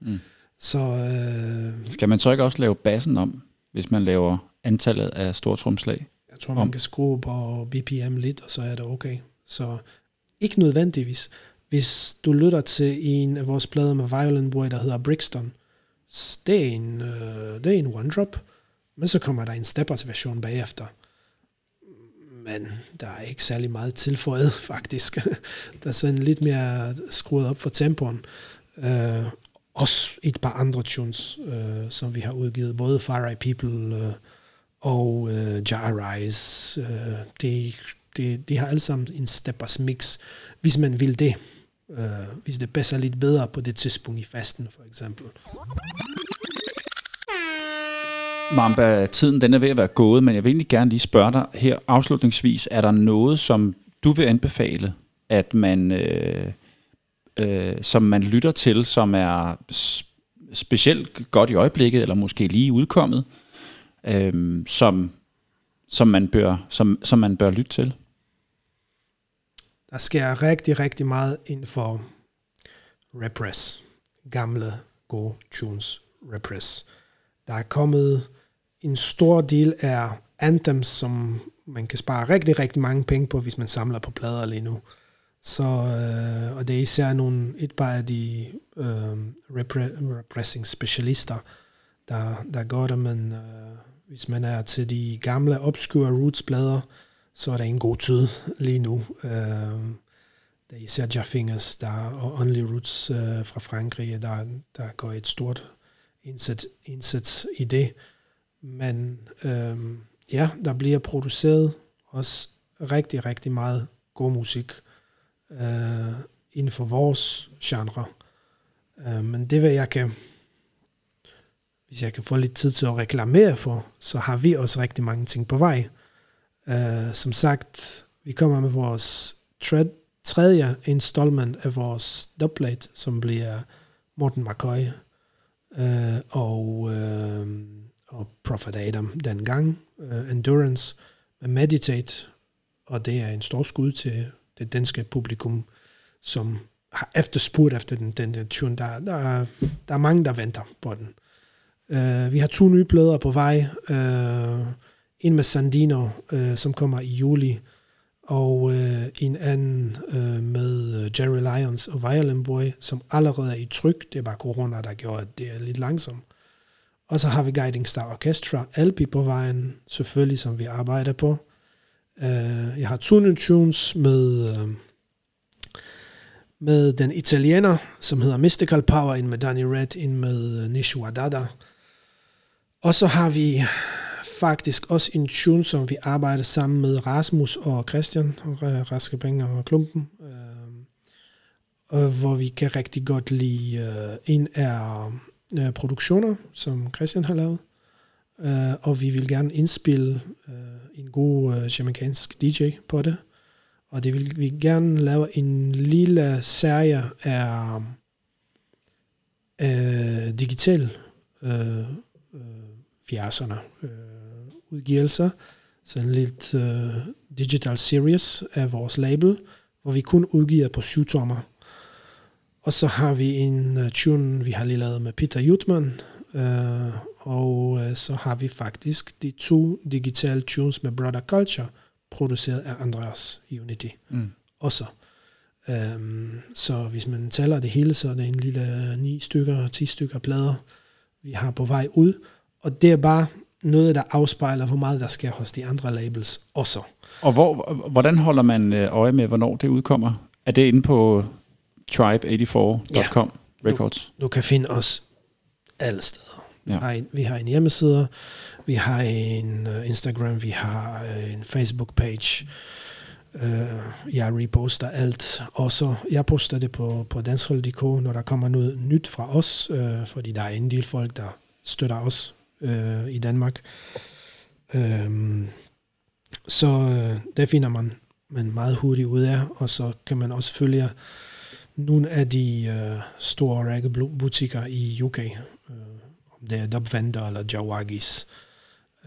Mm. [laughs] Så øh, Skal man så ikke også lave bassen om, hvis man laver antallet af stortrumslag? Jeg tror, man kan skrue på BPM lidt, og så er det okay. Så ikke nødvendigvis. Hvis du lytter til en af vores plader med Violent Boy, der hedder Brixton, det er en, øh, det er en one-drop, men så kommer der en steppers version bagefter. Men der er ikke særlig meget tilføjet, [laughs] faktisk. der er sådan lidt mere skruet op for tempoen. Øh, også et par andre tunes, øh, som vi har udgivet, både Far Eye People øh, og øh, Jar Rise. Øh, det, det, de har alle sammen en steppers mix, hvis man vil det. Øh, hvis det passer lidt bedre på det tidspunkt i fasten, for eksempel. Mamba, tiden den er ved at være gået, men jeg vil egentlig gerne lige spørge dig her afslutningsvis. Er der noget, som du vil anbefale, at man, øh, øh, som man lytter til, som er specielt godt i øjeblikket, eller måske lige udkommet, øh, som, som, man bør, som, som man bør lytte til? Der sker rigtig, rigtig meget inden for repress. Gamle, gode tunes repress. Der er kommet en stor del er anthems, som man kan spare rigtig, rigtig mange penge på, hvis man samler på plader lige nu. Så, øh, og det er især nogle, et par af de øh, repre- repressing specialister, der, der gør det, men øh, hvis man er til de gamle obscure roots plader, så er der en god tid lige nu. Øh, det er især Jeff Fingers, der og Only Roots øh, fra Frankrig, der, der går et stort indsats, indsats i det. Men øh, ja, der bliver produceret også rigtig, rigtig meget god musik øh, inden for vores genre. Øh, men det vil jeg kan, hvis jeg kan få lidt tid til at reklamere for, så har vi også rigtig mange ting på vej. Øh, som sagt, vi kommer med vores thread, tredje installment af vores dubplate, som bliver Morten McCoy øh, og, øh, og Prophet Adam dengang, uh, Endurance med Meditate, og det er en stor skud til det danske publikum, som har efterspurgt efter den, den der tune. Der, der, der er mange, der venter på den. Uh, vi har to nye plader på vej. Uh, en med Sandino, uh, som kommer i juli, og uh, en anden uh, med Jerry Lyons og Violin Boy, som allerede er i tryk. Det er bare corona, der gjorde, at det er lidt langsomt. Og så har vi Guiding Star Orchestra, Albi på vejen, selvfølgelig, som vi arbejder på. Uh, jeg har to tunes med, uh, med den italiener, som hedder Mystical Power, ind med Danny Red, ind med uh, Nishu Adada. Og så har vi faktisk også en tune, som vi arbejder sammen med Rasmus og Christian, og Raske Penge og Klumpen, uh, hvor vi kan rigtig godt lide Øh, en er uh, produktioner, som Christian har lavet. Øh, og vi vil gerne indspille uh, en god uh, jamaikansk DJ på det. Og det vil vi gerne lave en lille serie af uh, digital øh, uh, 80'erne udgivelser. Så en lidt øh, digital series af vores label, hvor vi kun udgiver på syv tommer. Og så har vi en uh, tune, vi har lige lavet med Peter Jutman, uh, og uh, så har vi faktisk de to digitale tunes med Brother Culture, produceret af Andreas Unity. Mm. Også. Um, så hvis man tæller det hele, så er det en lille 9 stykker, 10 stykker plader, vi har på vej ud. Og det er bare noget, der afspejler, hvor meget der sker hos de andre labels også. Og hvor, hvordan holder man øje med, hvornår det udkommer? Er det inde på tribe84.com ja. Records? Du, du kan finde os alle steder. Ja. Har en, vi har en hjemmeside, vi har en uh, Instagram, vi har uh, en Facebook-page. Uh, jeg reposter alt. Og så jeg poster det på, på danshold.dk, når der kommer noget nyt fra os, uh, fordi der er en del folk, der støtter os uh, i Danmark. Uh, så uh, det finder man, man meget hurtigt ud af, og så kan man også følge nogle af de øh, store rækkebutikker i UK, øh, om det er Dubvender eller Jawagis,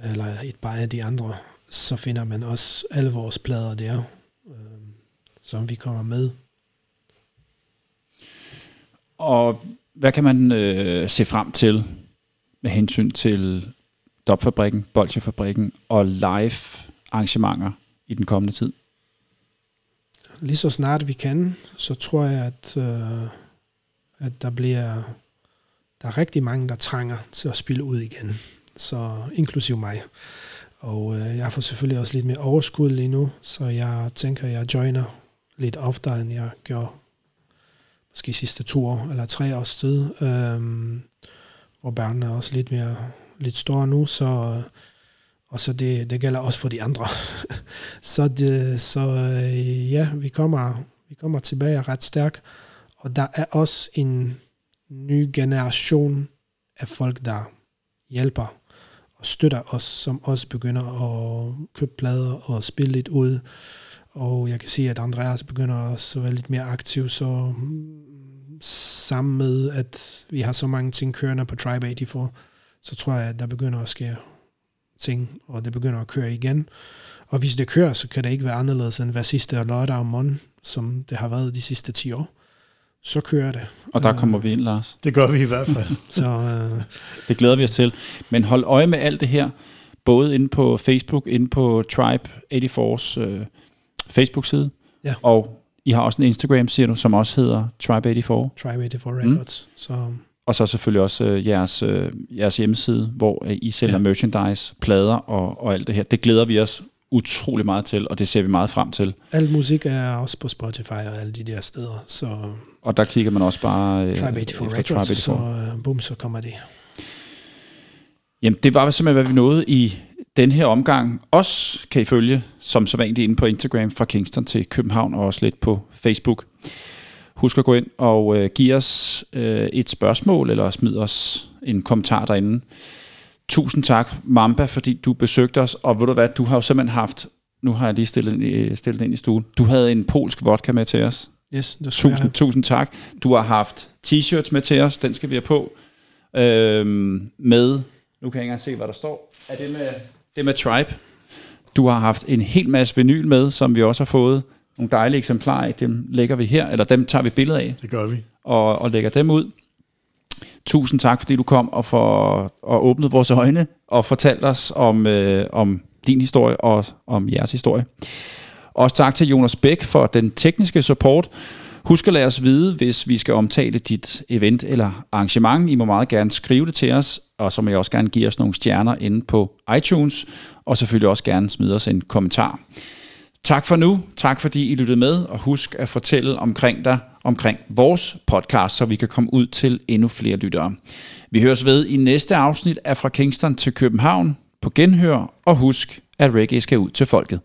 eller et par af de andre, så finder man også alle vores plader der, øh, som vi kommer med. Og hvad kan man øh, se frem til med hensyn til Dopfabrikken, Bolsjefabrikken og live arrangementer i den kommende tid? Lige så snart vi kan, så tror jeg, at, øh, at der bliver der er rigtig mange, der trænger til at spille ud igen. Så inklusiv mig. Og øh, jeg får selvfølgelig også lidt mere overskud lige nu, så jeg tænker, at jeg joiner lidt oftere, end jeg gjorde måske sidste to år eller tre års tid. Øh, hvor børnene er også lidt mere lidt store nu, så og så det, det gælder også for de andre. [laughs] så det, så øh, ja, vi kommer, vi kommer tilbage ret stærkt, og der er også en ny generation af folk, der hjælper. og støtter os, som også begynder at købe plader og spille lidt ud. Og jeg kan sige, at Andreas begynder også at være lidt mere aktiv, så mm, sammen med, at vi har så mange ting kørende på Tribe 84, så tror jeg, at der begynder at ske ting, og det begynder at køre igen. Og hvis det kører, så kan det ikke være anderledes end hver sidste lørdag om morgenen, som det har været de sidste 10 år. Så kører det. Og der kommer vi ind, Lars. Det gør vi i hvert fald. [laughs] Så øh, Det glæder vi os til. Men hold øje med alt det her, både inde på Facebook, inde på Tribe 84's øh, Facebook-side, Ja. og I har også en Instagram, siger du, som også hedder Tribe 84. Tribe 84 Records. Mm. Så Og så selvfølgelig også øh, jeres, øh, jeres hjemmeside, hvor øh, I sælger ja. Merchandise, plader og, og alt det her. Det glæder vi os utrolig meget til, og det ser vi meget frem til. al musik er også på Spotify og alle de der steder. Så Og der kigger man også bare øh, Tribe 84 efter Records, Tribe så 84. øh, boom, så kommer det. Jamen, det var simpelthen, hvad vi nåede i den her omgang. Os kan I følge, som så vanligt, inde på Instagram fra Kingston til København, og også lidt på Facebook. Husk at gå ind og øh, give os øh, et spørgsmål, eller smid os en kommentar derinde. Tusind tak, Mamba, fordi du besøgte os, og ved du hvad, du har jo simpelthen haft, nu har jeg lige stillet, i- stillet ind i stuen, du havde en polsk vodka med til os. Yes, det Tusind, tusind tak. Du har haft t-shirts med til os, den skal vi have på. Øhm, med, nu kan jeg ikke engang se, hvad der står. Er det med, det med Tribe. Du har haft en hel masse vinyl med, som vi også har fået. Nogle dejlige eksemplarer af, dem lægger vi her, eller dem tager vi billeder af Det gør vi. og, og lægger dem ud. Tusind tak, fordi du kom og, for, og åbnede vores øjne og fortalte os om, øh, om din historie og om jeres historie. Også tak til Jonas Bæk for den tekniske support. Husk at lade os vide, hvis vi skal omtale dit event eller arrangement. I må meget gerne skrive det til os, og så må I også gerne give os nogle stjerner inde på iTunes, og selvfølgelig også gerne smide os en kommentar. Tak for nu. Tak fordi I lyttede med, og husk at fortælle omkring dig, omkring vores podcast, så vi kan komme ud til endnu flere lyttere. Vi høres ved i næste afsnit af Fra Kingston til København på genhør, og husk, at reggae skal ud til folket.